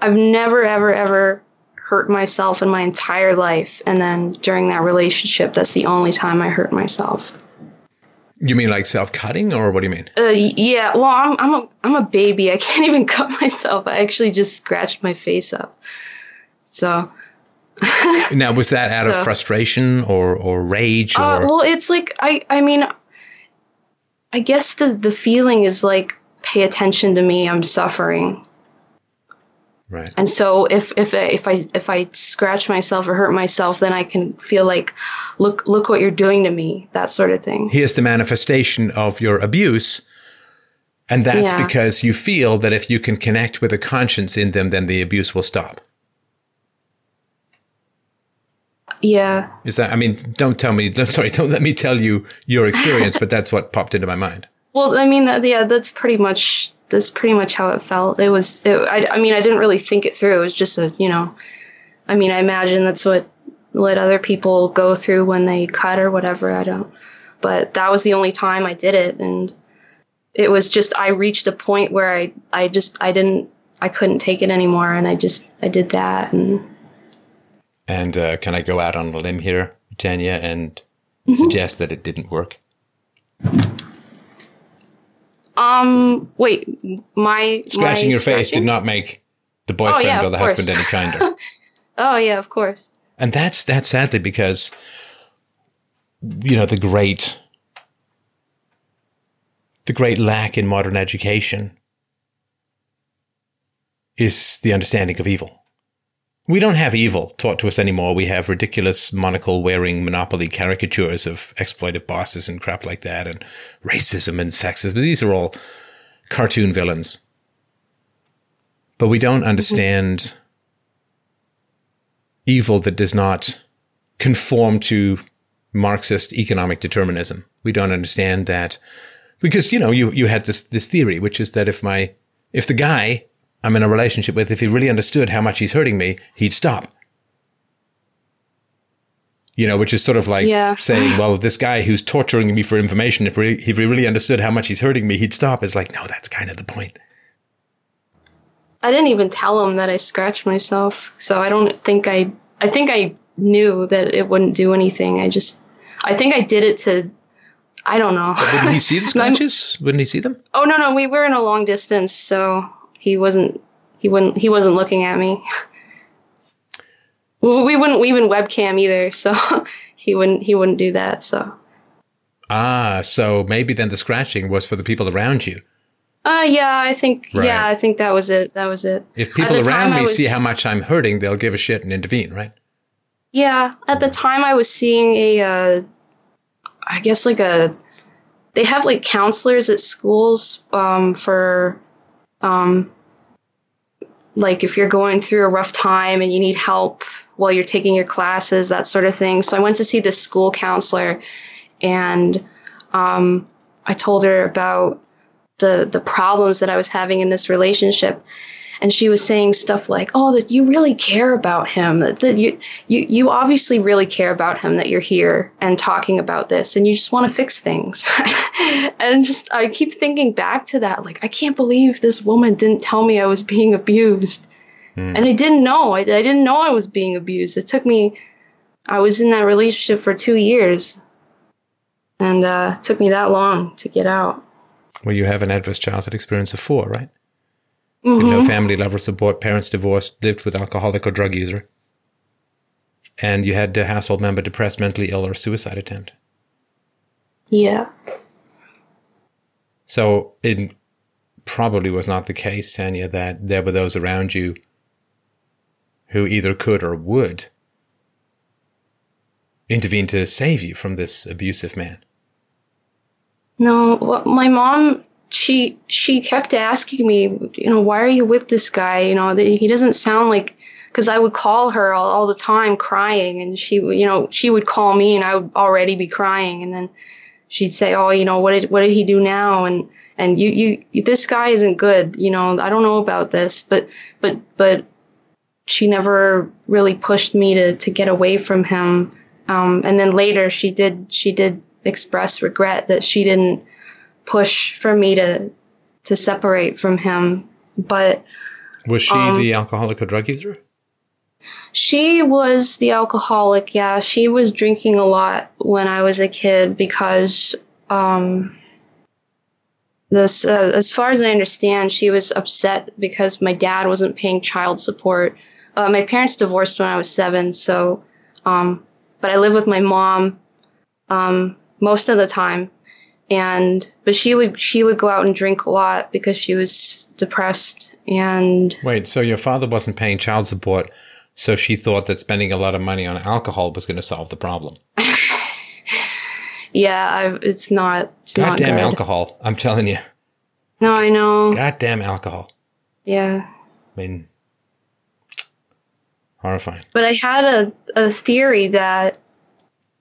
I've never ever ever hurt myself in my entire life, and then during that relationship, that's the only time I hurt myself. You mean like self cutting, or what do you mean? Uh, yeah. Well, I'm I'm a I'm a baby. I can't even cut myself. I actually just scratched my face up. So. Now, was that out of frustration or or rage or? Uh, well, it's like I I mean, I guess the the feeling is like pay attention to me, I'm suffering. Right. And so if if I- if I if I scratch myself or hurt myself, then I can feel like look look what you're doing to me, that sort of thing. Here's the manifestation of your abuse. And that's Yeah. because you feel that if you can connect with a conscience in them, then the abuse will stop. Yeah. Is that, I mean, don't tell me, don't, sorry, don't let me tell you your experience, but that's what popped into my mind. Well, I mean, yeah, that's pretty much that's pretty much how it felt. It was. It, I, I mean, I didn't really think it through. It was just a, you know, I mean, I imagine that's what let other people go through when they cut or whatever. I don't. But that was the only time I did it, and it was just I reached a point where I I just I didn't I couldn't take it anymore, and I just I did that, and And uh, can I go out on a limb here, Tanya, and Mm-hmm. suggest that it didn't work? Um wait my Scratching my your face did not make the boyfriend yeah, or the husband any kinder. Oh yeah, of course. And that's that's sadly because you know the great the great lack in modern education is the understanding of evil. We don't have evil taught to us anymore. We have ridiculous monocle wearing monopoly caricatures of exploitive bosses and crap like that and racism and sexism. These are all cartoon villains. But we don't understand evil that does not conform to Marxist economic determinism. We don't understand that because you know you you had this this theory, which is that if my if the guy I'm in a relationship with, if he really understood how much he's hurting me, he'd stop. You know, which is sort of like Yeah. saying, well, this guy who's torturing me for information, if, re- if he really understood how much he's hurting me, he'd stop. It's like, no, that's kind of the point. I didn't even tell him that I scratched myself, so I don't think I. I think I knew that it wouldn't do anything. I just, I think I did it to, I don't know. Didn't he see the scratches? Wouldn't he see them? oh no, no, we were in a long distance, so he wasn't. He wouldn't. He wasn't looking at me. we wouldn't even webcam either, so he wouldn't. He wouldn't do that. So. Ah, so maybe then the scratching was for the people around you. Uh, yeah, I think. Right. Yeah, I think that was it. That was it. If people around me see how much I'm hurting, they'll give a shit and intervene, right? Yeah, at the time I was seeing a, uh, I guess like a, they have like counselors at schools um, for, um, like if you're going through a rough time and you need help while you're taking your classes, that sort of thing. So I went to see this school counselor, and um, I told her about the the problems that I was having in this relationship. And she was saying stuff like, "Oh, that you really care about him. That, that you you you obviously really care about him that you're here and talking about this and you just want to fix things and just i keep thinking back to that like i can't believe this woman didn't tell me i was being abused Hmm. and i didn't know I, I didn't know i was being abused it took me i was in that relationship for two years and uh, it took me that long to get out Well, you have an adverse childhood experience of four, right? Had no mm-hmm. family, love, or support, parents divorced, lived with alcoholic or drug user, and you had a household member depressed, mentally ill, or suicide attempt. yeah So it probably was not the case, Tanya, that there were those around you who either could or would intervene to save you from this abusive man. No, well, my mom she she kept asking me, you know, why are you with this guy? You know, he doesn't sound like because I would call her all, all the time crying, and she, you know, she would call me, and I would already be crying, and then she'd say, oh, you know, what did what did he do now? And and you you this guy isn't good. You know, I don't know about this, but but but she never really pushed me to to get away from him. Um, and then later she did she did express regret that she didn't push for me to to separate from him. But Was she Um, the alcoholic or drug user? she was the alcoholic. Yeah, she was drinking a lot when I was a kid because um, this, uh, as far as I understand, she was upset because my dad wasn't paying child support. Uh, my parents divorced when I was seven, so um, but I live with my mom um, most of the time, and but she would she would go out and drink a lot because she was depressed and Wait, so your father wasn't paying child support, so she thought that spending a lot of money on alcohol was going to solve the problem. yeah I, it's not it's not Goddamn good. alcohol! I'm telling you, no i know goddamn alcohol. yeah I mean, horrifying. but i had a, a theory that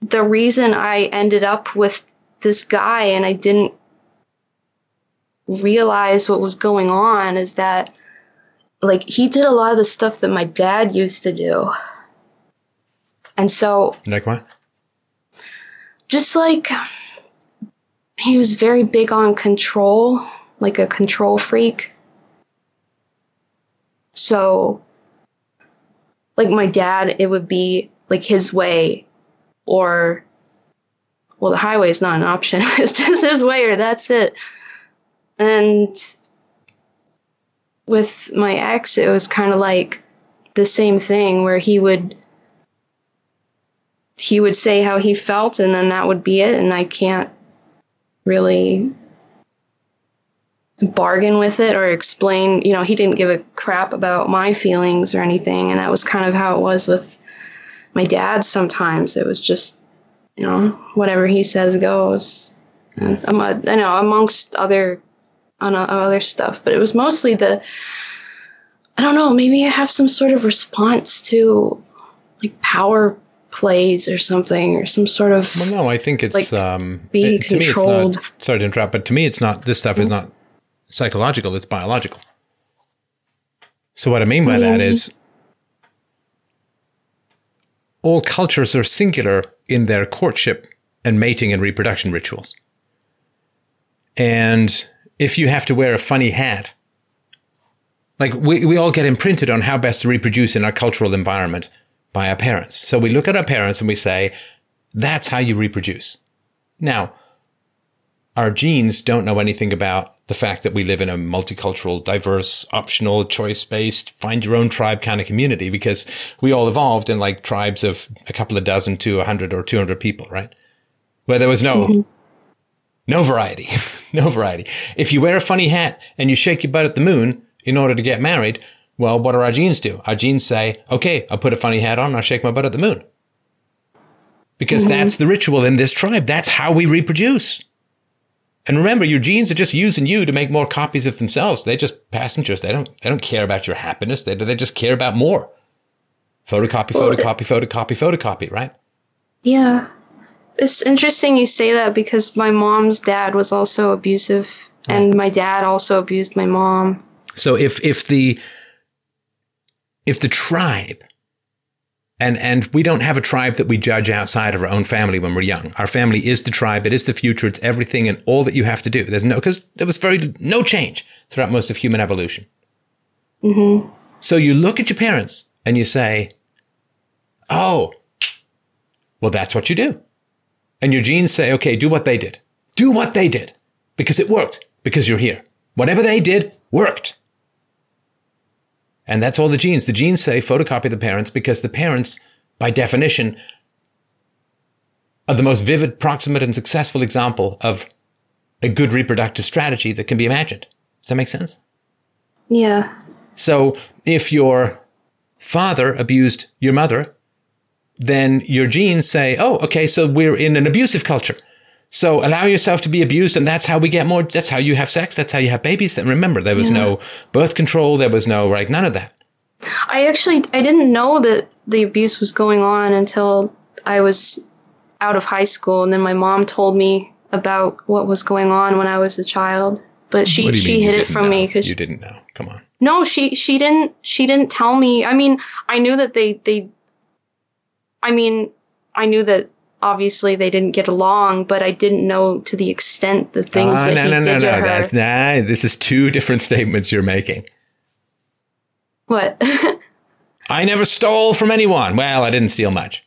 the reason i ended up with this guy and i didn't realize what was going on is that like he did a lot of the stuff that my dad used to do and so Like what? just like he was very big on control, like a control freak. So, like my dad, it would be like his way, or well, the highway is not an option. it's just his way, or that's it. And with my ex, it was kind of like the same thing where he would he would say how he felt and then that would be it and i can't really bargain with it or explain you know he didn't give a crap about my feelings or anything and that was kind of how it was with my dad sometimes it was just you know whatever he says goes a, i know amongst other on uh, other stuff but it was mostly the i don't know maybe i have some sort of response to like power plays or something or some sort of Well, no, I think it's Like, um, being it- to me controlled. it's not. Sorry to interrupt, but to me, it's not. This stuff is mm-hmm. not psychological; it's biological. So what I mean by that Yeah. is, all cultures are singular in their courtship and mating and reproduction rituals. And if you have to wear a funny hat, like we, we all get imprinted on how best to reproduce in our cultural environment by our parents. So we look at our parents and we say, that's how you reproduce. Now, our genes don't know anything about the fact that we live in a multicultural, diverse, optional, choice based, find your own tribe kind of community because we all evolved in like tribes of a couple of dozen to a hundred or 200 people, right? Where there was no, mm-hmm. no variety, no variety. If you wear a funny hat and you shake your butt at the moon in order to get married, well, what do our genes do? Our genes say, okay, I'll put a funny hat on and I'll shake my butt at the moon because mm-hmm. that's the ritual in this tribe. That's how we reproduce. And remember, your genes are just using you to make more copies of themselves. They're just passengers. They don't. They don't care about your happiness. They they just care about more. Photocopy, Well, photocopy, photocopy, photocopy. Right? Yeah. It's interesting you say that because my mom's dad was also abusive and my dad also abused my mom. So if if the if the tribe and and we don't have a tribe that we judge outside of our own family when we're young. Our family is the tribe. It is the future. It's everything and all that you have to do. There's no because there was very no change throughout most of human evolution. Mm-hmm. So you look at your parents and you say, "Oh, well, that's what you do," and your genes say, "Okay, do what they did. Do what they did because it worked. Because you're here. Whatever they did worked." And that's all the genes. The genes say photocopy the parents because the parents, by definition, are the most vivid, proximate, and successful example of a good reproductive strategy that can be imagined. Does that make sense? Yeah. So if your father abused your mother, then your genes say, oh, okay, so we're in an abusive culture. So allow yourself to be abused, and that's how we get more. That's how you have sex. That's how you have babies. And remember, there was Yeah. no birth control. There was no right, none of that. I actually I didn't know that the abuse was going on until I was out of high school and then my mom told me about what was going on when I was a child. But she What do you she hid it from know? me cuz you didn't know. Come on. No, she she didn't she didn't tell me. I mean, I knew that they they I mean, I knew that obviously they didn't get along, but I didn't know to the extent the things Ah, that no, he no, no, did to no. her. That's, nah, this is two different statements you're making. What? I never stole from anyone. Well, I didn't steal much.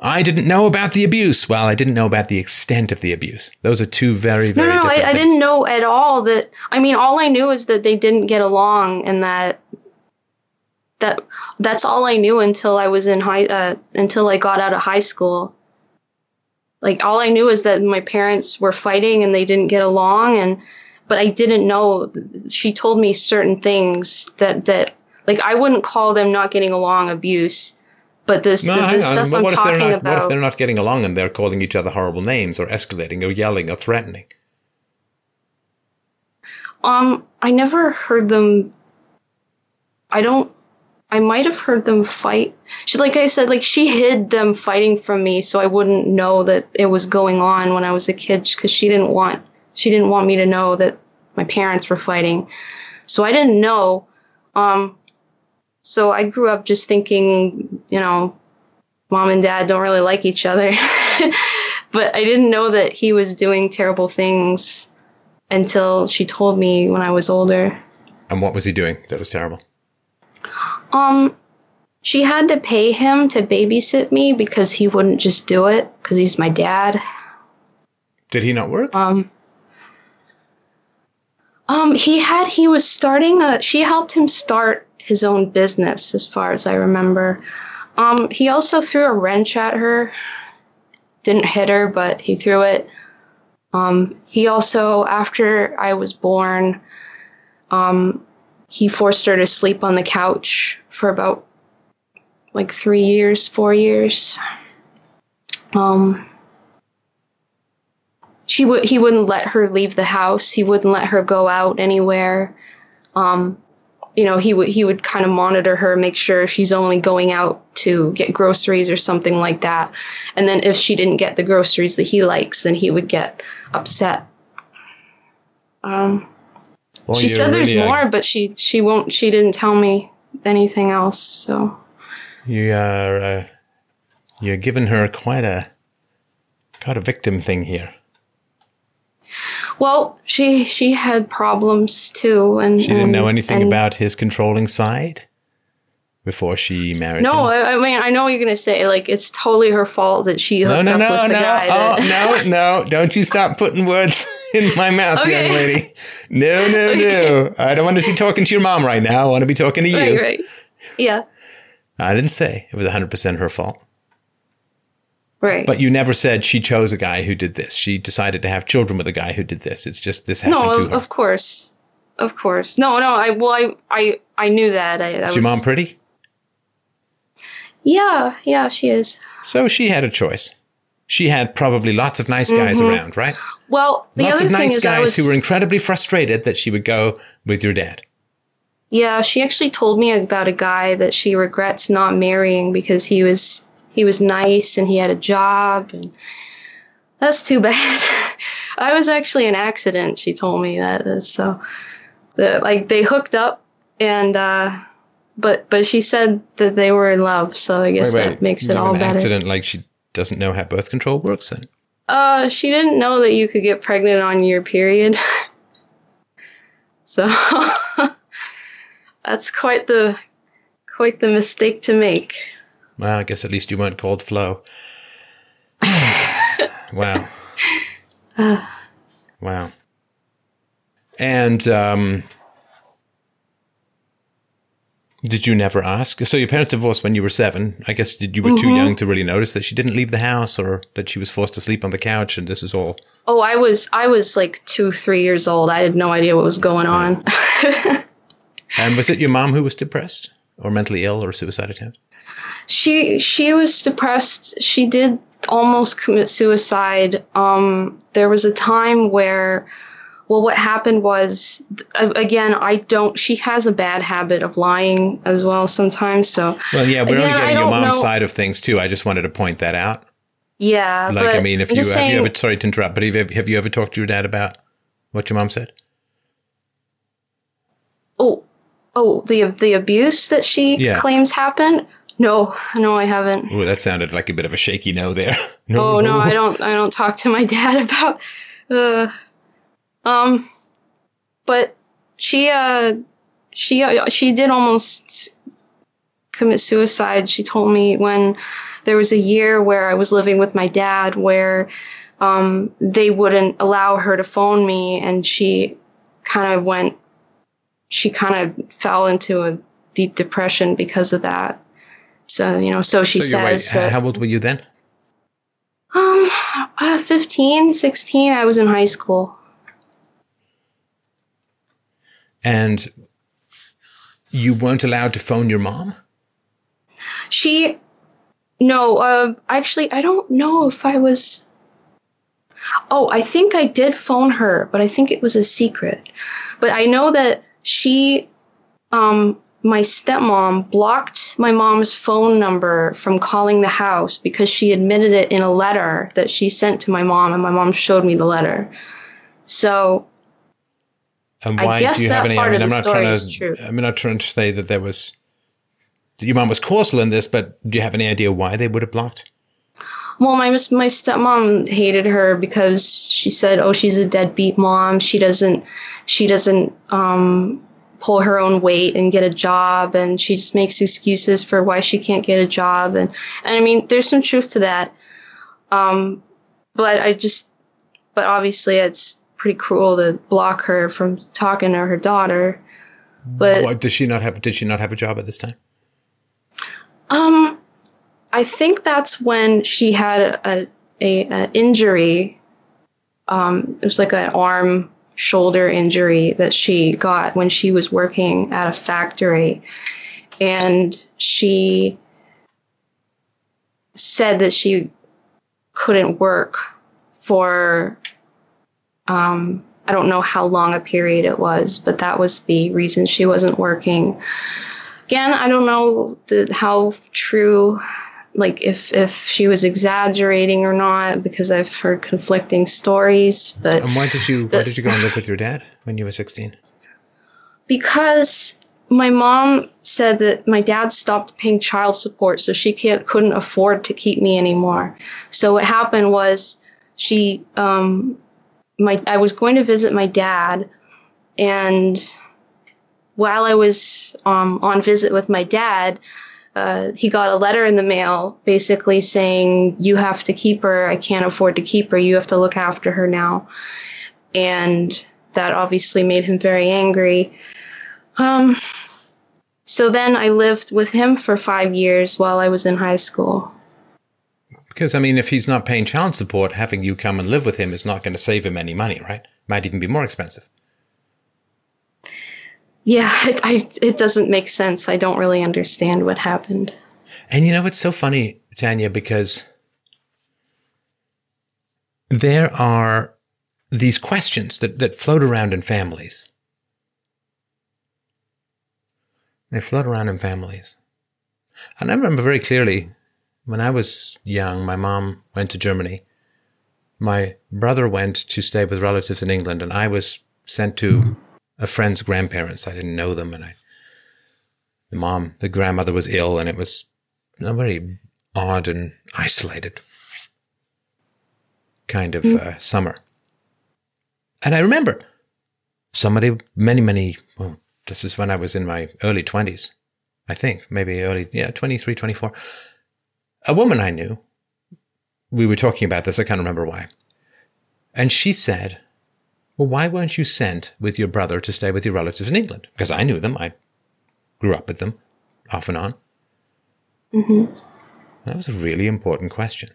I didn't know about the abuse. Well, I didn't know about the extent of the abuse. Those are two very, very no, different I, I didn't know at all that. I mean, all I knew is that they didn't get along, and that that that's all I knew until I was in high uh, until I got out of high school. Like all I knew is that my parents were fighting and they didn't get along and but I didn't know she told me certain things that that like I wouldn't call them not getting along abuse. But this No, the, hang stuff I'm what if talking not? What if they're not getting along and they're calling each other horrible names or escalating or yelling or threatening? Um, I never heard them. I don't. I might have heard them fight. She, like I said, like she hid them fighting from me, so I wouldn't know that it was going on when I was a kid, because she didn't want she didn't want me to know that my parents were fighting. So I didn't know. Um, so I grew up just thinking, you know, mom and dad don't really like each other. but I didn't know that he was doing terrible things until she told me when I was older. And what was he doing that was terrible? Um, she had to pay him to babysit me because he wouldn't just do it because he's my dad. Did he not work? Um, um, he had he was starting a. She helped him start his own business, as far as I remember. Um, he also threw a wrench at her. Didn't hit her, but he threw it. Um, he also, after I was born, um, he forced her to sleep on the couch for about like three years, four years. Um, she would he wouldn't let her leave the house. He wouldn't let her go out anywhere. Um, you know, he would he would kind of monitor her, make sure she's only going out to get groceries or something like that. And then if she didn't get the groceries that he likes, then he would get upset. Um, Well, she said there's really, uh, more, but she she won't. She didn't tell me anything else. So You are uh, you're giving her quite a quite a victim thing here. well, she she had problems too, and She didn't know anything and- about his controlling side before she married No, him. I, I mean I know what you're gonna say like it's totally her fault that she No, hooked no, up no, with the no, guy. oh, that, no, no! Don't you stop putting words in my mouth, Okay. young lady. No, no, Okay. no! I don't want to be talking to your mom right now. I want to be talking to you. right, right, yeah, I didn't say it was 100 percent her fault, right. but you never said she chose a guy who did this. She decided to have children with a guy who did this. It's just this happened no, to of, of course, of course. No, no. I well, I I I knew that. I, I Is was, your mom pretty? Yeah, yeah, she is. So she had a choice. She had probably lots of nice guys Mm-hmm. around, right? Well, the lots other of thing nice is, guys was who were incredibly frustrated that she would go with your dad. Yeah, she actually told me about a guy that she regrets not marrying because he was he was nice and he had a job and that's too bad. I was actually an accident, she told me that. So the, like they hooked up and uh but but she said that they were in love, so I guess that makes it all an better. accident like she doesn't know how birth control works then. Uh she didn't know that you could get pregnant on your period. so that's quite the quite the mistake to make. Well, I guess at least you weren't called Flo. wow. wow. And um, did you never ask? So your parents divorced when you were seven. I guess did you were too young to really notice that she didn't leave the house or that she was forced to sleep on the couch and this is all. Oh, I was I was like two, three years old. I had no idea what was going on. And was it your mom who was depressed or mentally ill or suicide attempt? she she was depressed. She did almost commit suicide. Um, there was a time where, well, what happened was, again, I don't. She has a bad habit of lying as well sometimes. So Well, yeah, we're Again, only getting your mom's know- side of things too. I just wanted to point that out. yeah, Like, I mean, if I'm you have you ever sorry to interrupt, but have you, have you ever talked to your dad about what your mom said? oh oh the the abuse that she Yeah. claims happened. No, no, I haven't. Ooh, that sounded like a bit of a shaky no there. oh no, I don't. I don't talk to my dad about. Uh, um, but she uh she uh, she did almost commit suicide. She told me when there was a year where I was living with my dad where um they wouldn't allow her to phone me, and she kind of went. She kind of fell into a deep depression because of that. So you know, so she so you're right. says that How old were you then? Um, uh, 15, 16, I was in high school. And you weren't allowed to phone your mom? She, no, uh, actually, I don't know if I was. Oh, I think I did phone her, but I think it was a secret. But I know that she, um, my stepmom blocked my mom's phone number from calling the house because she admitted it in a letter that she sent to my mom, and my mom showed me the letter. So And I why guess do you have that any? part I mean, I'm not trying to. I'm not trying to say that there was. Your mom was causal in this, but do you have any idea why they would have blocked? Well, my my stepmom hated her because she said, "Oh, she's a deadbeat mom. She doesn't she doesn't um, pull her own weight and get a job, and she just makes excuses for why she can't get a job." And and I mean, there's some truth to that. Um, but I just, but obviously, it's pretty cruel to block her from talking to her daughter. But Why, does she not have? Did she not have a job at this time? Um, I think that's when she had a, a, a injury. Um, it was like an arm shoulder injury that she got when she was working at a factory, and she said that she couldn't work for um, I don't know how long a period it was, but that was the reason she wasn't working again i don't know the, how true like if if she was exaggerating or not because i've heard conflicting stories but And why did you? Why did you go and live with your dad when you were 16? because my mom said that my dad stopped paying child support so she can't couldn't afford to keep me anymore so what happened was she um my i was going to visit my dad and while i was um, on visit with my dad uh, he got a letter in the mail basically saying you have to keep her. I can't afford to keep her. You have to look after her now. And that obviously made him very angry. Um, so then I lived with him for five years while I was in high school. Because I mean, if he's not paying child support, having you come and live with him is not going to save him any money, right? Might even be more expensive. Yeah, it, I, it doesn't make sense. I don't really understand what happened. And you know, it's so funny, Tanya, because there are these questions that, that float around in families. They float around in families. And I remember very clearly when I was young, my mom went to Germany. My brother went to stay with relatives in England, and I was sent to a friend's grandparents. I didn't know them, and I, the mom, the grandmother was ill, and it was a very odd and isolated kind of uh, summer. And I remember somebody, many, many, well, this is when I was in my early 20s, I think, maybe early, yeah, 23, 24. A woman I knew, we were talking about this, I can't remember why. And she said, Well, why weren't you sent with your brother to stay with your relatives in England? Because I knew them, I grew up with them off and on. Mm-hmm. That was a really important question.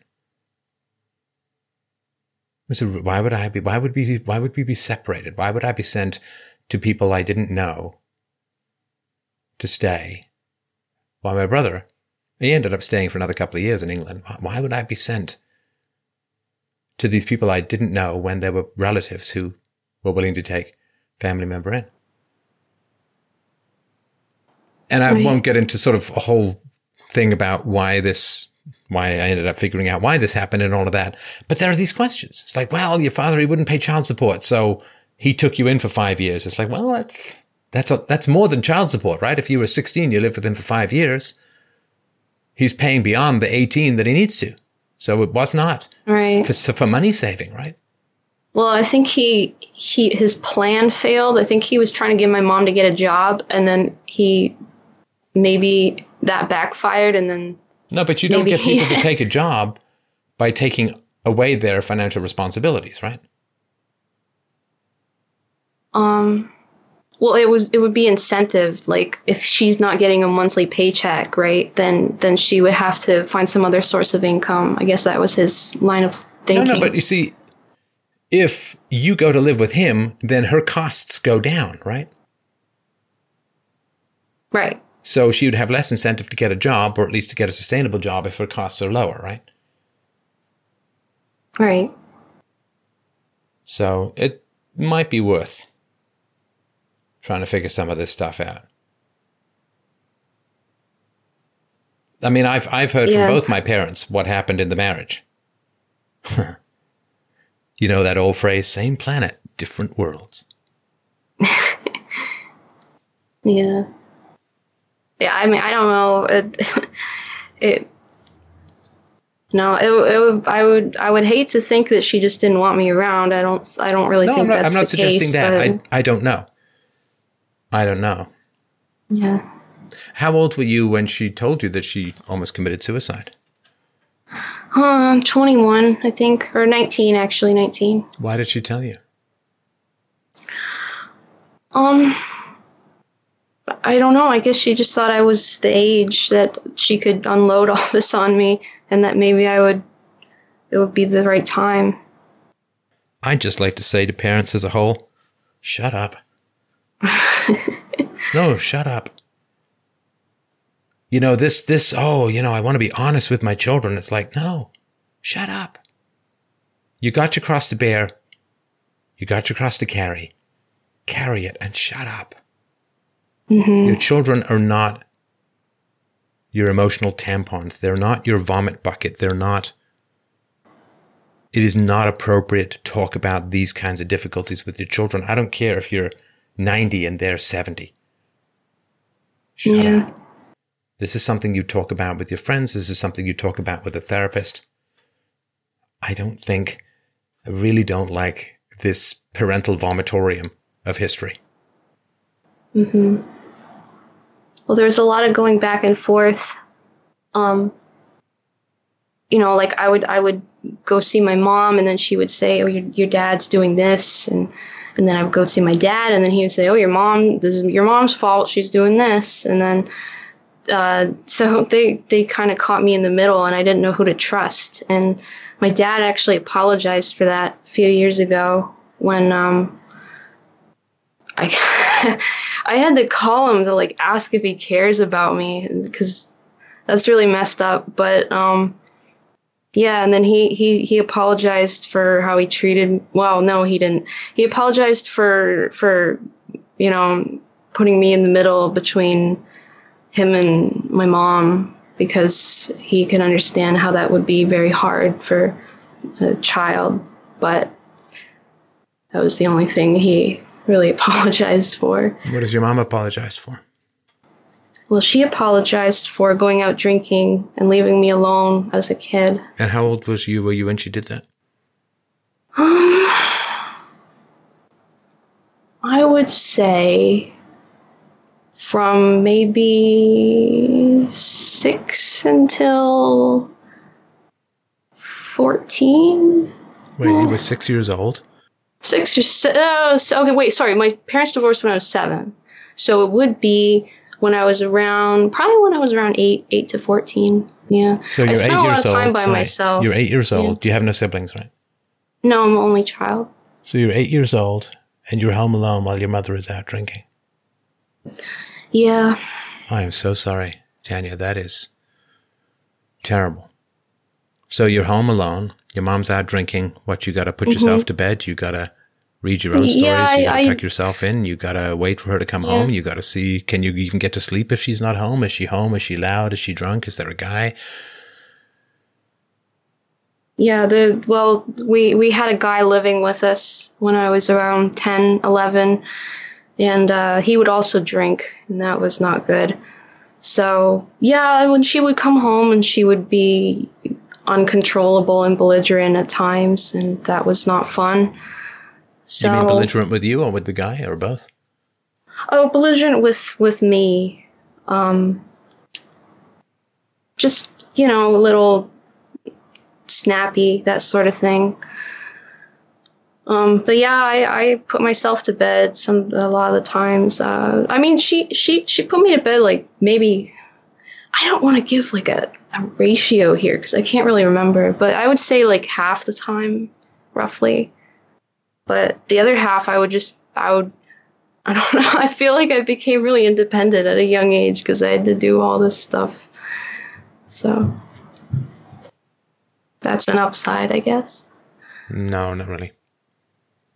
A, why would I be? Why would we? Why would we be separated? Why would I be sent to people I didn't know to stay? While my brother, he ended up staying for another couple of years in England. Why- would I be sent to these people I didn't know when there were relatives who were willing to take family member in? And I Right. won't get into sort of a whole thing about why this why I ended up figuring out why this happened and all of that. But there are these questions. It's like, well, your father he wouldn't pay child support, so he took you in for five years. It's like, well, that's that's a, that's more than child support, right? If you were sixteen, you lived with him for five years. He's paying beyond the eighteen that he needs to, so it was not Right. for for money saving, right? Well, I think he he his plan failed. I think he was trying to get my mom to get a job, and then he maybe that backfired, and then No, but you don't get people to take a job by taking away their financial responsibilities, right? um, well it was it would be incentive like if she's not getting a monthly paycheck right then then she would have to find some other source of income i guess that was his line of thinking No, no, but you see, if you go to live with him, then her costs go down, right? right So she would have less incentive to get a job, or at least to get a sustainable job, if her costs are lower, right? right So it might be worth trying to figure some of this stuff out. I mean, I've I've heard Yeah. from both my parents what happened in the marriage. you know that old phrase, same planet, different worlds. yeah yeah i mean i don't know it, it no it, it would i would i would hate to think that she just didn't want me around i don't i don't really No, think I'm not, that's I'm not the suggesting case, that. I I don't know. I don't know. yeah How old were you when she told you that she almost committed suicide? um 21 i think or 19 actually 19 Why did she tell you? Um, I don't know. I guess she just thought I was the age that she could unload all this on me, and that maybe I would, it would be the right time. I'd just like to say to parents as a whole, shut up. no, shut up. You know, this, this, oh, you know, I want to be honest with my children. It's like, no, shut up. You got your cross to bear. You got your cross to carry. Carry it and shut up. hmm Your children are not your emotional tampons. They're not your vomit bucket. They're not. It is not appropriate to talk about these kinds of difficulties with your children. I don't care if you're 90 and they're 70. Shut Yeah. up. This is something you talk about with your friends. This is something you talk about with a therapist. I don't think, I really don't like this parental vomitorium of history. hmm Well, there was a lot of going back and forth. Um, you know, like I would, I would go see my mom, and then she would say, "Oh, your your dad's doing this," and and then I would go see my dad, and then he would say, "Oh, your mom, this is your mom's fault. She's doing this," and then. Uh, so they they kind of caught me in the middle, and I didn't know who to trust. And my dad actually apologized for that a few years ago when um, I I had to call him to like ask if he cares about me because that's really messed up. But um, yeah, and then he he he apologized for how he treated. Well, no, he didn't. He apologized for for you know putting me in the middle between him and my mom because he can understand how that would be very hard for a child. But that was the only thing he really apologized for. What does your mom apologize for? Well, she apologized for going out drinking and leaving me alone as a kid. And how old was you were you when she did that? Um, I would say from maybe six until 14. Wait, you were six years old? Six or se- uh, so, okay, wait, sorry. My parents divorced when I was seven. So it would be when I was around, probably when I was around eight, eight to 14. Yeah. So I you're eight spent a lot years of time old. by sorry. myself. You're eight years Yeah. old. You have no siblings, right? No, I'm only child. So you're eight years old and you're home alone while your mother is out drinking. Yeah. I am so sorry, Tanya. That is terrible. So you're home alone. Your mom's out drinking. What you got to put yourself mm-hmm. to bed. You got to read your own stories. Yeah, you got to pack yourself in. You got to wait for her to come Yeah. home. You got to see. Can you even get to sleep if she's not home? Is she home? Is she loud? Is she drunk? Is there a guy? Yeah, the well, we we had a guy living with us when I was around 10, 11, and uh, he would also drink, and that was not good. So yeah, when she would come home and she would be uncontrollable and belligerent at times, and that was not fun. So you mean belligerent with you or with the guy or both? oh, belligerent with with me, um, just you know, a little snappy, that sort of thing. Um, but yeah, I, I put myself to bed some a lot of the times. Uh, I mean, she she she put me to bed like maybe. I don't want to give like a, a ratio here because I can't really remember, but I would say like half the time, roughly. But the other half, I would just I would I don't know. I feel like I became really independent at a young age because I had to do all this stuff. So that's an upside, I guess. No, not really.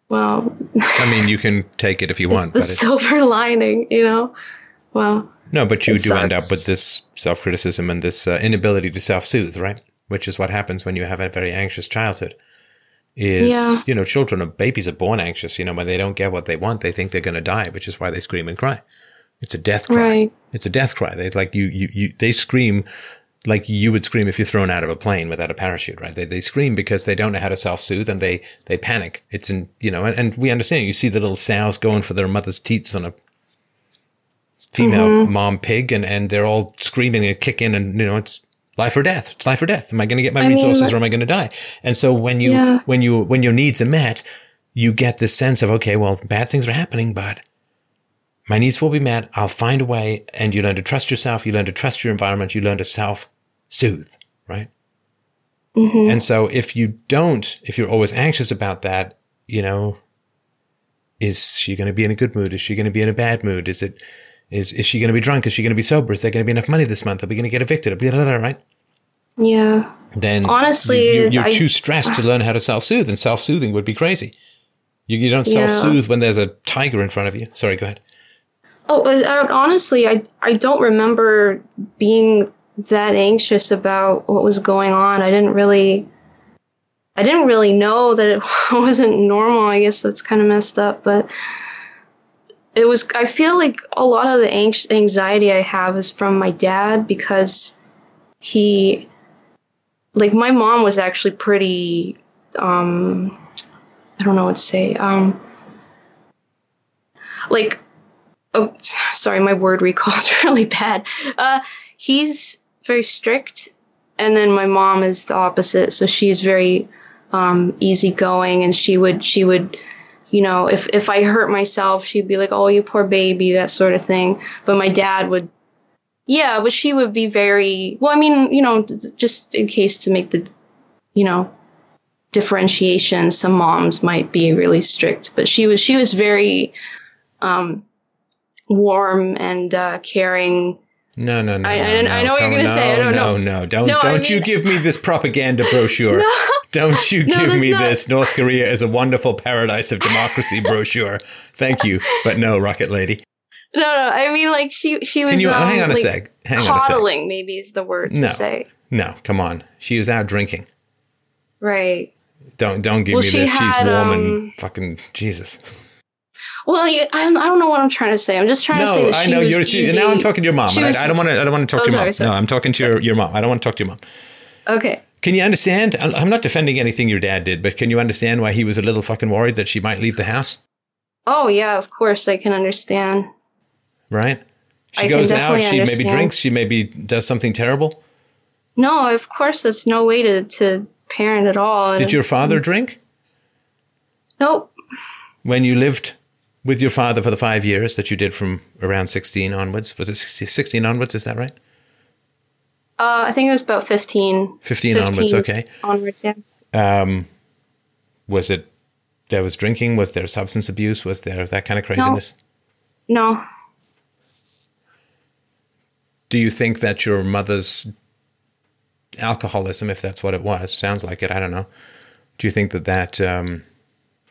Well, I mean, you can take it if you it's want, the but it's silver lining, you know. Well, no. But you do end up with this self criticism and this uh, inability to self soothe, right? Which is what happens when you have a very anxious childhood. Is Yeah. you know, children or babies are born anxious. You know, when they don't get what they want, they think they're going to die, which is why they scream and cry. It's a death cry. Right. It's a death cry. They like you, you, you. They scream like you would scream if you're thrown out of a plane without a parachute, right? They, they scream because they don't know how to self-soothe and they, they panic. It's in, you know, and, and we understand. You see the little sows going for their mother's teats on a female Mm-hmm. mom pig and, and they're all screaming and kicking and, you know, it's life or death. It's life or death. Am I going to get my I resources that- or am I going to die? And so when you, Yeah. when you, when your needs are met, you get this sense of, okay, well, bad things are happening, but my needs will be met. I'll find a way. And you learn to trust yourself. You learn to trust your environment. You learn to self soothe, right? hmm And so if you don't, if you're always anxious about that, you know, is she going to be in a good mood? Is she going to be in a bad mood? Is it, is, is she going to be drunk? Is she going to be sober? Is there going to be enough money this month? Are we going to get evicted? Blah, blah, blah, right? yeah. Then Honestly, you, are I- too stressed to learn how to self soothe, and self soothing would be crazy. You, you don't self soothe when there's a tiger in front of you. Sorry, go ahead. Oh, I, I- uh, honestly, I I don't remember being that anxious about what was going on. I didn't really, I didn't really know that it wasn't normal. I guess that's kind of messed up, but it was. I feel like a lot of the anx- anxiety I have is from my dad because he, like, my mom was actually pretty. Um, I don't know what to say. Um, like oh sorry my word recall is really bad uh he's very strict and then my mom is the opposite so she's very um easygoing and she would she would you know if if i hurt myself she'd be like oh you poor baby that sort of thing but my dad would yeah but she would be very well i mean you know just in case to make the you know differentiation some moms might be really strict but she was she was very um warm and uh, caring. No, no, no. I- no, I- I no, know what you're gonna on, say. I don't no, know. no. no, Don't, No, don't you mean- give me this propaganda brochure. Don't you No, give me not- this North Korea is a wonderful paradise of democracy brochure. Thank you, but no, Rocket Lady. No, no, I mean like she she was. Can you um, hang on a like, sec? Hang on a sec. Maybe is the word to say. No, come on. She was out drinking. Right. Don't don't give Well, me she this. She's had, warm um, and fucking Jesus. Well, I, I don't know what I'm trying to say. I'm just trying to say No, that I she know was you're. She, easy. now I'm talking to your mom. She and I- I, don't want to. I don't want to talk Oh, to your sorry, mom. sorry. No, I'm talking to your, your mom. I don't want to talk to your mom. Okay. Can you understand? I'm I'm not defending anything your dad did, but can you understand why he was a little fucking worried that she might leave the house? Oh yeah, of course I can understand. Right? She I goes out. She maybe drinks. She maybe does something terrible. No, of course that's no way to to parent at all. Did your father drink Nope. when you lived with your father for the five years that you did from around 16 onwards? Was it 16 16 onwards? Is that right? Uh, I think it was about 15. 15, onwards. Okay. Onwards, yeah. Um, was it? There was drinking. Was there substance abuse? Was there that kind of craziness? No. Do you think that your mother's alcoholism, if that's what it was, sounds like it, I don't know. Do you think that that um,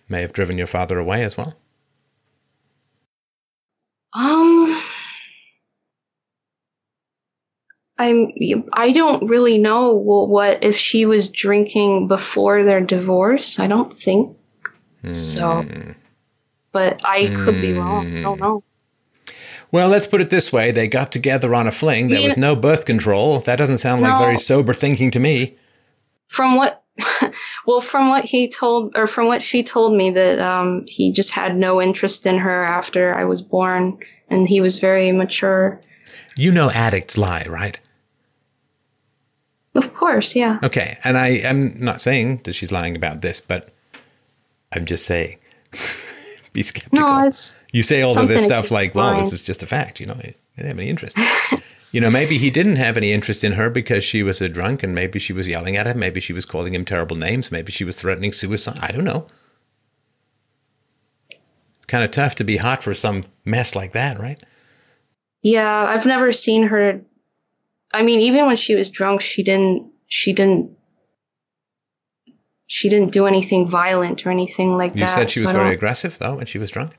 may have driven your father away as well? Um, I'm. I don't really know what if she was drinking before their divorce. I don't think so. Hmm. But I could be wrong. I don't know. Well, let's put it this way: they got together on a fling. There was no birth control. That doesn't sound like No. very sober thinking to me. From what, well, from what he told, or from what she told me, that um, he just had no interest in her after I was born, and he was very mature. You know, addicts lie, right? Of course, yeah. Okay, and I am not saying that she's lying about this, but I'm just saying. Be skeptical. No, it's you say all of this stuff like, well, mind. this is just a fact. You know, I didn't have any interest. you know, maybe he didn't have any interest in her because she was a drunk and maybe she was yelling at him. Maybe she was calling him terrible names. Maybe she was threatening suicide. I don't know. It's kind of tough to be hot for some mess like that, right? Yeah, I've never seen her. I mean, even when she was drunk, she didn't. She didn't. She didn't do anything violent or anything like You that. You said she so was very aggressive, though, when she was drunk.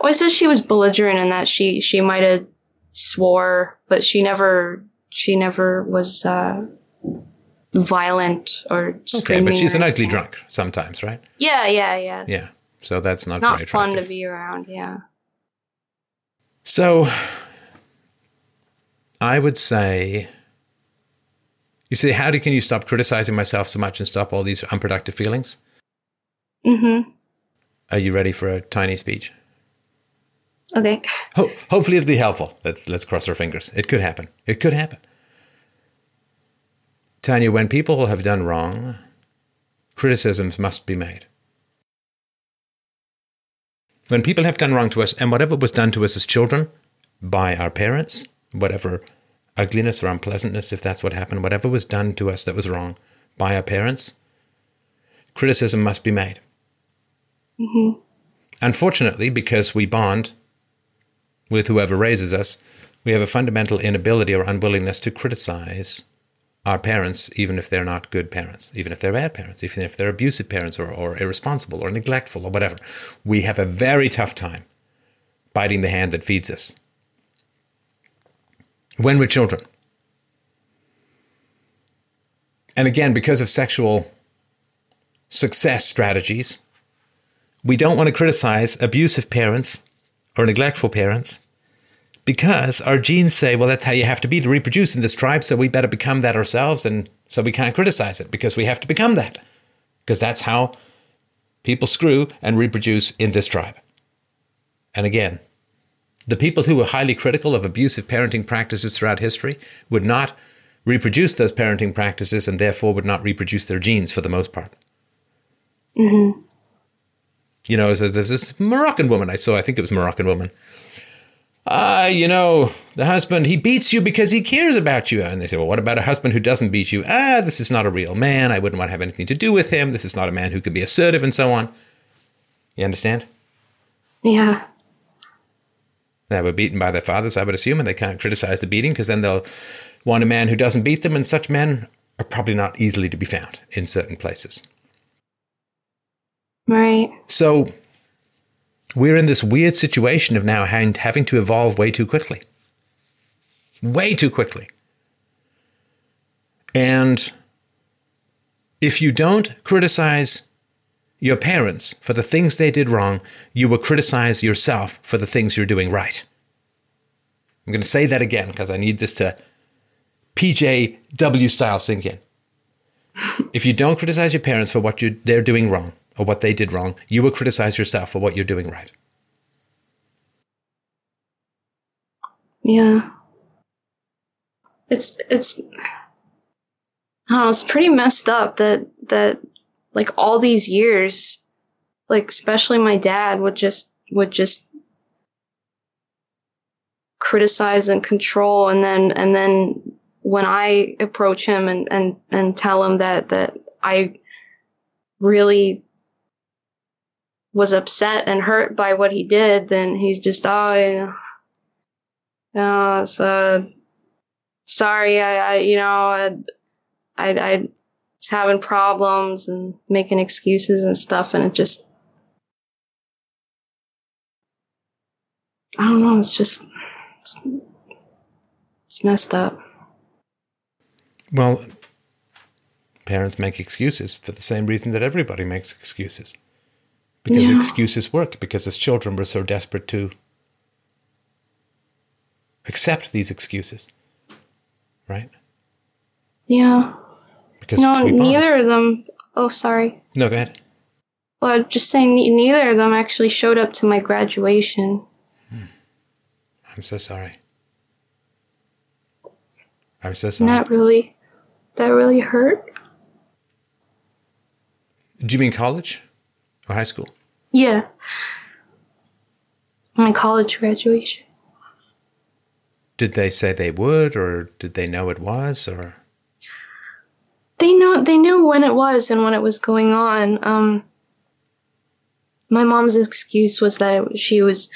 Oh, I said she was belligerent and that she she might have swore, but she never she never was uh, violent or Okay, but she's an ugly drunk sometimes, right? Yeah, yeah, yeah. Yeah. So that's not, Not very fun to be around. Yeah. So I would say you say, how do can you stop criticizing myself so much and stop all these unproductive feelings? Mm-hmm. Are you ready for a tiny speech? Okay. Ho- hopefully it'll be helpful. Let's let's cross our fingers. It could happen. It could happen. Tanya, when people have done wrong, criticisms must be made. When people have done wrong to us, and whatever was done to us as children by our parents, whatever ugliness or unpleasantness, if that's what happened, whatever was done to us that was wrong by our parents, criticism must be made. Mm-hmm. Unfortunately, because we bond with whoever raises us, we have a fundamental inability or unwillingness to criticize our parents, even if they're not good parents, even if they're bad parents, even if they're abusive parents or, or irresponsible or neglectful or whatever. We have a very tough time biting the hand that feeds us. When we're children. And again, because of sexual success strategies, we don't want to criticize abusive parents or neglectful parents because our genes say, well, that's how you have to be to reproduce in this tribe, so we better become that ourselves, and so we can't criticize it because we have to become that. Because that's how people screw and reproduce in this tribe. And again, the people who were highly critical of abusive parenting practices throughout history would not reproduce those parenting practices and therefore would not reproduce their genes for the most part. Mm-hmm. you know, so there's this Moroccan woman I saw, I think it was Moroccan woman. Ah, you know, the husband, he beats you because he cares about you. And they say, well, what about a husband who doesn't beat you? Ah, this is not a real man. I wouldn't want to have anything to do with him. This is not a man who can be assertive and so on. You understand? Yeah. They were beaten by their fathers, I would assume, and they can't criticize the beating because then they'll want a man who doesn't beat them, and such men are probably not easily to be found in certain places. Right. So we're in this weird situation of now having having to evolve way too quickly. Way too quickly. And if you don't criticize your parents for the things they did wrong, you will criticize yourself for the things you're doing right. I'm going to say that again because I need this to PJW style sink in. If you don't criticize your parents for what you, they're doing wrong or what they did wrong, you will criticize yourself for what you're doing right. Yeah. It's it's oh, it's pretty messed up that that like all these years, like especially my dad would just would just criticize and control and then and then when I approach him and and and tell him that that I really was upset and hurt by what he did, then he's just oh you know, uh, sorry, I, I you know, I, I, I having problems and making excuses and stuff, and it just, I don't know, it's just, it's, it's messed up. Well, parents make excuses for the same reason that everybody makes excuses. Because Yeah. excuses work, because as children we're so desperate to accept these excuses. Right? Yeah. Because No, neither of them. Oh, sorry. No, go ahead. Well, I'm just saying, neither of them actually showed up to my graduation. Hmm. I'm so sorry. I'm so sorry. that really, that really hurt. Do you mean college? or high school? Yeah. My college graduation. Did they say they would, or did they know it was, or? They know they knew when it was and when it was going on. Um, my mom's excuse was that it, she was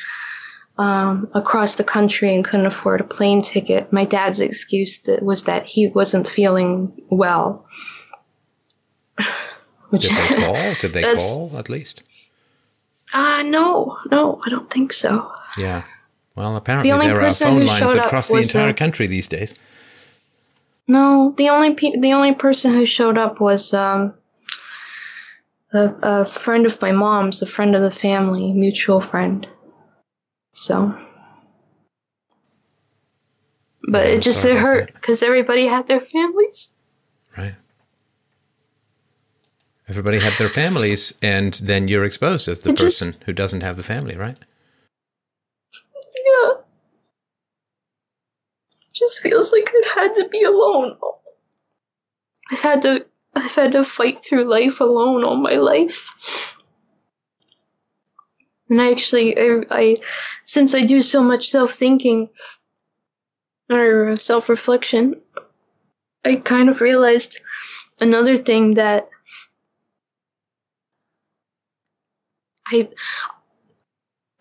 um, across the country and couldn't afford a plane ticket. My dad's excuse that was that he wasn't feeling well. Which did they call? Did they call at least? Uh no, no, I don't think so. Yeah. Well, apparently the there are phone lines across the entire country these days. No, the only pe- the only person who showed up was um, a, a friend of my mom's, a friend of the family, mutual friend. So, but it just it hurt because everybody had their families. Right. Everybody had their families, and then you're exposed as the it person just, who doesn't have the family, right? Yeah. It just feels like I've had to be alone. I've had to I've had to fight through life alone all my life. And I actually, I, I since I do so much self thinking or self reflection, I kind of realized another thing that I,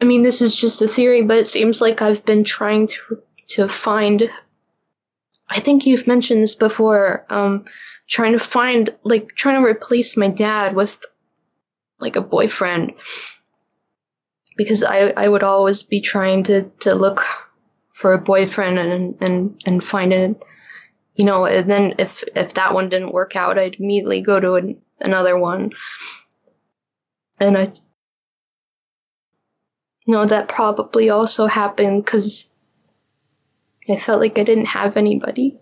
I mean, this is just a theory, but it seems like I've been trying to to find. I think you've mentioned this before. Um, trying to find, like, trying to replace my dad with, like, a boyfriend because I, I would always be trying to, to look for a boyfriend and, and, and find it, you know, and then if, if that one didn't work out, I'd immediately go to an, another one. And I, know, that probably also happened because I felt like I didn't have anybody.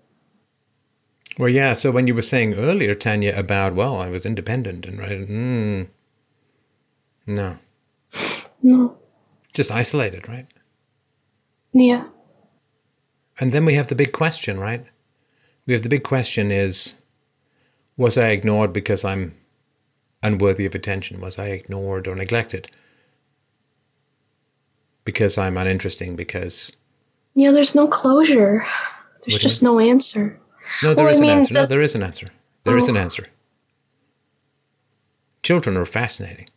Well, yeah. So when you were saying earlier, Tanya, about well, I was independent and right, mm, no, no. Just isolated, right? Yeah. And then we have the big question, right? We have the big question is was I ignored because I'm unworthy of attention? Was I ignored or neglected? Because I'm uninteresting, because. Yeah, there's no closure. There's just no answer. No, there well, is I mean, an answer. The... No, there is an answer. There oh. is an answer. Children are fascinating.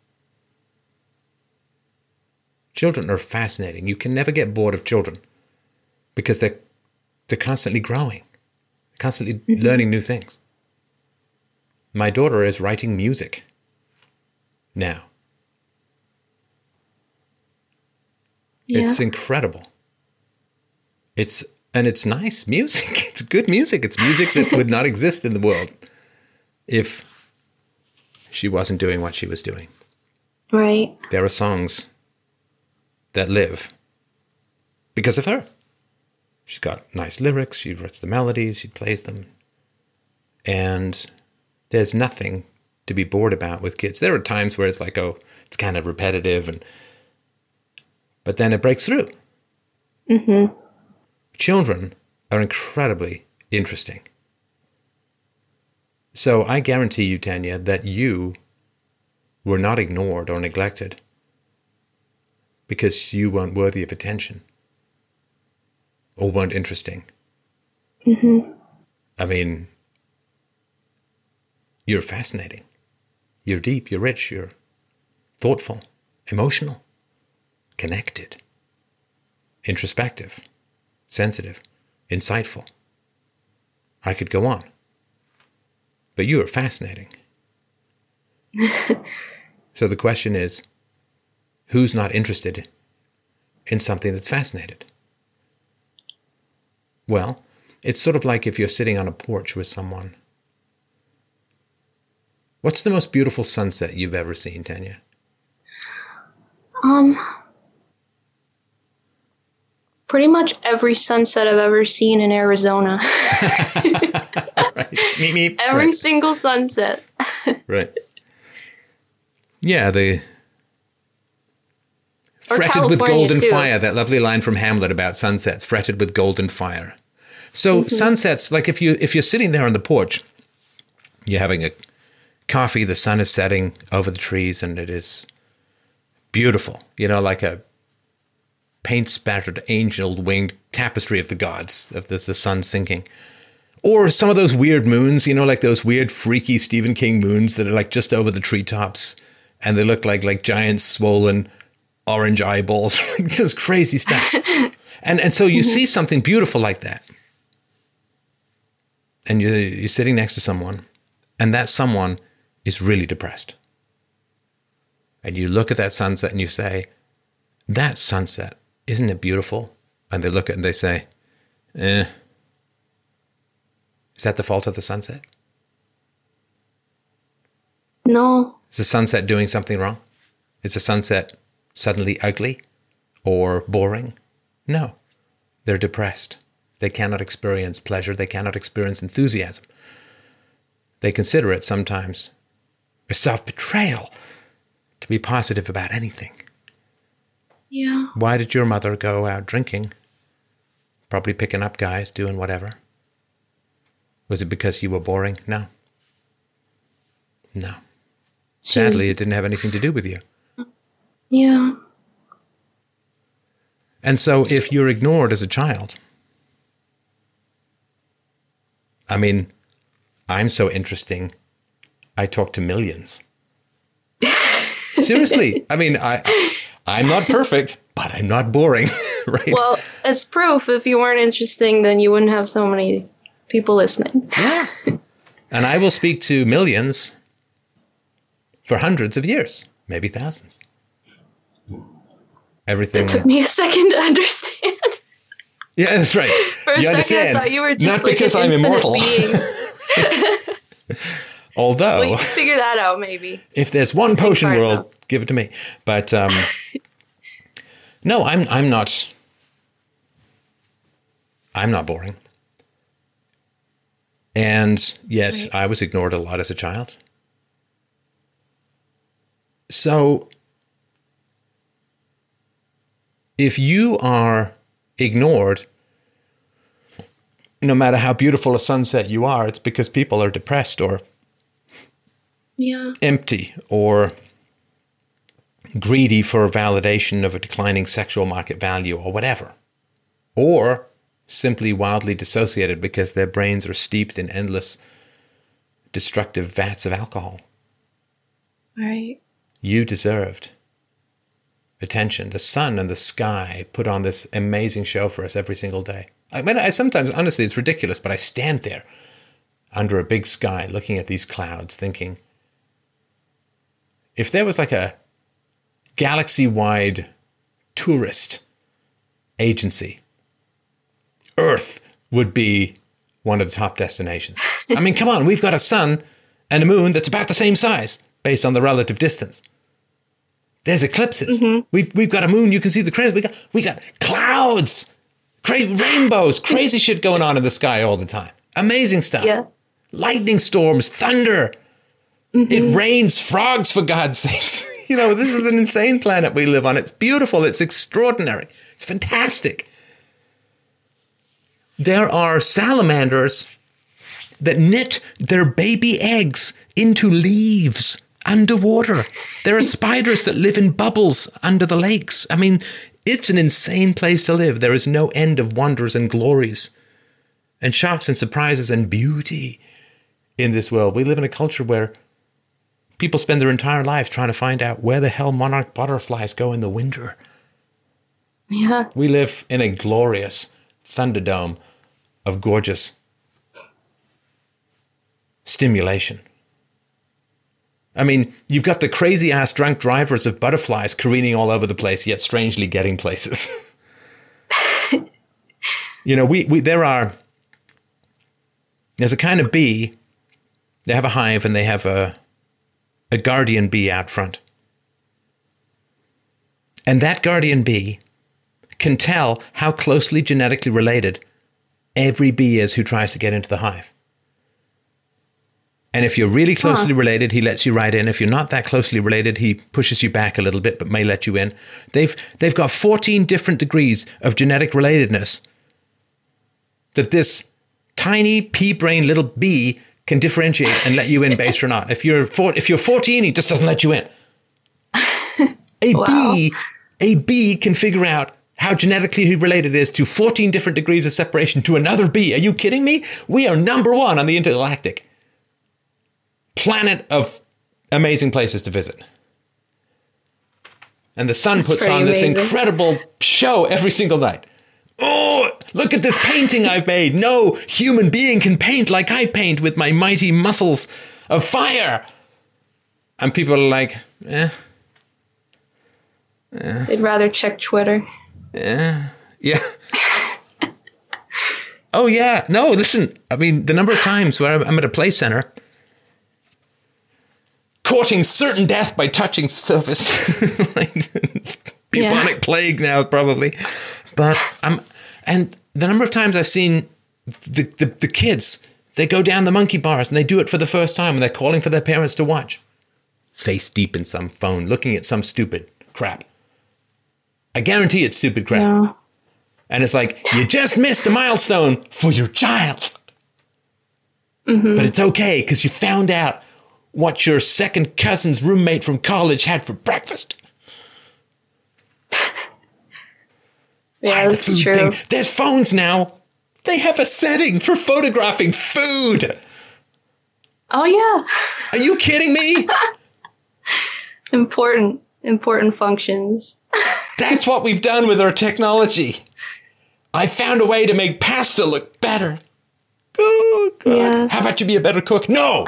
Children are fascinating. You can never get bored of children because they're they're constantly growing, constantly mm-hmm. learning new things. My daughter is writing music now. Yeah. It's incredible. It's and it's nice music. It's good music. It's music that would not exist in the world if she wasn't doing what she was doing. Right. There are songs that live because of her. She's got nice lyrics, she writes the melodies, she plays them. And there's nothing to be bored about with kids. There are times where it's like, oh, it's kind of repetitive and but then it breaks through. Mm-hmm. Children are incredibly interesting. So I guarantee you, Tanya, that you were not ignored or neglected because you weren't worthy of attention or weren't interesting. Mm-hmm. I mean, you're fascinating. You're deep, you're rich, you're thoughtful, emotional, connected, introspective, sensitive, insightful. I could go on. But you are fascinating. so the question is who's not interested in something that's fascinated? Well, it's sort of like if you're sitting on a porch with someone. What's the most beautiful sunset you've ever seen, Tanya? Um, pretty much every sunset I've ever seen in Arizona. right. Meep, meep. Every right. single sunset. right. Yeah, the fretted California with golden too. fire, that lovely line from Hamlet about sunsets, fretted with golden fire. So mm-hmm. sunsets, like if you if you're sitting there on the porch, you're having a coffee, the sun is setting over the trees, and it is beautiful. You know, like a paint spattered angel winged tapestry of the gods, of the, the sun sinking. Or some of those weird moons, you know, like those weird, freaky Stephen King moons that are like just over the treetops and they look like like giant swollen orange eyeballs, just crazy stuff. and and so you mm-hmm. see something beautiful like that. And you you're sitting next to someone, and that someone is really depressed. And you look at that sunset and you say, That sunset, isn't it beautiful? And they look at it and they say, Eh, is that the fault of the sunset? No. Is the sunset doing something wrong? Is the sunset suddenly ugly or boring? No. They're depressed. They cannot experience pleasure. They cannot experience enthusiasm. They consider it sometimes a self betrayal to be positive about anything. Yeah. Why did your mother go out drinking? Probably picking up guys, doing whatever. Was it because you were boring? No. No. She was- Sadly, it didn't have anything to do with you. yeah. And so, if you're ignored as a child, I mean, I'm so interesting. I talk to millions. Seriously, I mean, I I'm not perfect, but I'm not boring, right? Well, it's proof. If you weren't interesting, then you wouldn't have so many people listening. yeah. And I will speak to millions for hundreds of years, maybe thousands. Everything. It took me a second to understand. Yeah, that's right. For a you second, understand? I thought you were just not like because I'm immortal. Although, Well, you can figure that out, maybe. if there's one potion world. Give it to me. But um, no, I'm I'm not. I'm not boring. And yes, Right. I was ignored a lot as a child. So, if you are ignored, no matter how beautiful a sunset you are, it's because people are depressed or Yeah. empty or greedy for a validation of a declining sexual market value or whatever. Or simply wildly dissociated because their brains are steeped in endless destructive vats of alcohol. Right. You deserved attention. The sun and the sky put on this amazing show for us every single day. I mean, I sometimes, honestly, it's ridiculous, but I stand there under a big sky looking at these clouds thinking, if there was like a galaxy wide tourist agency, Earth would be one of the top destinations. I mean, come on, we've got a sun and a moon that's about the same size based on the relative distance. There's eclipses. Mm-hmm. We've we've got a moon. You can see the craters. We got we got clouds, crazy rainbows, crazy shit going on in the sky all the time. Amazing stuff. Yeah. Lightning storms, thunder. It mm-hmm. rains frogs for God's sakes. You know, this is an insane planet we live on. It's beautiful. It's extraordinary. It's fantastic. There are salamanders that knit their baby eggs into leaves underwater. There are spiders that live in bubbles under the lakes. I mean, it's an insane place to live. There is no end of wonders and glories and shocks and surprises and beauty in this world. We live in a culture where people spend their entire lives trying to find out where the hell monarch butterflies go in the winter. Yeah. We live in a glorious thunderdome of gorgeous stimulation. I mean, you've got the crazy ass drunk drivers of butterflies careening all over the place, yet strangely getting places. you know, we, we there are there's a kind of bee. They have a hive and they have a a guardian bee out front. And that guardian bee can tell how closely genetically related every bee is who tries to get into the hive. And if you're really closely related, he lets you right in. If you're not that closely related, he pushes you back a little bit, but may let you in. They've they've got 14 different degrees of genetic relatedness that this tiny pea brain little bee can differentiate and let you in based or not. If you're four, if you're 14, he just doesn't let you in. A Wow. bee, a bee can figure out how genetically he related it is to 14 different degrees of separation to another bee. Are you kidding me? We are number one on the intergalactic planet of amazing places to visit. And the sun That's puts on this incredible show every single night. Oh, look at this painting I've made. No human being can paint like I paint with my mighty muscles of fire. And people are like, eh, They'd rather check Twitter. yeah. Yeah. oh, yeah. No, listen. I mean, the number of times where I'm- at a play center courting certain death by touching surface. like, bubonic Yeah. plague now, probably. But I'm, and the number of times I've seen the, the, the kids, they go down the monkey bars and they do it for the first time and they're calling for their parents to watch. Face deep in some phone, looking at some stupid crap. I guarantee it's stupid crap. Yeah. And it's like, you just missed a milestone for your child. Mm-hmm. But it's okay because you found out what your second cousin's roommate from college had for breakfast. Yeah, The that's true. thing. There's phones now. They have a setting for photographing food. Oh yeah. Are you kidding me? Important important functions. That's what we've done with our technology. I found a way to make pasta look better. Oh, God. Yeah. How about you be a better cook? No.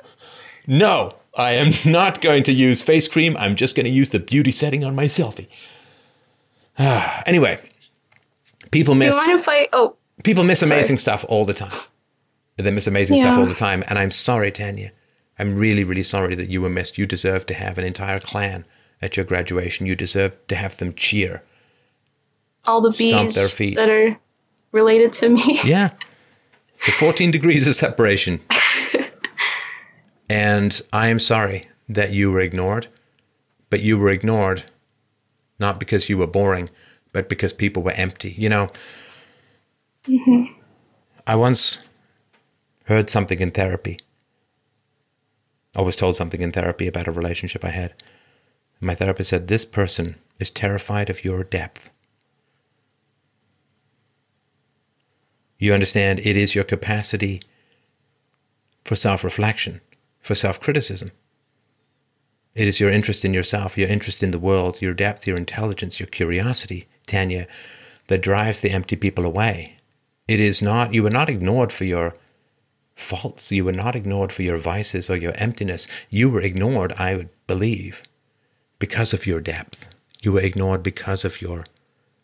no, I am not going to use face cream. I'm just going to use the beauty setting on my selfie. Anyway, people miss. Do you mind if I oh people miss amazing stuff all the time. They miss amazing stuff all the time, and I'm sorry, Tanya. I'm really, really sorry that you were missed. You deserve to have an entire clan at your graduation. You deserve to have them cheer. all the bees their feet. that are related to me. Yeah. The 14 degrees of separation. and I am sorry that you were ignored, but you were ignored not because you were boring, but because people were empty. You know, mm-hmm. I once heard something in therapy. I was told something in therapy about a relationship I had. My therapist said, This person is terrified of your depth. You understand it is your capacity for self reflection, for self criticism. It is your interest in yourself, your interest in the world, your depth, your intelligence, your curiosity, Tanya, that drives the empty people away. It is not, you were not ignored for your faults. You were not ignored for your vices or your emptiness. You were ignored, I would believe, because of your depth. You were ignored because of your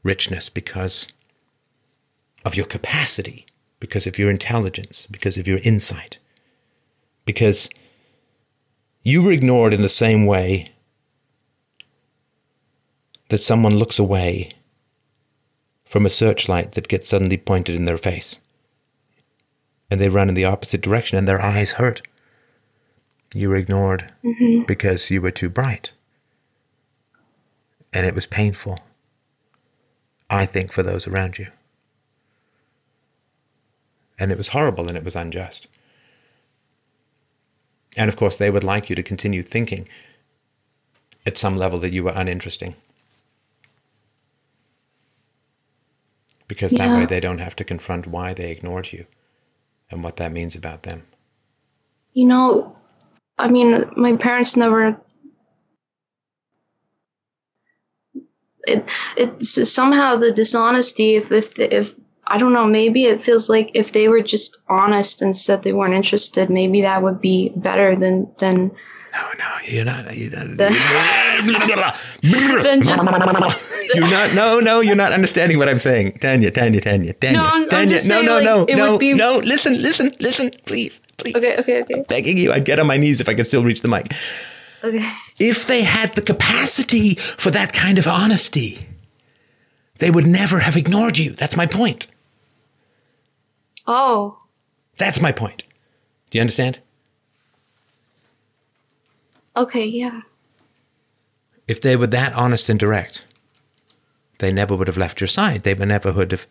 richness, because of your capacity, because of your intelligence, because of your insight. Because you were ignored in the same way that someone looks away from a searchlight that gets suddenly pointed in their face. And they run in the opposite direction and their eyes hurt. You were ignored mm-hmm. because you were too bright. And it was painful, I think, for those around you. And it was horrible and it was unjust. And of course, they would like you to continue thinking at some level that you were uninteresting. Because that way they don't have to confront why they ignored you and what that means about them. You know, I mean, my parents never. It it's somehow the dishonesty. If if if I don't know, maybe it feels like if they were just honest and said they weren't interested, maybe that would be better than than No, no, you're not. You're not. than just. You're not. No, no, you're not understanding what I'm saying, Tanya, Tanya, Tanya, Tanya, No, I'm- I'm Tanya. just no, saying, no, like, no, it no, would be- no. Listen, listen, listen, please, please. Okay, okay, okay, Begging you, I'd get on my knees if I could still reach the mic. okay. If they had the capacity for that kind of honesty, they would never have ignored you. That's my point. Oh, That's my point. Do you understand? okay, yeah. If they were that honest and direct, they never would have left your side. They would never would have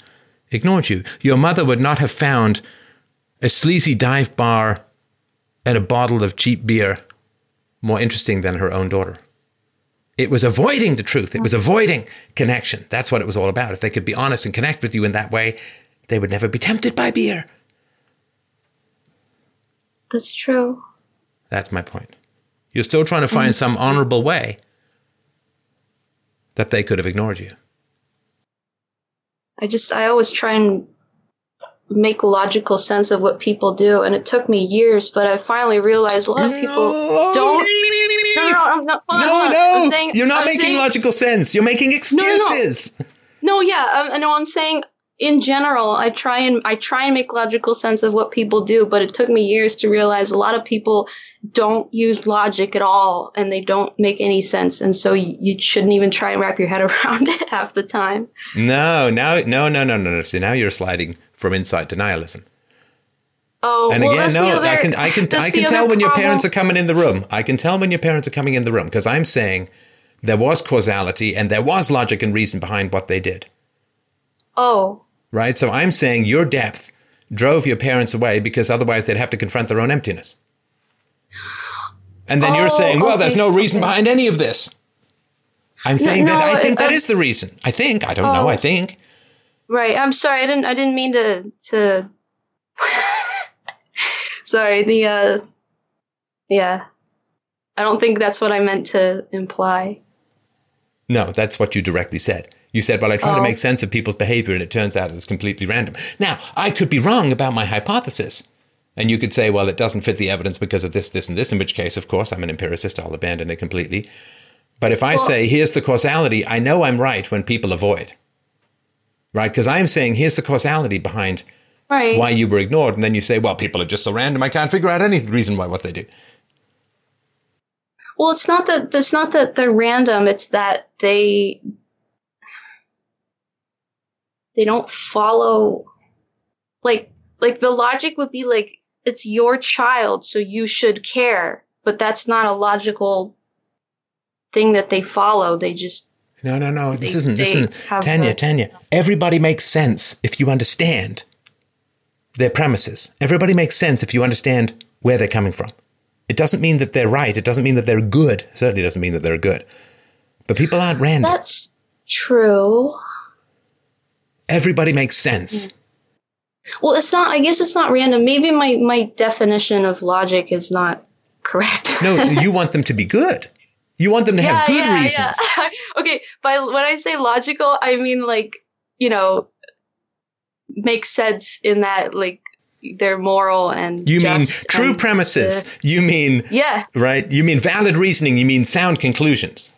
ignored you. Your mother would not have found a sleazy dive bar and a bottle of cheap beer more interesting than her own daughter. It was avoiding the truth. It was avoiding connection. That's what it was all about. If they could be honest and connect with you in that way, they would never be tempted by beer. That's true. That's my point. You're still trying to find some honorable way that they could have ignored you. I just I always try and make logical sense of what people do, and it took me years, but I finally realized a lot of people don't. No, no, no, I'm not, No, no, saying- you're not I'm making saying- logical sense. You're making no. excuses. No, yeah, um, I know. I'm saying in general, I try and I try and make logical sense of what people do, but it took me years to realize a lot of people don't use logic at all, and they don't make any sense, and so you, you shouldn't even try and wrap your head around it half the time. No, now, no, no, no, no, no. See, now you're sliding from insight denialism. Oh, And well, again, no, the other, I can, I can, I can tell when your parents are coming in the room. I can tell when your parents are coming in the room because I'm saying there was causality and there was logic and reason behind what they did. Oh, Right? So I'm saying your depth drove your parents away because otherwise they'd have to confront their own emptiness. And then you're Oh, saying, well, there's no reason okay. behind any of this. I'm saying no, that I think I- that is the reason. I think. I don't know. Oh. I think. right. I'm sorry. I didn't. I didn't mean to. To. sorry. The. uh Yeah. I don't think that's what I meant to imply. No, that's what you directly said. You said, well, I try to Oh. make sense of people's behavior, and it turns out it's completely random. Now, I could be wrong about my hypothesis. And you could say, well, it doesn't fit the evidence because of this, this, and this, in which case, of course, I'm an empiricist. I'll abandon it completely. But if I say, here's the causality, I know I'm right when people avoid. Right? Because I'm saying, here's the causality behind Right. why you were ignored. And then you say, well, people are just so random, I can't figure out any reason why what they do. Well, it's not that it's not that they're random. It's that they they don't follow like like the logic would be like it's your child, so you should care. But that's not a logical thing that they follow. They just No, no, no. This They- isn't. This isn't. Tanya, a- Tanya. Everybody makes sense if you understand their premises. Everybody makes sense if you understand where they're coming from. It doesn't mean that they're right. It doesn't mean that they're good. It certainly doesn't mean that they're good. But people aren't random. that's true. Everybody makes sense. Well, it's not. I guess it's not random. Maybe my my definition of logic is not correct. No, you want them to be good. You want them to have good reasons. yeah. okay, by when I say logical, I mean like you know, make sense in that like they're moral and You mean true premises. you mean yeah, right. You mean valid reasoning. You mean sound conclusions.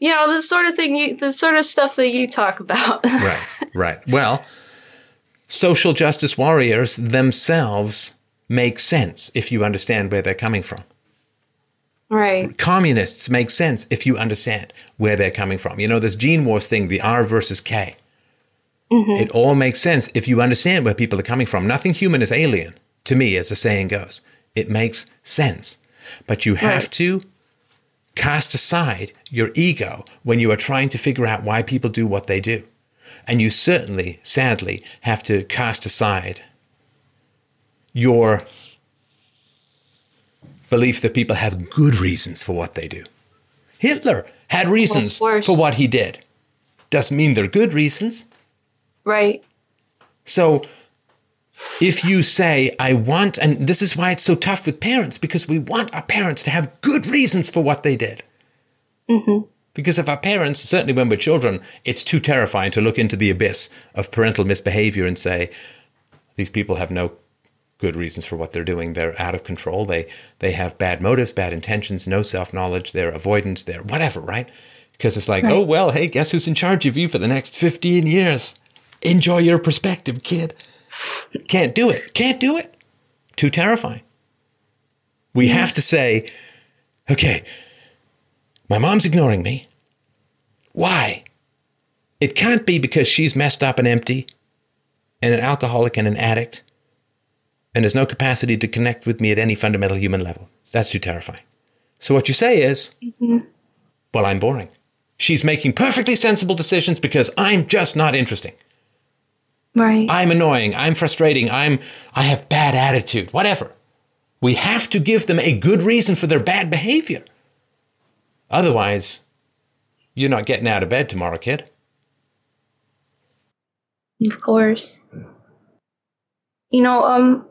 You know the sort of thing you, the sort of stuff that you talk about. right, right. Well, social justice warriors themselves make sense if you understand where they're coming from. right. Communists make sense if you understand where they're coming from. You know, this gene wars thing, the R versus K. Mm-hmm. It all makes sense if you understand where people are coming from. Nothing human is alien, to me, as the saying goes. It makes sense. But you have Right. to cast aside your ego when you are trying to figure out why people do what they do. And you certainly, sadly, have to cast aside your belief that people have good reasons for what they do. Hitler had reasons course. for what he did. Doesn't mean they're good reasons. Right. So if you say, I want, and this is why it's so tough with parents, because we want our parents to have good reasons for what they did. Mm-hmm. Because if our parents, certainly when we're children, it's too terrifying to look into the abyss of parental misbehavior and say, these people have no good reasons for what they're doing. They're out of control. They they have bad motives, bad intentions, no self knowledge. They're avoidance. They're whatever, right? Because it's like, oh well, hey, guess who's in charge of you for the next fifteen years? Enjoy your perspective, kid. Can't do it. Can't do it. Too terrifying. We have to say, okay, my mom's ignoring me. Why? It can't be because she's messed up and empty and an alcoholic and an addict and has no capacity to connect with me at any fundamental human level. That's too terrifying. So what you say is, mm-hmm. well, I'm boring. She's making perfectly sensible decisions because I'm just not interesting. Right. I'm annoying. I'm frustrating. I'm I have bad attitude. Whatever. We have to give them a good reason for their bad behavior. Otherwise, you're not getting out of bed tomorrow, kid. Of course. You know, um,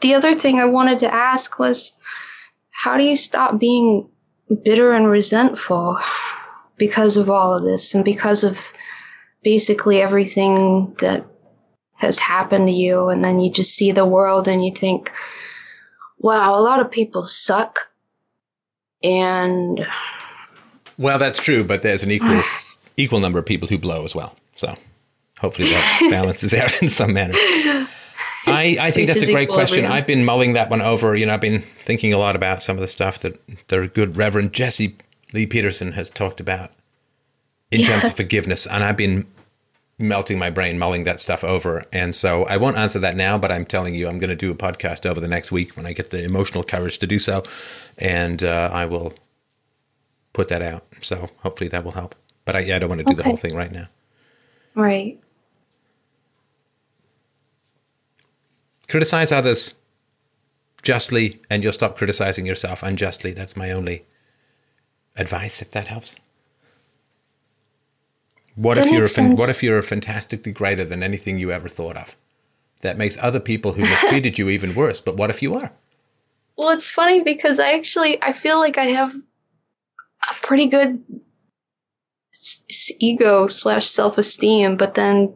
the other thing I wanted to ask was how do you stop being bitter and resentful because of all of this and because of basically everything that has happened to you? And then you just see the world and you think, wow, a lot of people suck. And well, that's true, but there's an equal equal number of people who blow as well. So hopefully that balances out in some manner. I, I think that's a great question. I've been mulling that one over. You know, I've been thinking a lot about some of the stuff that the good Reverend Jesse Lee Peterson has talked about in yeah. terms of forgiveness. And I've been melting my brain, mulling that stuff over. And so I won't answer that now, but I'm telling you, I'm going to do a podcast over the next week when I get the emotional courage to do so. And uh, I will put that out. So hopefully that will help. But I, I don't want to do okay. the whole thing right now. Right. Criticize others justly, and you'll stop criticizing yourself unjustly. That's my only advice, if that helps. What that if you're a, what if you're fantastically greater than anything you ever thought of? That makes other people who mistreated you even worse. But what if you are? Well, it's funny because I actually I feel like I have a pretty good ego slash self esteem, but then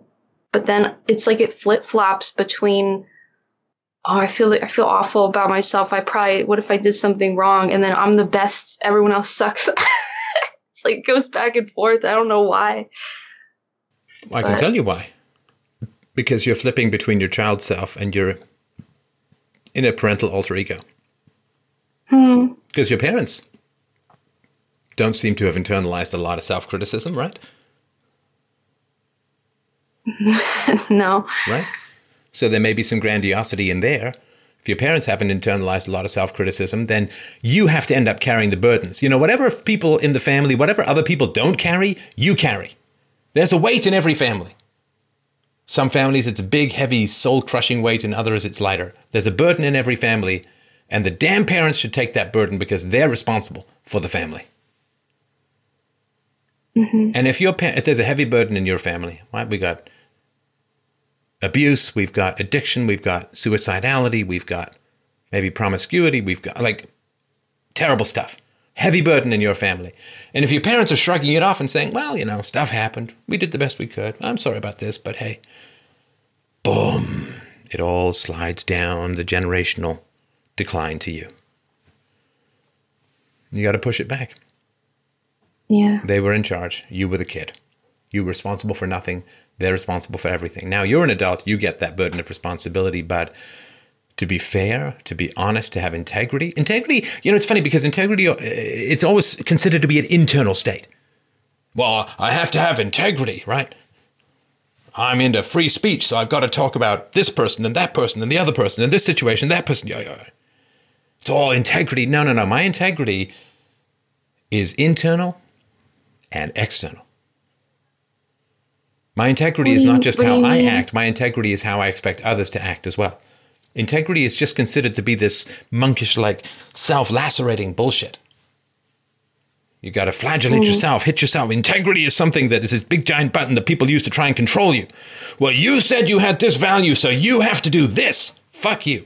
but then it's like it flip flops between oh, I feel I feel awful about myself. I probably what if I did something wrong and then I'm the best, everyone else sucks. like it goes back and forth. I don't know why. I but. can tell you why. Because you're flipping between your child self and your inner parental alter ego. Hmm. Because your parents don't seem to have internalized a lot of self criticism, right? no. Right? So there may be some grandiosity in there. If your parents haven't internalized a lot of self criticism, then you have to end up carrying the burdens. You know, whatever people in the family, whatever other people don't carry, you carry. There's a weight in every family. Some families, it's a big, heavy, soul crushing weight, in others, it's lighter. There's a burden in every family, and the damn parents should take that burden because they're responsible for the family. Mm-hmm. And if, your, if there's a heavy burden in your family, right, we got abuse, we've got addiction, we've got suicidality, we've got maybe promiscuity, we've got like terrible stuff. Heavy burden in your family. And if your parents are shrugging it off and saying, well, you know, stuff happened. We did the best we could. I'm sorry about this, but hey, boom, it all slides down the generational decline to you. You got to push it back. Yeah. They were in charge. You were the kid. You were responsible for nothing. They're responsible for everything. Now you're an adult, you get that burden of responsibility, but to be fair, to be honest, to have integrity. Integrity, you know, it's funny because integrity, uh, it's always considered to be an internal state. Well, I have to have integrity, right? I'm into free speech, so I've got to talk about this person and that person and the other person and this situation, that person. Yeah, yeah. It's all integrity. No, no, no. My integrity is internal and external. My integrity is not just how I act, my integrity is how I expect others to act as well. Integrity is just considered to be this monkish, like self lacerating bullshit. You got to flagellate mm. yourself, hit yourself. Integrity is something that is this big giant button that people use to try and control you. Well, you said you had this value, so you have to do this. Fuck you.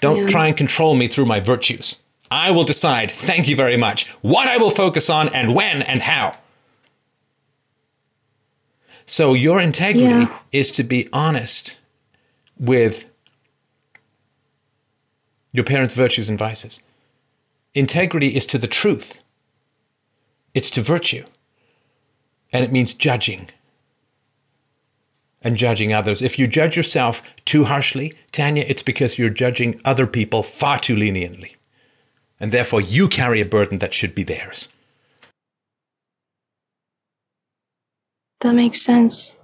Don't yeah. try and control me through my virtues. I will decide, thank you very much, what I will focus on and when and how. So your integrity yeah. is to be honest with your parents' virtues and vices. Integrity is to the truth. It's to virtue. And it means judging and judging others. If you judge yourself too harshly, Tanya, it's because you're judging other people far too leniently. And therefore, you carry a burden that should be theirs. That makes sense.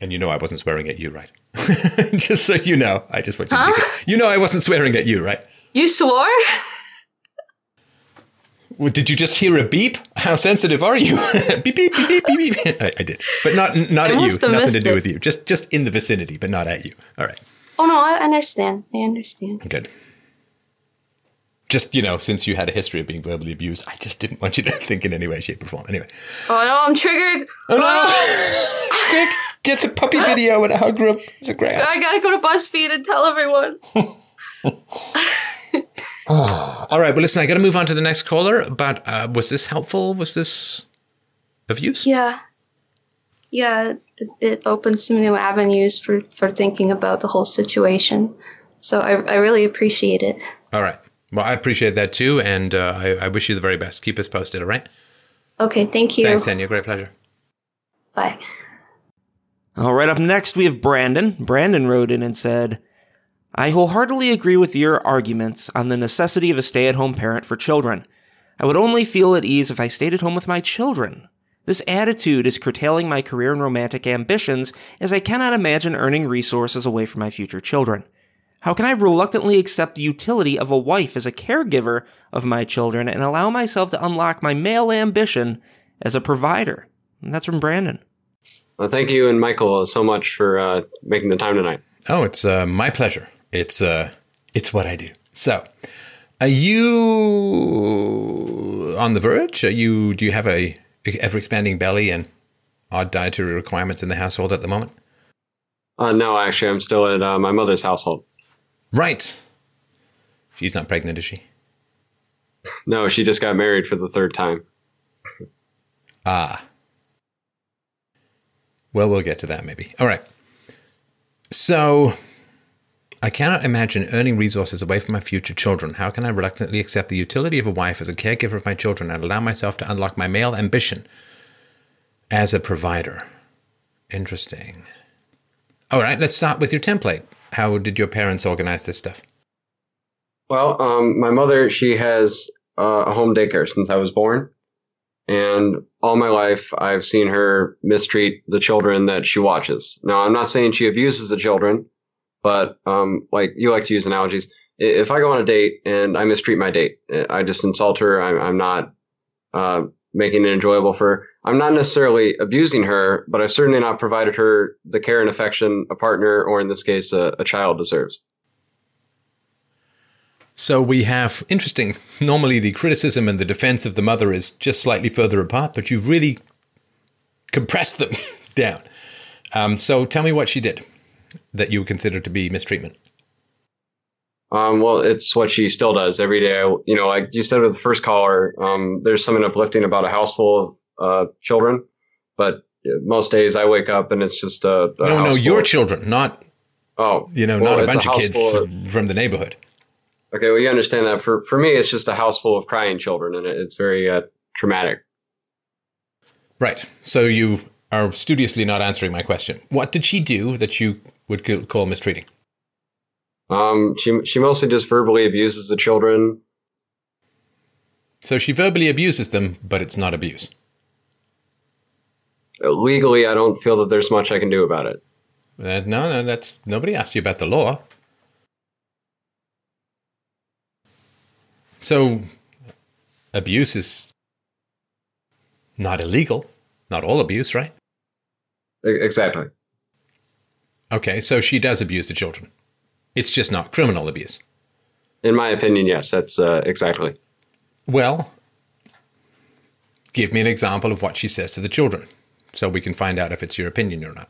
And you know I wasn't swearing at you, right? just so you know, I just want you huh? to You know I wasn't swearing at you, right? You swore? Well, Did you just hear a beep? How sensitive are you? beep beep beep beep beep. beep. I, I did, but not not I at you. Nothing to do it. with you. Just just in the vicinity, but not at you. All right, Oh no, I understand. I understand. good. Just you know, since you had a history of being verbally abused, I just didn't want you to think in any way, shape, or form. Anyway, Oh no, I'm triggered. oh no! Quick, get a puppy video and a hug room. It's a great. I gotta go to BuzzFeed and tell everyone. All right, well, listen, I got to move on to the next caller. But uh, was this helpful? Was this of use? Yeah. Yeah, it, it opens some new avenues for, for thinking about the whole situation. So I, I really appreciate it. All right. Well, I appreciate that too, and uh, I, I wish you the very best. Keep us posted, all right? Okay, thank you. Thanks, Tanya. Great pleasure. Bye. All right, up next we have Brandon. Brandon wrote in and said, I wholeheartedly agree with your arguments on the necessity of a stay at home parent for children. I would only feel at ease if I stayed at home with my children. This attitude is curtailing my career and romantic ambitions, as I cannot imagine earning resources away from my future children. How can I reluctantly accept the utility of a wife as a caregiver of my children and allow myself to unlock my male ambition as a provider? And that's from Brandon. Well, thank you and Michael so much for uh, making the time tonight. Oh, it's uh, my pleasure. It's uh, it's what I do. So, are you on the verge? Are you? Do you have a ever expanding belly and odd dietary requirements in the household at the moment? Uh, no, actually, I'm still at uh, my mother's household. Right. She's not pregnant, is she? No, she just got married for the third time. Ah. Well, we'll get to that maybe. All right. So, I cannot imagine earning resources away from my future children. How can I reluctantly accept the utility of a wife as a caregiver of my children and allow myself to unlock my male ambition as a provider? Interesting. All right, let's start with your template. How did your parents organize this stuff? Well, um, my mother, she has uh, a home daycare since I was born. And all my life, I've seen her mistreat the children that she watches. Now, I'm not saying she abuses the children, but um, like you like to use analogies. If I go on a date and I mistreat my date, I just insult her. I'm, I'm not uh, making it enjoyable for her. I'm not necessarily abusing her, but I've certainly not provided her the care and affection a partner, or in this case, a, a child deserves. So we have interesting. Normally, the criticism and the defense of the mother is just slightly further apart, but you've really compressed them down. Um, so tell me what she did that you would consider to be mistreatment. Um, well, it's what she still does every day. I- You know, like you said with the first caller, um, there's something uplifting about a house full of uh, children, but most days I wake up and it's just a, a no, no, your full children, not oh, you know, well, not a bunch of kids of- from the neighborhood. okay, well, you understand that. For for me, it's just a house full of crying children, and it, it's very uh, traumatic. Right. So you are studiously not answering my question. What did she do that you would call mistreating? Um, she she mostly just verbally abuses the children. So she verbally abuses them, but it's not abuse. Legally, I don't feel that there's much I can do about it. Uh, no, no, that's nobody asked you about the law. So, abuse is not illegal. Not all abuse, right? Exactly. Okay, so she does abuse the children. It's just not criminal abuse. In my opinion, yes, that's uh, exactly. Well, give me an example of what she says to the children so we can find out if it's your opinion or not.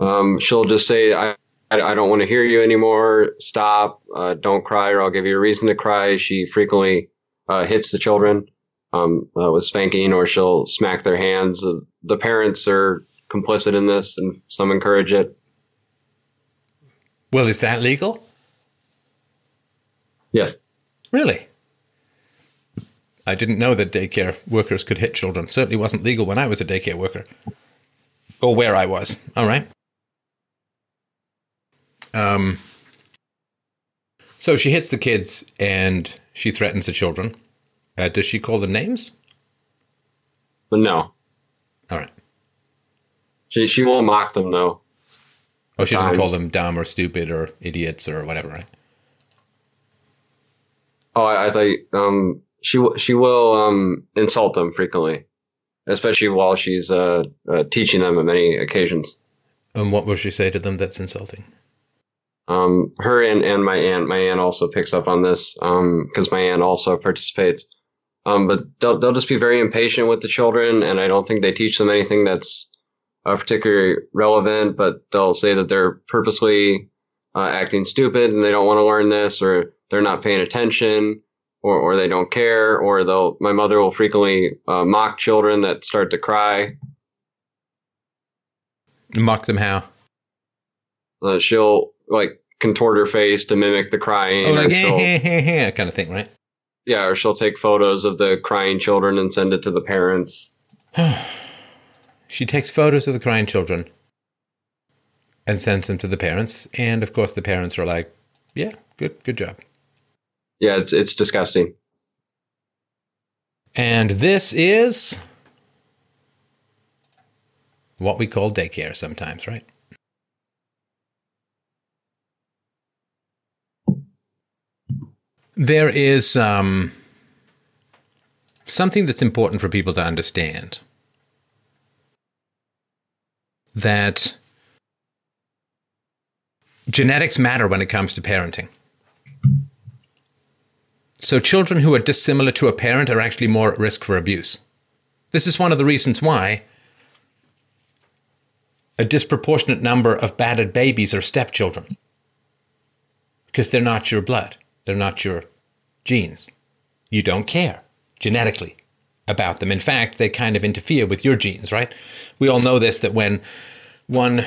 Um, she'll just say, I, I, don't want to hear you anymore. Stop. Uh, don't cry, or I'll give you a reason to cry. She frequently uh, hits the children um, uh, with spanking, or she'll smack their hands. The parents are complicit in this, and some encourage it. Well, is that legal? Yes. Really? I didn't know that daycare workers could hit children. Certainly wasn't legal when I was a daycare worker. Or where I was. All right. Um, so she hits the kids and she threatens the children. Uh, does she call them names? No. All right. She, she won't mock them, though. Oh, she doesn't call them dumb or stupid or idiots or whatever, right? Oh, I, I thought um, she w- she will um, insult them frequently, especially while she's uh, uh, teaching them on many occasions. And what will she say to them that's insulting? Um, her and, and my aunt, my aunt also picks up on this because my aunt also participates. Um, but they'll they'll just be very impatient with the children, and I don't think they teach them anything that's uh, particularly relevant. But they'll say that they're purposely uh, acting stupid and they don't want to learn this, or they're not paying attention, or or they don't care, or they'll. My mother will frequently uh, mock children that start to cry. Mock them how? Uh, she'll like contort her face to mimic the crying. Oh, like eh, eh, eh, kind of thing, right? Yeah, or she'll take photos of the crying children and send it to the parents. She takes photos of the crying children and sends them to the parents, and of course the parents are like, "Yeah, good, good job." Yeah, it's it's disgusting. And this is what we call daycare sometimes, right? There is um, something that's important for people to understand that genetics matter when it comes to parenting. So, children who are dissimilar to a parent are actually more at risk for abuse. This is one of the reasons why a disproportionate number of battered babies are stepchildren. Because they're not your blood, they're not your genes. You don't care genetically about them. In fact, they kind of interfere with your genes, right? We all know this that when one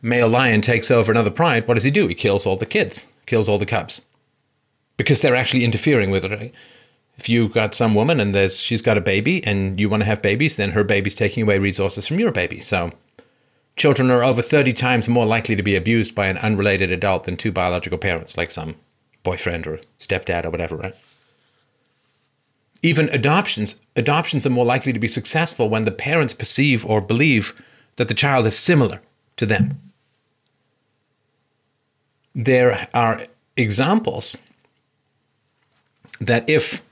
male lion takes over another pride, what does he do? He kills all the kids, kills all the cubs because they're actually interfering with it. Right? If you've got some woman and there's she's got a baby and you want to have babies, then her baby's taking away resources from your baby. So children are over 30 times more likely to be abused by an unrelated adult than two biological parents, like some boyfriend or stepdad or whatever, right? Even adoptions, adoptions are more likely to be successful when the parents perceive or believe that the child is similar to them. There are examples that if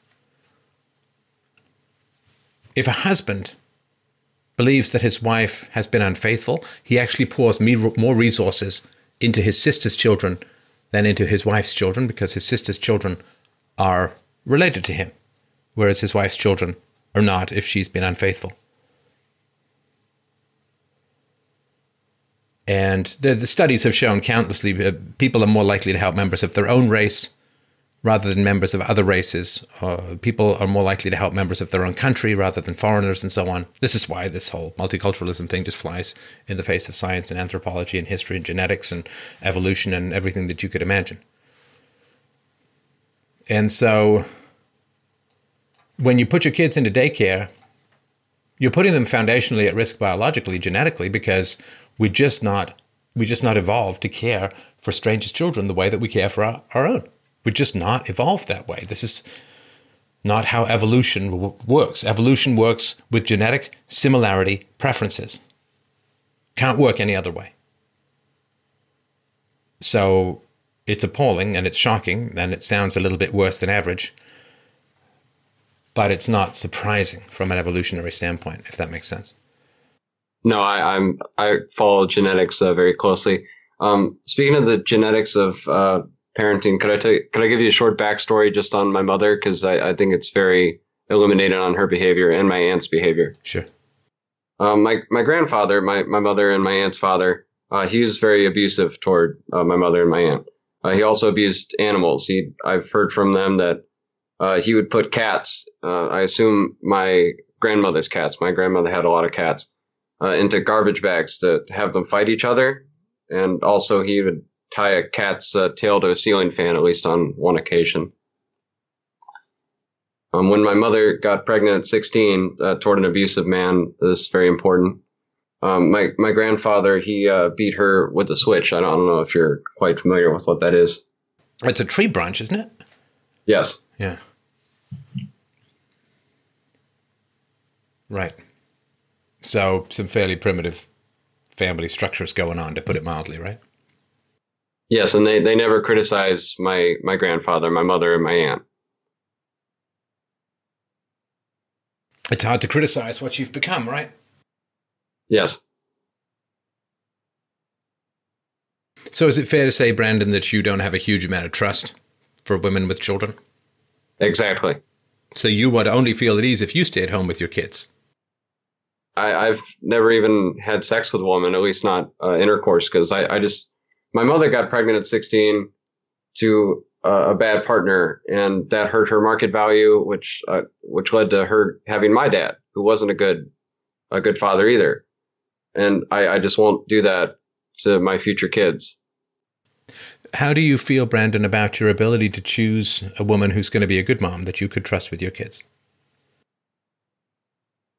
if a husband believes that his wife has been unfaithful, he actually pours more resources into his sister's children than into his wife's children because his sister's children are related to him, whereas his wife's children are not if she's been unfaithful. And the, the studies have shown countlessly uh, people are more likely to help members of their own race rather than members of other races. Uh, people are more likely to help members of their own country rather than foreigners, and so on. This is why this whole multiculturalism thing just flies in the face of science and anthropology and history and genetics and evolution and everything that you could imagine. And so, when you put your kids into daycare, you're putting them foundationally at risk biologically, genetically, because we're just not we just not evolved to care for strangers' children the way that we care for our, our own. We're just not evolved that way. This is not how evolution w- works. Evolution works with genetic similarity preferences. Can't work any other way. So it's appalling and it's shocking and it sounds a little bit worse than average, but it's not surprising from an evolutionary standpoint, if that makes sense. No, I, I'm I follow genetics uh, very closely. Um, speaking of the genetics of uh, parenting, could I tell you, could I give you a short backstory just on my mother because I, I think it's very illuminated on her behavior and my aunt's behavior. Sure. Um, my my grandfather, my my mother and my aunt's father, uh, he was very abusive toward uh, my mother and my aunt. Uh, he also abused animals. He I've heard from them that uh, he would put cats. Uh, I assume my grandmother's cats. My grandmother had a lot of cats uh, into garbage bags to have them fight each other, and also he would tie a cat's uh, tail to a ceiling fan at least on one occasion. Um, when my mother got pregnant at 16 uh, toward an abusive man, this is very important. Um, my my grandfather he uh, beat her with a switch. I don't, I don't know if you're quite familiar with what that is. It's a tree branch, isn't it? Yes. Yeah. Right. So some fairly primitive family structures going on, to put it mildly, right? Yes, and they, they never criticize my my grandfather, my mother, and my aunt. It's hard to criticize what you've become, right? Yes. So is it fair to say, Brandon, that you don't have a huge amount of trust for women with children? Exactly. So you would only feel at ease if you stayed home with your kids. I, I've never even had sex with a woman, at least not uh, intercourse, because I, I just my mother got pregnant at 16 to uh, a bad partner, and that hurt her market value, which uh, which led to her having my dad, who wasn't a good a good father either. And I, I just won't do that to my future kids. How do you feel, Brandon, about your ability to choose a woman who's going to be a good mom that you could trust with your kids?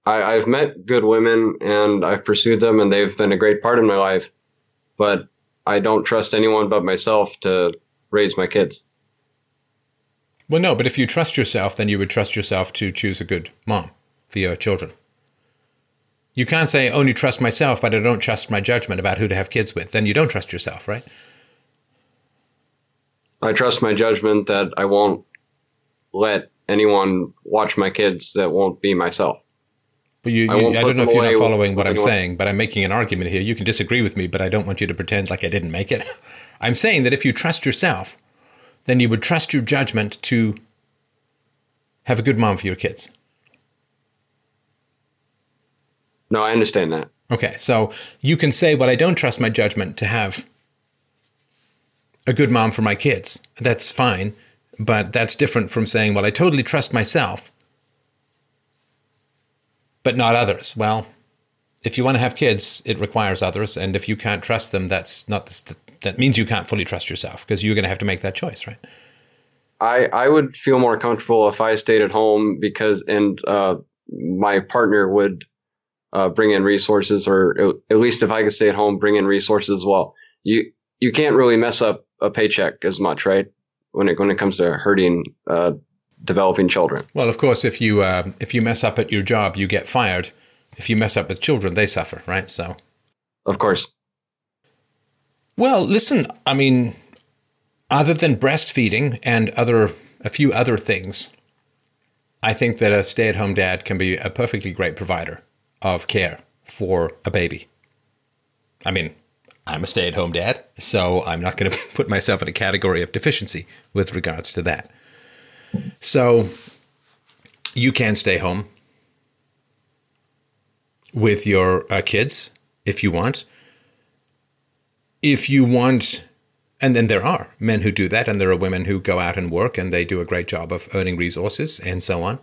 I, I've met good women and I've pursued them, and they've been a great part of my life. But I don't trust anyone but myself to raise my kids. Well, no, but if you trust yourself, then you would trust yourself to choose a good mom for your children. You can't say only trust myself, but I don't trust my judgment about who to have kids with. Then you don't trust yourself, right? I trust my judgment that I won't let anyone watch my kids that won't be myself. But you, I you, won't I, don't know if you're not following what I'm anyone. saying, but I'm making an argument here. You can disagree with me, but I don't want you to pretend like I didn't make it. I'm saying that if you trust yourself, then you would trust your judgment to have a good mom for your kids. No, I understand that. Okay, so you can say, well, I don't trust my judgment to have a good mom for my kids. That's fine, but that's different from saying, well, I totally trust myself, but not others. Well, if you want to have kids, it requires others, and if you can't trust them, that's not the, that means you can't fully trust yourself because you're going to have to make that choice, right? I, I would feel more comfortable if I stayed at home because, and uh, my partner would uh, bring in resources, or at- least if I could stay at home, bring in resources as well. You you can't really mess up a paycheck as much, right? When it when it comes to hurting uh, developing children. Well, of course, if you uh, if you mess up at your job, you get fired. If you mess up with children, they suffer, right? So. Of course, Well, listen, I mean, other than breastfeeding and other a few other things, I think that a stay-at-home dad can be a perfectly great provider of care for a baby. I mean, I'm a stay-at-home dad, so I'm not going to put myself in a category of deficiency with regards to that. So you can stay home with your uh, kids if you want if you want, and then there are men who do that, and there are women who go out and work and they do a great job of earning resources and so on.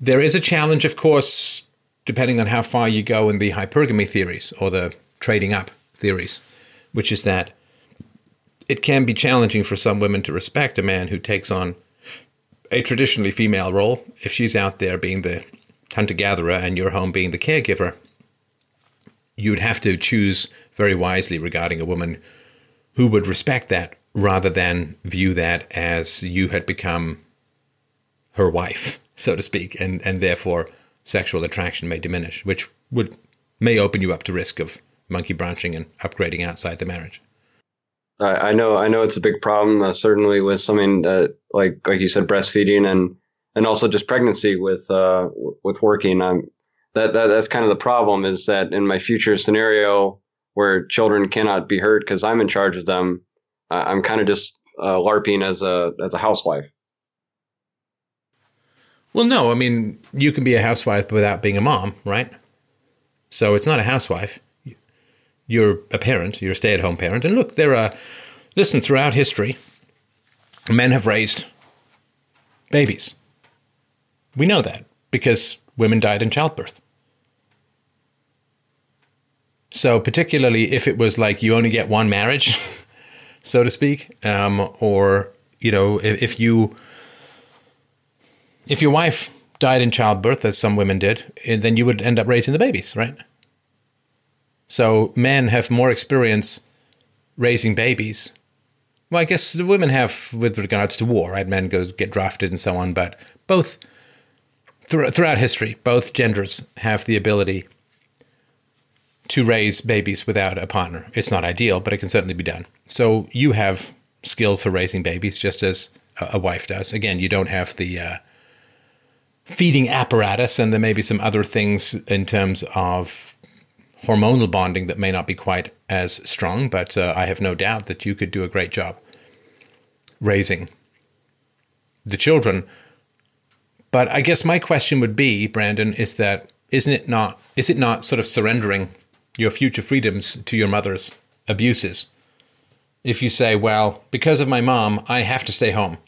There is a challenge, of course, depending on how far you go in the hypergamy theories or the trading up theories, which is that it can be challenging for some women to respect a man who takes on a traditionally female role. If she's out there being the hunter gatherer and you're home being the caregiver, you'd have to choose very wisely regarding a woman who would respect that rather than view that as you had become her wife, so to speak, and, and therefore sexual attraction may diminish, which would may open you up to risk of monkey branching and upgrading outside the marriage. I, I know I know it's a big problem. Uh, certainly with something uh, like like you said, breastfeeding and and also just pregnancy with uh, with working. Um, that, that that's kind of the problem is that in my future scenario where children cannot be hurt because I'm in charge of them, I'm kind of just uh, larping as a as a housewife. Well, no, I mean, you can be a housewife without being a mom, right? So it's not a housewife. You're a parent, you're a stay at home parent. And look, there are, listen, throughout history, men have raised babies. We know that because women died in childbirth. So, particularly if it was like you only get one marriage, so to speak, um, or, you know, if, if you if your wife died in childbirth, as some women did, eh, then you would end up raising the babies, right? So men have more experience raising babies. Well, I guess the women have with regards to war, right? Men go get drafted and so on, but both thro- throughout history, both genders have the ability to raise babies without a partner. It's not ideal, but it can certainly be done. So you have skills for raising babies, just as a, a wife does. Again, you don't have the uh, feeding apparatus, and there may be some other things in terms of hormonal bonding that may not be quite as strong, but uh, I have no doubt that you could do a great job raising the children. But I guess my question would be, Brandon, is that isn't it not is it not sort of surrendering your future freedoms to your mother's abuses? If you say, well, because of my mom, I have to stay home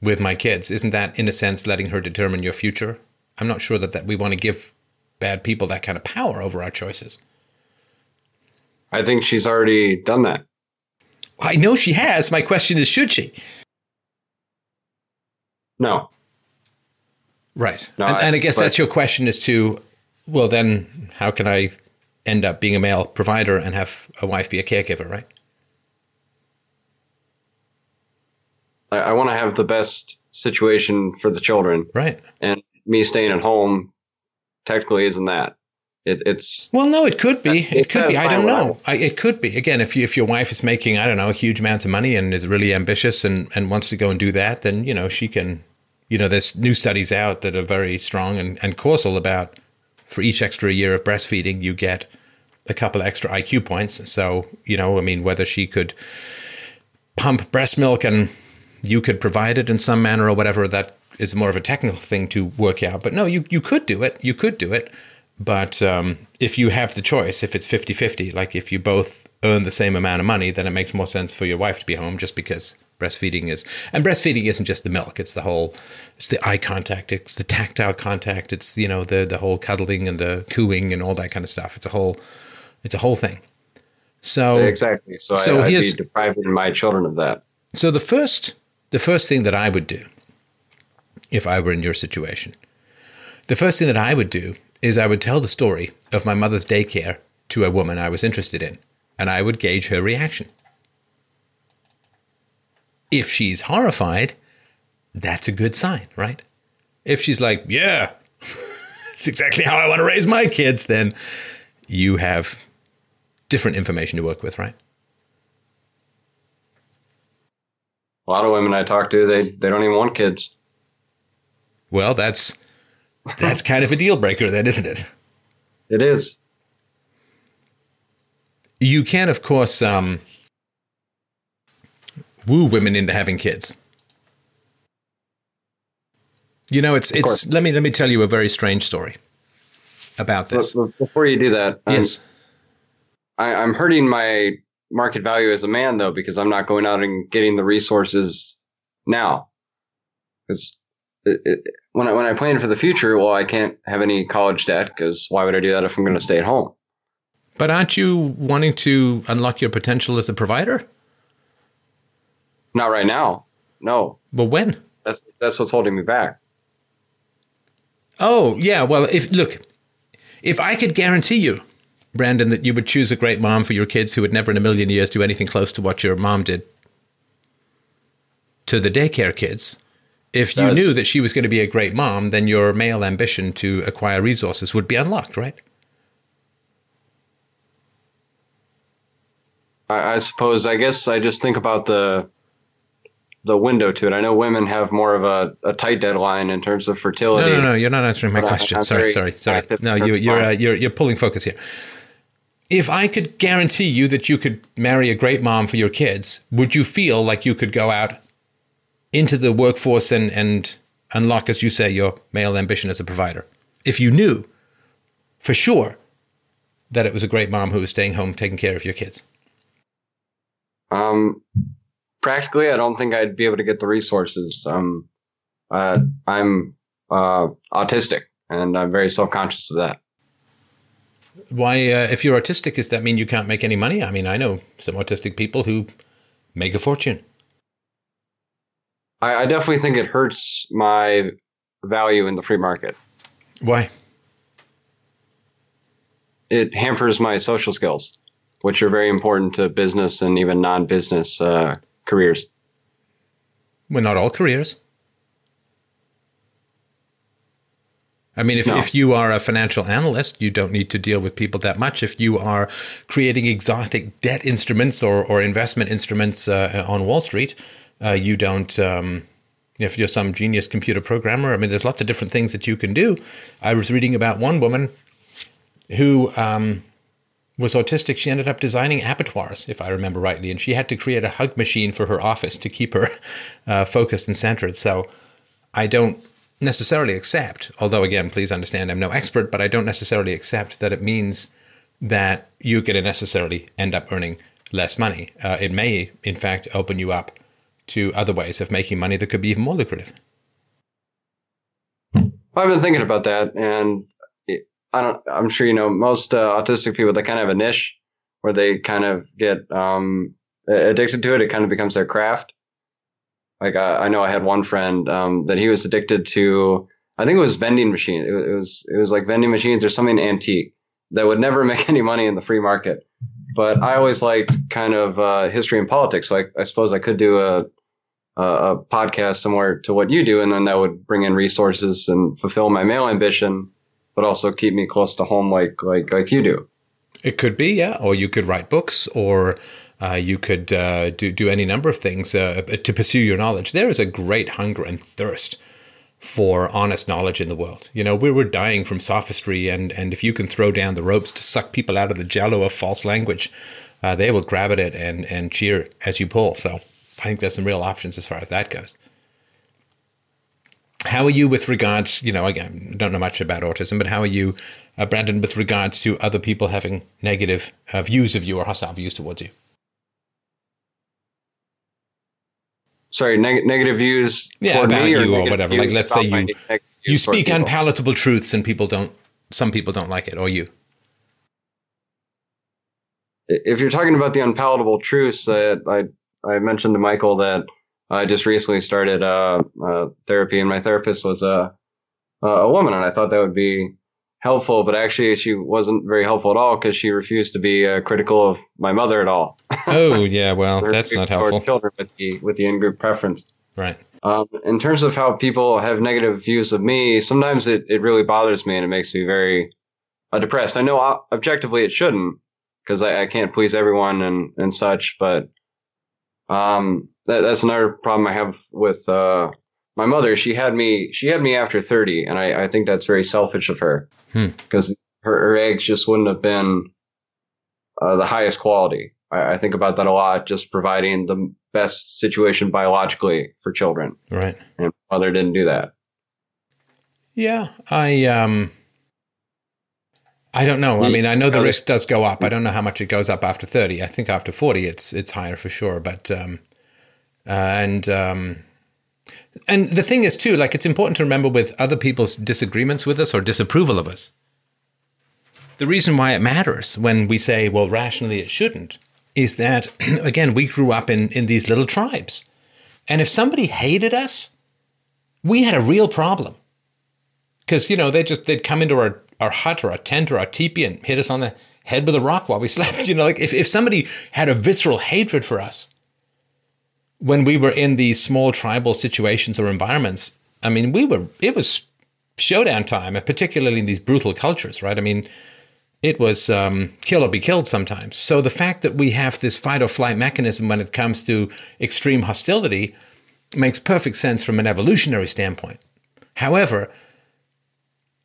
with my kids, isn't that in a sense letting her determine your future? I'm not sure that, that we want to give bad people that kind of power over our choices. I think she's already done that. I know she has. My question is, should she? No. Right. No, and, I- and I guess but- that's your question as to, well, then how can I end up being a male provider and have a wife be a caregiver, right? I, I want to have the best situation for the children, Right. and me staying at home technically isn't that. It, it's Well, no, it could be. It It could be. I don't know. I, it could be. Again, if you, if your wife is making, I don't know, a huge amounts of money and is really ambitious and, and wants to go and do that, then, you know, she can, you know, there's new studies out that are very strong and, and causal about for each extra year of breastfeeding, you get a couple extra IQ points. So, you know, I mean, whether she could pump breast milk and you could provide it in some manner or whatever, that is more of a technical thing to work out. But no, you, you could do it. You could do it. But um, if you have the choice, if it's 50 50, like if you both earn the same amount of money, then it makes more sense for your wife to be home just because breastfeeding is. And breastfeeding isn't just the milk, it's the whole, it's the eye contact, it's the tactile contact, it's, you know, the, the whole cuddling and the cooing and all that kind of stuff. It's a whole, it's a whole thing. So, exactly. So, So I, I'd be depriving my children of that. so the first the first thing that I would do if I were in your situation, the first thing that I would do is I would tell the story of my mother's daycare to a woman I was interested in, and I would gauge her reaction. If she's horrified, that's a good sign, right? If she's like, "Yeah, it's exactly how I want to raise my kids," then you have different information to work with, right? A lot of women I talk to, they, they don't even want kids. Well, that's that's kind of a deal breaker, then, isn't it? It is. You can, of course, um, woo women into having kids. You know, it's it's. Let me let me tell you a very strange story about this. before you do that, I'm, Yes. I, I'm hurting my market value as a man, though, because I'm not going out and getting the resources now. Because when I, when I plan for the future, well, I can't have any college debt because why would I do that if I'm going to stay at home? But aren't you wanting to unlock your potential as a provider? Not right now. No, But when? that's that's what's holding me back. Oh, yeah. Well, if look, if I could guarantee you, Brandon, that you would choose a great mom for your kids who would never in a million years do anything close to what your mom did to the daycare kids, if you That's- knew that she was going to be a great mom, then your male ambition to acquire resources would be unlocked, right? I, I suppose. I guess I just think about the the window to it. I know women have more of a, a tight deadline in terms of fertility. no, no. No. You're not answering my But question. I'm sorry, sorry, sorry. No, you, of you're uh, you're you're pulling focus here. If I could guarantee you that you could marry a great mom for your kids, would you feel like you could go out into the workforce and and unlock, as you say, your male ambition as a provider? If you knew for sure that it was a great mom who was staying home taking care of your kids. Um, practically, I don't think I'd be able to get the resources. Um, uh, I'm uh, autistic, and I'm very self conscious of that. Why, uh, if you're autistic, does that mean you can't make any money? I mean, I know some autistic people who make a fortune. I, I definitely think it hurts my value in the free market. Why? It hampers my social skills, which are very important to business and even non business uh, careers. Well, not all careers. I mean, if, No. if you are a financial analyst, you don't need to deal with people that much. If you are creating exotic debt instruments or, or investment instruments uh, on Wall Street, uh, you don't um, if you're some genius computer programmer. I mean, there's lots of different things that you can do. I was reading about one woman who um, was autistic. She ended up designing abattoirs, if I remember rightly, and she had to create a hug machine for her office to keep her uh, focused and centered. So I don't necessarily accept, although again, please understand, I'm no expert, but I don't necessarily accept that it means that you're going to necessarily end up earning less money. Uh, it may, in fact, open you up to other ways of making money that could be even more lucrative. I've been thinking about that, and I don't. I'm sure you know most uh, autistic people. They kind of have a niche where they kind of get um, addicted to it. It kind of becomes their craft. Like I, I know I had one friend um, that he was addicted to. I think it was vending machine. It, it was it was like vending machines or something antique that would never make any money in the free market. But I always liked kind of uh, history and politics. So I, I suppose I could do a, a, podcast similar to what you do, and then that would bring in resources and fulfill my male ambition, but also keep me close to home, like like like you do. It could be, yeah. Or you could write books, or uh, you could uh, do do any number of things uh, to pursue your knowledge. There is a great hunger and thirst for honest knowledge in the world. You know, we were dying from sophistry, and and if you can throw down the ropes to suck people out of the jello of false language, uh, they will grab at it and and cheer as you pull. So I think there's some real options as far as that goes. How are you with regards? You know, again, I don't know much about autism, but how are you, uh, Brandon, with regards to other people having negative uh, views of you or hostile views towards you? Sorry, neg- negative views yeah, about me or, you or whatever. Like, let's say you you speak unpalatable truths and people don't. Some people don't like it, or you. If you're talking about the unpalatable truths, uh, I I mentioned to Michael that I just recently started uh, uh, therapy, and my therapist was a a woman, and I thought that would be helpful, but actually she wasn't very helpful at all because she refused to be uh, critical of my mother at all. Oh yeah, well that's not helpful. Children with the with the in-group preference. Right. Um, in terms of how people have negative views of me, sometimes it, it really bothers me and it makes me very uh, depressed. I know uh, objectively it shouldn't because I, I can't please everyone and, and such, but um, that, that's another problem I have with uh, my mother. She had me she had me after 30, and I, I think that's very selfish of her Hmm. because her, her eggs just wouldn't have been uh, the highest quality. I, I think about that a lot, just providing the best situation biologically for children. Right. And mother didn't do that. Yeah, I um I don't know. I mean, I know the risk does go up. I don't know how much it goes up after 30. I think after 40 it's it's higher for sure, but um uh, and um and the thing is too, like it's important to remember with other people's disagreements with us or disapproval of us. The reason why it matters when we say, well, rationally it shouldn't, is that again, we grew up in in these little tribes. And if somebody hated us, we had a real problem because you know they just they'd come into our our hut or our tent or our teepee and hit us on the head with a rock while we slept. You know, like if, if somebody had a visceral hatred for us when we were in these small tribal situations or environments, I mean, we were it was showdown time, particularly in these brutal cultures, right? I mean, it was um, kill or be killed sometimes. So the fact that we have this fight or flight mechanism when it comes to extreme hostility makes perfect sense from an evolutionary standpoint. However,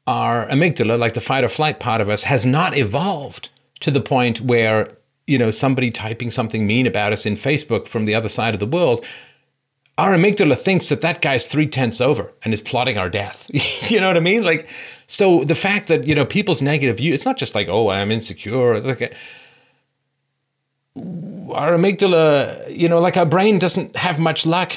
our amygdala, like the fight or flight part of us, has not evolved to the point where, you know, somebody typing something mean about us in Facebook from the other side of the world, our amygdala thinks that that guy's three tenths over and is plotting our death. you know what I mean? Like, so the fact that, you know, people's negative view, it's not just like, oh, I'm insecure. Like, our amygdala, you know, like our brain doesn't have much luck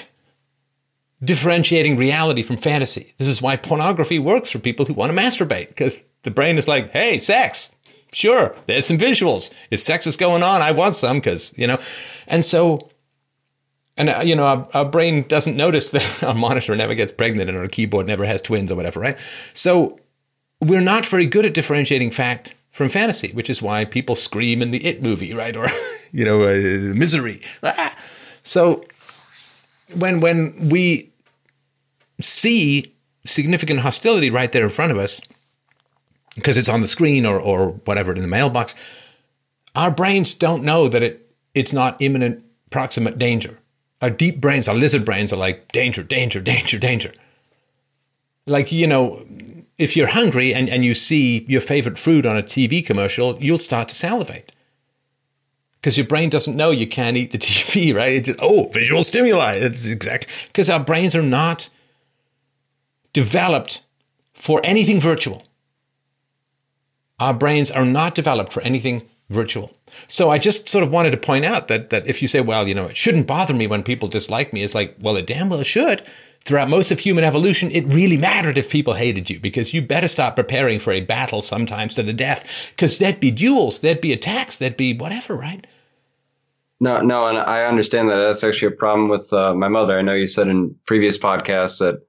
differentiating reality from fantasy. This is why pornography works for people who want to masturbate because the brain is like, hey, sex. Sure, there's some visuals. If sex is going on, I want some because, you know. And so, and, uh, you know, our, our brain doesn't notice that our monitor never gets pregnant and our keyboard never has twins or whatever, right? So, we're not very good at differentiating fact from fantasy, which is why people scream in the It movie, right? Or, you know, uh, misery. Ah! So, when when we see significant hostility right there in front of us because it's on the screen or or whatever in the mailbox our brains don't know that it it's not imminent proximate danger our deep brains, our lizard brains are like danger, danger, danger, danger. Like, you know, if you're hungry and, and you see your favorite food on a TV commercial, you'll start to salivate. Because your brain doesn't know you can't eat the TV, right? Just, oh, visual stimuli. It's exact. Because our brains are not developed for anything virtual. Our brains are not developed for anything virtual. So I just sort of wanted to point out that that if you say, well, you know, it shouldn't bother me when people dislike me, it's like, well, it damn well should. Throughout most of human evolution, it really mattered if people hated you because you better start preparing for a battle sometimes to the death because there'd be duels, there'd be attacks, there'd be whatever, right? No, no, and I understand that. That's actually a problem with uh, my mother. I know you said in previous podcasts that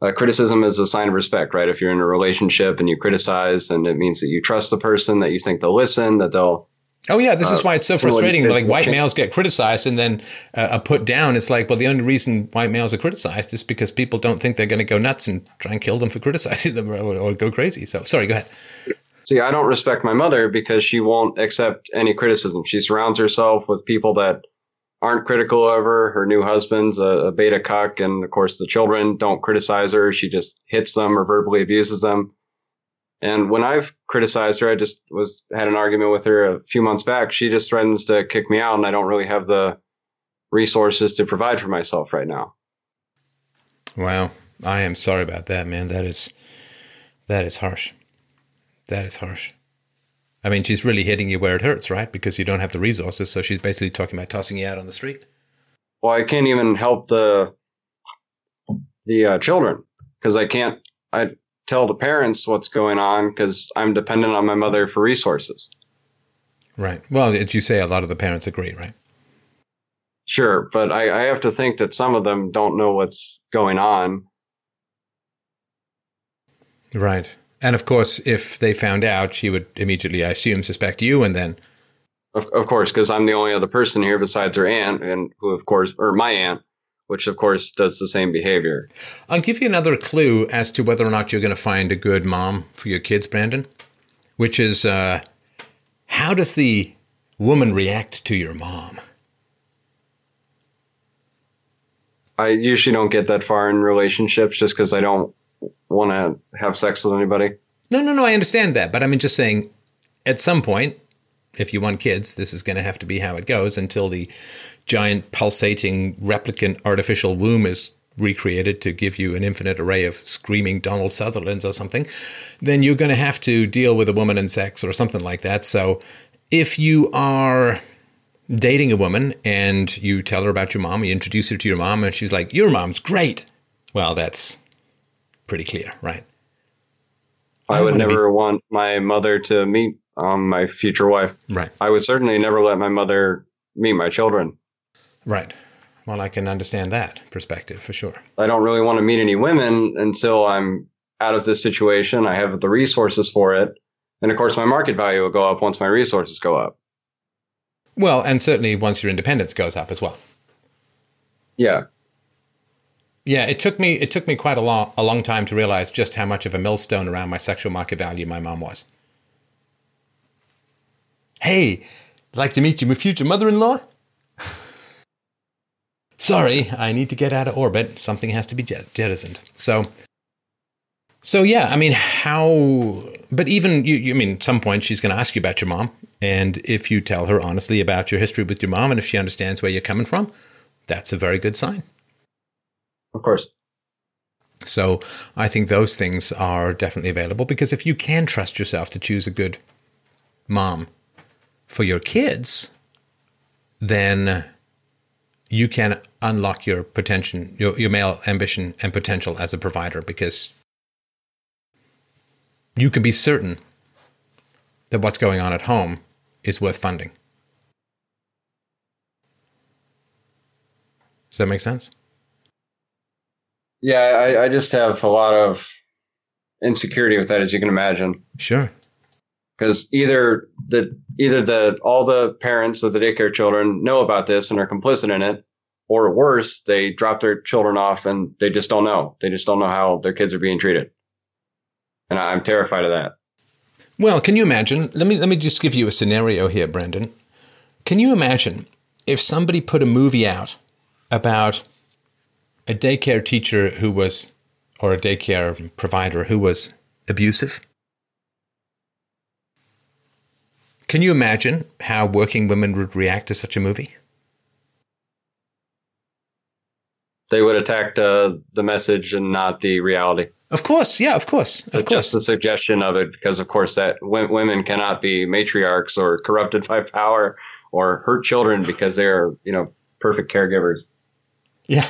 uh, criticism is a sign of respect, right? If you're in a relationship and you criticize, and it means that you trust the person, that you think they'll listen, that they'll. Oh yeah, this uh, is why it's so frustrating. Like white males get criticized and then uh, are put down. It's like, well, the only reason white males are criticized is because people don't think they're going to go nuts and try and kill them for criticizing them or, or go crazy. So, sorry, go ahead. See, I don't respect my mother because she won't accept any criticism. She surrounds herself with people that aren't critical of her. Her new husband's a, a, beta cuck, and of course the children don't criticize her. She just hits them or verbally abuses them. And when I've criticized her, I just was had an argument with her a few months back. She just threatens to kick me out, and I don't really have the resources to provide for myself right now. Wow, I am sorry about that, man. That is that is harsh. That is harsh. I mean, she's really hitting you where it hurts, right? Because you don't have the resources. So she's basically talking about tossing you out on the street. Well, I can't even help the the uh, children because I can't. I tell the parents what's going on because I'm dependent on my mother for resources. Right. Well, as you say, a lot of the parents agree, right? Sure, but I, I have to think that some of them don't know what's going on. Right. And of course, if they found out, she would immediately, I assume, suspect you, and then. Of, of course, because I'm the only other person here besides her aunt, and who, of course, or my aunt, which of course does the same behavior. I'll give you another clue as to whether or not you're going to find a good mom for your kids, Brandon, which is uh, how does the woman react to your mom? I usually don't get that far in relationships just because I don't want to have sex with anybody. No, no, no. I understand that, but I mean, just saying, at some point, if you want kids, this is going to have to be how it goes until the giant pulsating replicant artificial womb is recreated to give you an infinite array of screaming Donald Sutherlands or something, then you're going to have to deal with a woman and sex or something like that. So if you are dating a woman and you tell her about your mom, you introduce her to your mom, and she's like, Your mom's great. Well, that's pretty clear, right? I, I would never be- want my mother to meet um, my future wife. Right. I would certainly never let my mother meet my children. Right. Well, I can understand that perspective for sure. I don't really want to meet any women until I'm out of this situation. I have the resources for it. And of course, my market value will go up once my resources go up. Well, and certainly once your independence goes up as well. Yeah. Yeah, it took me it took me quite a long a long time to realize just how much of a millstone around my sexual market value my mom was. Hey, like to meet you, my future mother-in-law. Sorry, I need to get out of orbit. Something has to be jettisoned. So, so yeah, I mean, how? But even you, you I mean, at some point she's going to ask you about your mom, and if you tell her honestly about your history with your mom, and if she understands where you're coming from, that's a very good sign. Of course. So I think those things are definitely available because if you can trust yourself to choose a good mom for your kids, then you can unlock your potential, your, your male ambition and potential as a provider because you can be certain that what's going on at home is worth funding. Does that make sense? Yeah, I, I just have a lot of insecurity with that, as you can imagine. Sure. Because either the either the all the parents of the daycare children know about this and are complicit in it, or worse, they drop their children off and they just don't know. They just don't know how their kids are being treated, and I'm terrified of that. Well, can you imagine? Let me let me just give you a scenario here, Brandon. Can you imagine if somebody put a movie out about a daycare teacher who was, or a daycare provider who was abusive? Can you imagine how working women would react to such a movie? They would attack uh, the message and not the reality. Of course, yeah, of course, of course. Just the suggestion of it, because of course that w- women cannot be matriarchs or corrupted by power or hurt children because they are, you know, perfect caregivers. Yeah.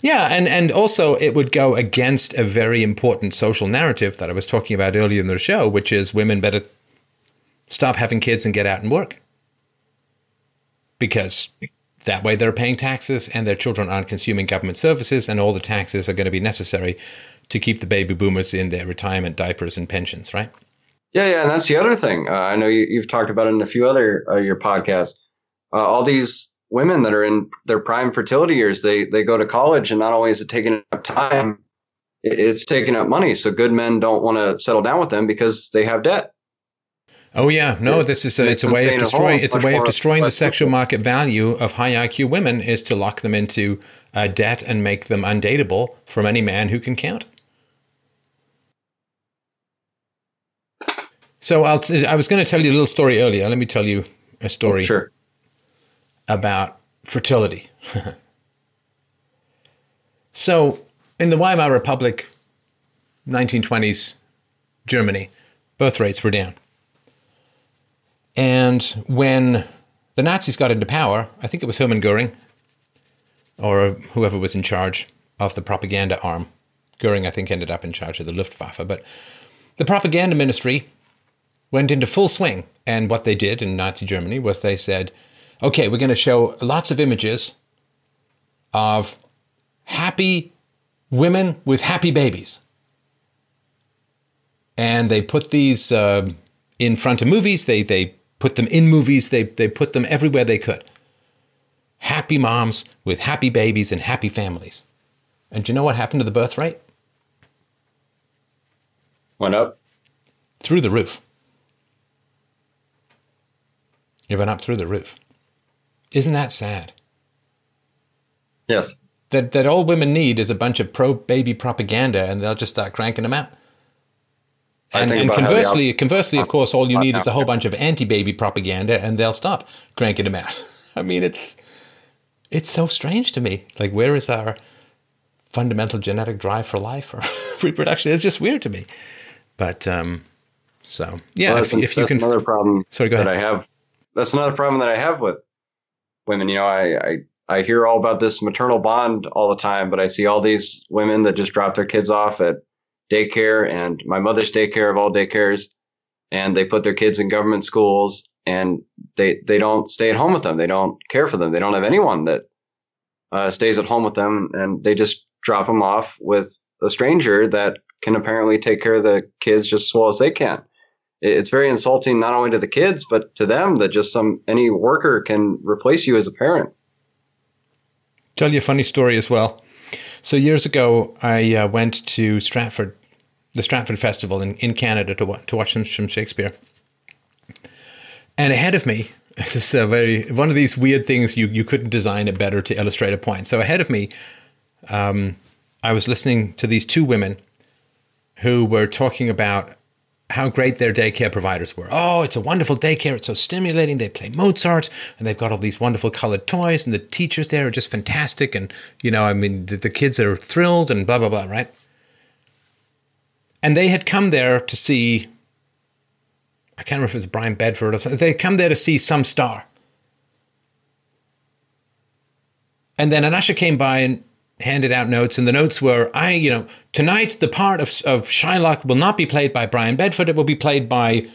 Yeah, and and also it would go against a very important social narrative that I was talking about earlier in the show, which is women better stop having kids and get out and work. Because that way they're paying taxes and their children aren't consuming government services and all the taxes are going to be necessary to keep the baby boomers in their retirement diapers and pensions, right? Yeah, yeah, and that's the other thing. Uh, I know you, you've talked about it in a few other uh, your podcasts. Uh, all these women that are in their prime fertility years, they they go to college, and not only is it taking up time, it's taking up money. So good men don't want to settle down with them because they have debt. Oh yeah, no, this is a, it's a way of stay in a destroying it's a way of destroying the sexual market value of high IQ women is to lock them into uh, debt and make them undateable from any man who can count. So I'll t- I was going to tell you a little story earlier. Let me tell you a story Sure. About fertility. so, in the Weimar Republic, 1920s Germany, birth rates were down. And when the Nazis got into power, I think it was Hermann Goering or whoever was in charge of the propaganda arm. Goering, I think, ended up in charge of the Luftwaffe. But the propaganda ministry went into full swing. And what they did in Nazi Germany was they said, okay, we're going to show lots of images of happy women with happy babies. And they put these uh, in front of movies. They, they put them in movies. They, they put them everywhere they could. Happy moms with happy babies and happy families. And do you know what happened to the birth rate? Went up. Through the roof. It went up through the roof. Isn't that sad? Yes. That that all women need is a bunch of pro baby propaganda, and they'll just start cranking them out. And, and about how the conversely, conversely, of course, all you need is a whole bunch of anti-baby propaganda, and they'll stop cranking them out. I mean, it's it's so strange to me. Like, where is our fundamental genetic drive for life or reproduction? It's just weird to me. But um, so yeah, Well, if, you can, another problem sorry, go that ahead. I have. That's another problem that I have with women. You know, I, I I hear all about this maternal bond all the time, but I see all these women that just drop their kids off at daycare and my mother's daycare of all daycares, and they put their kids in government schools and they they don't stay at home with them. They don't care for them. They don't have anyone that uh, stays at home with them, and they just drop them off with a stranger that can apparently take care of the kids just as well as they can it's very insulting not only to the kids but to them that just some any worker can replace you as a parent. tell you a funny story as well. So years ago, I uh, went to Stratford, the Stratford Festival in, in Canada to to watch some, some Shakespeare. And ahead of me, this is a very one of these weird things you you couldn't design it better to illustrate a point. So ahead of me, um, I was listening to these two women who were talking about how great their daycare providers were. Oh, it's a wonderful daycare. It's so stimulating. They play Mozart and they've got all these wonderful colored toys and the teachers there are just fantastic. And, you know, I mean, the, the kids are thrilled and blah, blah, blah, right? And they had come there to see, I can't remember if it was Brian Bedford or something. They had come there to see some star. And then an usher came by and handed out notes, and the notes were, "I, you know, tonight the part of of Shylock will not be played by Brian Bedford; it will be played by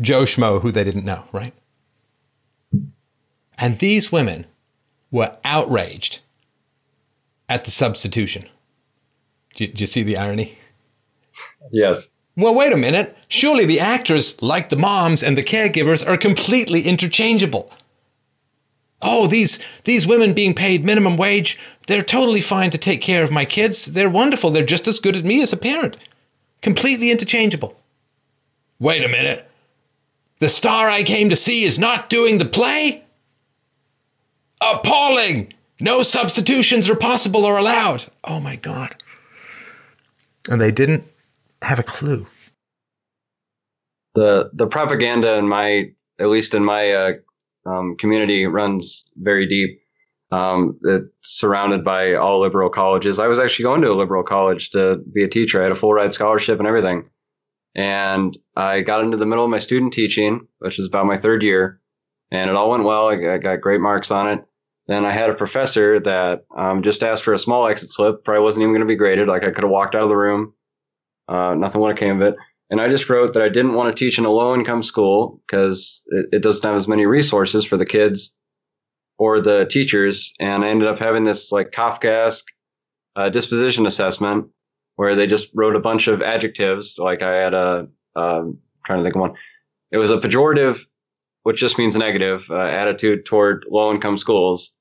Joe Schmo, who they didn't know, right?" And these women were outraged at the substitution. Do you, do you see the irony? Yes. Well, wait a minute. Surely the actors, like the moms and the caregivers, are completely interchangeable. Oh, these these women being paid minimum wage, they're totally fine to take care of my kids. They're wonderful. They're just as good as me as a parent. Completely interchangeable. Wait a minute. The star I came to see is not doing the play? Appalling! No substitutions are possible or allowed. Oh my God. And they didn't have a clue. The the propaganda in my at least in my uh, um, community runs very deep. Um, it's surrounded by all liberal colleges. I was actually going to a liberal college to be a teacher. I had a full ride scholarship and everything. And I got into the middle of my student teaching, which is about my third year, and it all went well. I got, great marks on it. Then I had a professor that um, just asked for a small exit slip. Probably wasn't even going to be graded. Like I could have walked out of the room. Uh, nothing would have came of it. And I just wrote that I didn't want to teach in a low income school because it, it doesn't have as many resources for the kids or the teachers. And I ended up having this like Kafkaesque uh, disposition assessment where they just wrote a bunch of adjectives. Like I had a, um, trying to think of one. It was a pejorative, which just means negative uh, attitude toward low income schools.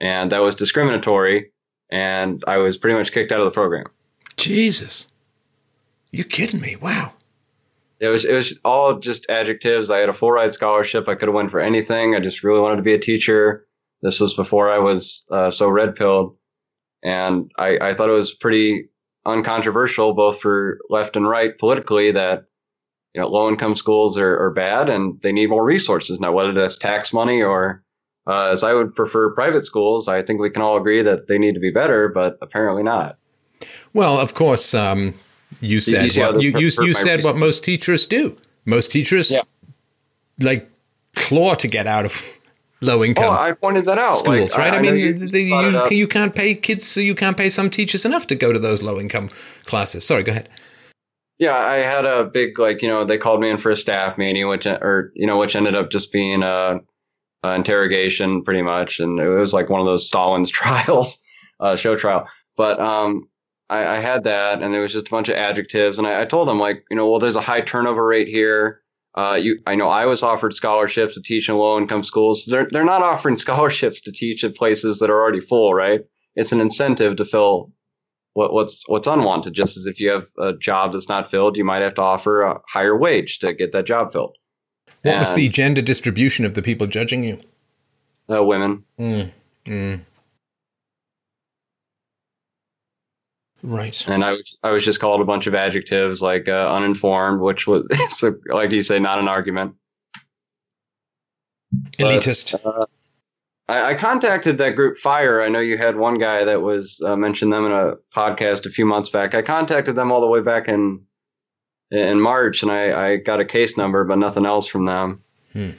And that was discriminatory. And I was pretty much kicked out of the program. Jesus. You kidding me? Wow. It was it was all just adjectives. I had a full ride scholarship. I could have went for anything. I just really wanted to be a teacher. This was before I was uh, so red pilled, and I, I thought it was pretty uncontroversial, both for left and right politically, that you know low income schools are, are bad and they need more resources. Now, whether that's tax money or uh, as I would prefer private schools, I think we can all agree that they need to be better, but apparently not. Well, of course, um, you said you what, you, you, you said what most teachers do. Most teachers Yeah. like claw to get out of low income Oh, I pointed that out. schools, Like, right? I, know mean, you you, the, brought it up. you, you can't pay kids, you can't pay some teachers enough to go to those low income classes. Sorry, go ahead. Yeah, I had a big like you know they called me in for a staff meeting, which or you know which ended up just being a, a interrogation pretty much, and it was like one of those Stalin's trials, uh, show trial. But um, I, I had that, and there was just a bunch of adjectives, and I, I told them like you know well there's a high turnover rate here. Uh, you, I know I was offered scholarships to teach in low income schools. They're they're not offering scholarships to teach at places that are already full, right? It's an incentive to fill what, what's what's unwanted. Just as if you have a job that's not filled, you might have to offer a higher wage to get that job filled. What was the gender distribution of the people judging you? uh, women? Mm, mm. Right. And I was I was just called a bunch of adjectives like uh, uninformed, which was so, like you say, not an argument. But, Elitist. I, I contacted that group Fire. I know you had one guy that was uh, mentioned them in a podcast a few months back. I contacted them all the way back in in March, and I, I got a case number, but nothing else from them. Hmm.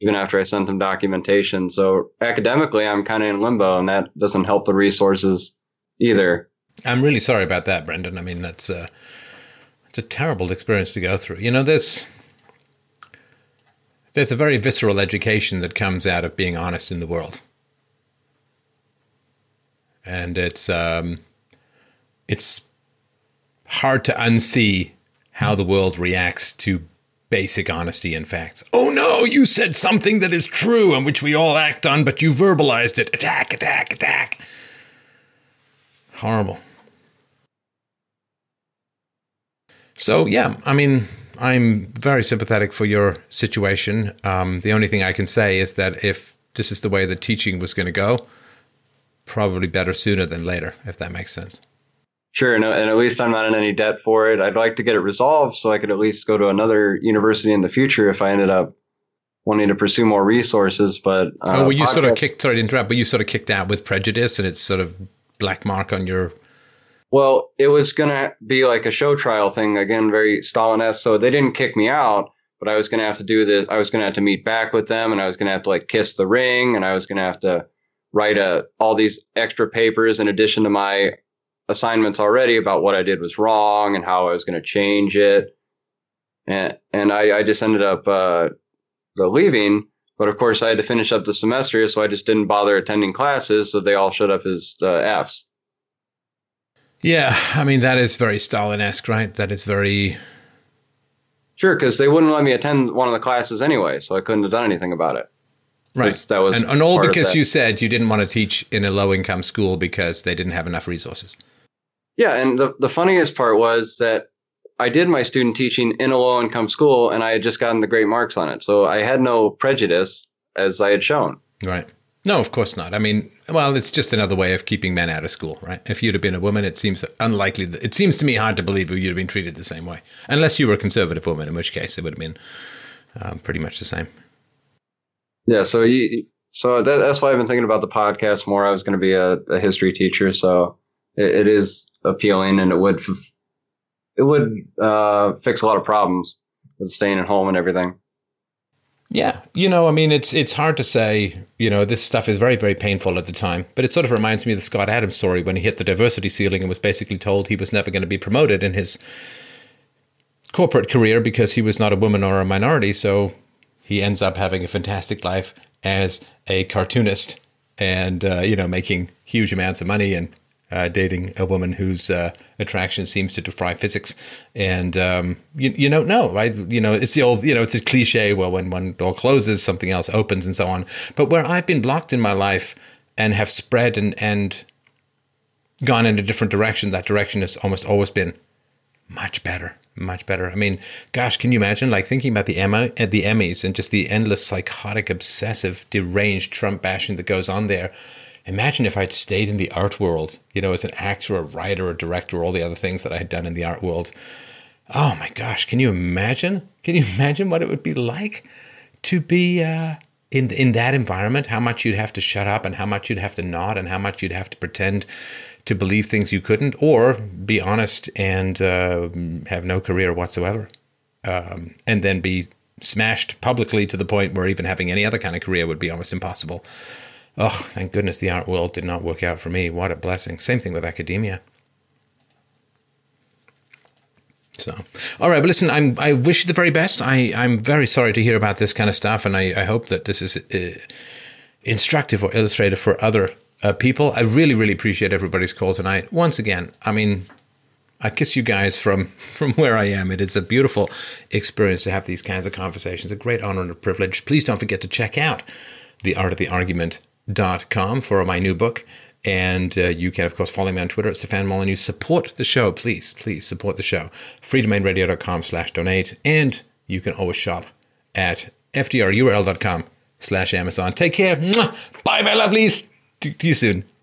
Even after I sent them documentation. So academically, I'm kind of in limbo, and that doesn't help the resources either. I'm really sorry about that, Brendan. I mean, that's uh, it's a terrible experience to go through. You know, there's there's a very visceral education that comes out of being honest in the world, and it's um, it's hard to unsee how the world reacts to basic honesty and facts. Oh no, you said something that is true and which we all act on, but you verbalized it. Attack, attack, attack. Horrible. So yeah, I mean, I'm very sympathetic for your situation. Um, the only thing I can say is that if this is the way the teaching was going to go, probably better sooner than later, if that makes sense. Sure, and, and at least I'm not in any debt for it. I'd like to get it resolved so I could at least go to another university in the future if I ended up wanting to pursue more resources. But uh, oh, well, you sort of kicked. Sorry to interrupt, but you sort of kicked out with prejudice, and it's sort of black mark on your. Well, it was gonna be like a show trial thing again, very Stalin-esque. So they didn't kick me out, but I was gonna have to do this. I was gonna have to meet back with them, and I was gonna have to like kiss the ring, and I was gonna have to write a all these extra papers in addition to my assignments already about what I did was wrong and how I was gonna change it. And and I, I just ended up uh, leaving. But of course, I had to finish up the semester, so I just didn't bother attending classes. So they all showed up as uh, Fs. Yeah, I mean that is very Stalin-esque, right? That is very. Sure, because they wouldn't let me attend one of the classes anyway, so I couldn't have done anything about it. Right. That was and, and all because you said you didn't want to teach in a low income school because they didn't have enough resources. Yeah, and the, the funniest part was that I did my student teaching in a low income school and I had just gotten the great marks on it. So I had no prejudice as I had shown. Right. No, of course not. I mean, well, it's just another way of keeping men out of school, right? If you'd have been a woman, it seems unlikely. That, it seems to me hard to believe you'd have been treated the same way, unless you were a conservative woman, in which case it would have been um, pretty much the same. Yeah. So so that, that's why I've been thinking about the podcast more. I was going to be a, a, history teacher, so it, it is appealing, and it would it would uh, fix a lot of problems with staying at home and everything. Yeah, you know, I mean, it's it's hard to say. You know, this stuff is very very painful at the time, but it sort of reminds me of the Scott Adams story when he hit the diversity ceiling and was basically told he was never going to be promoted in his corporate career because he was not a woman or a minority. So he ends up having a fantastic life as a cartoonist and uh, you know making huge amounts of money and uh, dating a woman whose uh, attraction seems to defy physics. And um, you, you don't know, right? You know, it's the old, you know, it's a cliche. Well, when one door closes, something else opens, and so on. But where I've been blocked in my life and have spread and and gone in a different direction, that direction has almost always been much better, much better. I mean, gosh, can you imagine like thinking about the Emma uh, the Emmys and just the endless psychotic, obsessive, deranged Trump bashing that goes on there? Imagine if I'd stayed in the art world, you know, as an actor, a writer, a director, all the other things that I had done in the art world. Oh my gosh, can you imagine? Can you imagine what it would be like to be uh, in in that environment? How much you'd have to shut up, and how much you'd have to nod, and how much you'd have to pretend to believe things you couldn't, or be honest and uh, have no career whatsoever, um, and then be smashed publicly to the point where even having any other kind of career would be almost impossible. Oh, thank goodness the art world did not work out for me. What a blessing. Same thing with academia. So, all right, but listen, I'm, I wish you the very best. I, I'm very sorry to hear about this kind of stuff, and I, I hope that this is uh, instructive or illustrative for other uh, people. I really, really appreciate everybody's call tonight. Once again, I mean, I kiss you guys from from where I am. It is a beautiful experience to have these kinds of conversations. A great honor and a privilege. Please don't forget to check out the Art of the Argument com for my new book. And uh, you can, of course, follow me on Twitter at Stefan Molyneux. Support the show, please, please support the show. freedomainradio.com slash donate. And you can always shop at fdrurl.com slash Amazon. Take care. Bye, my lovelies. See you soon.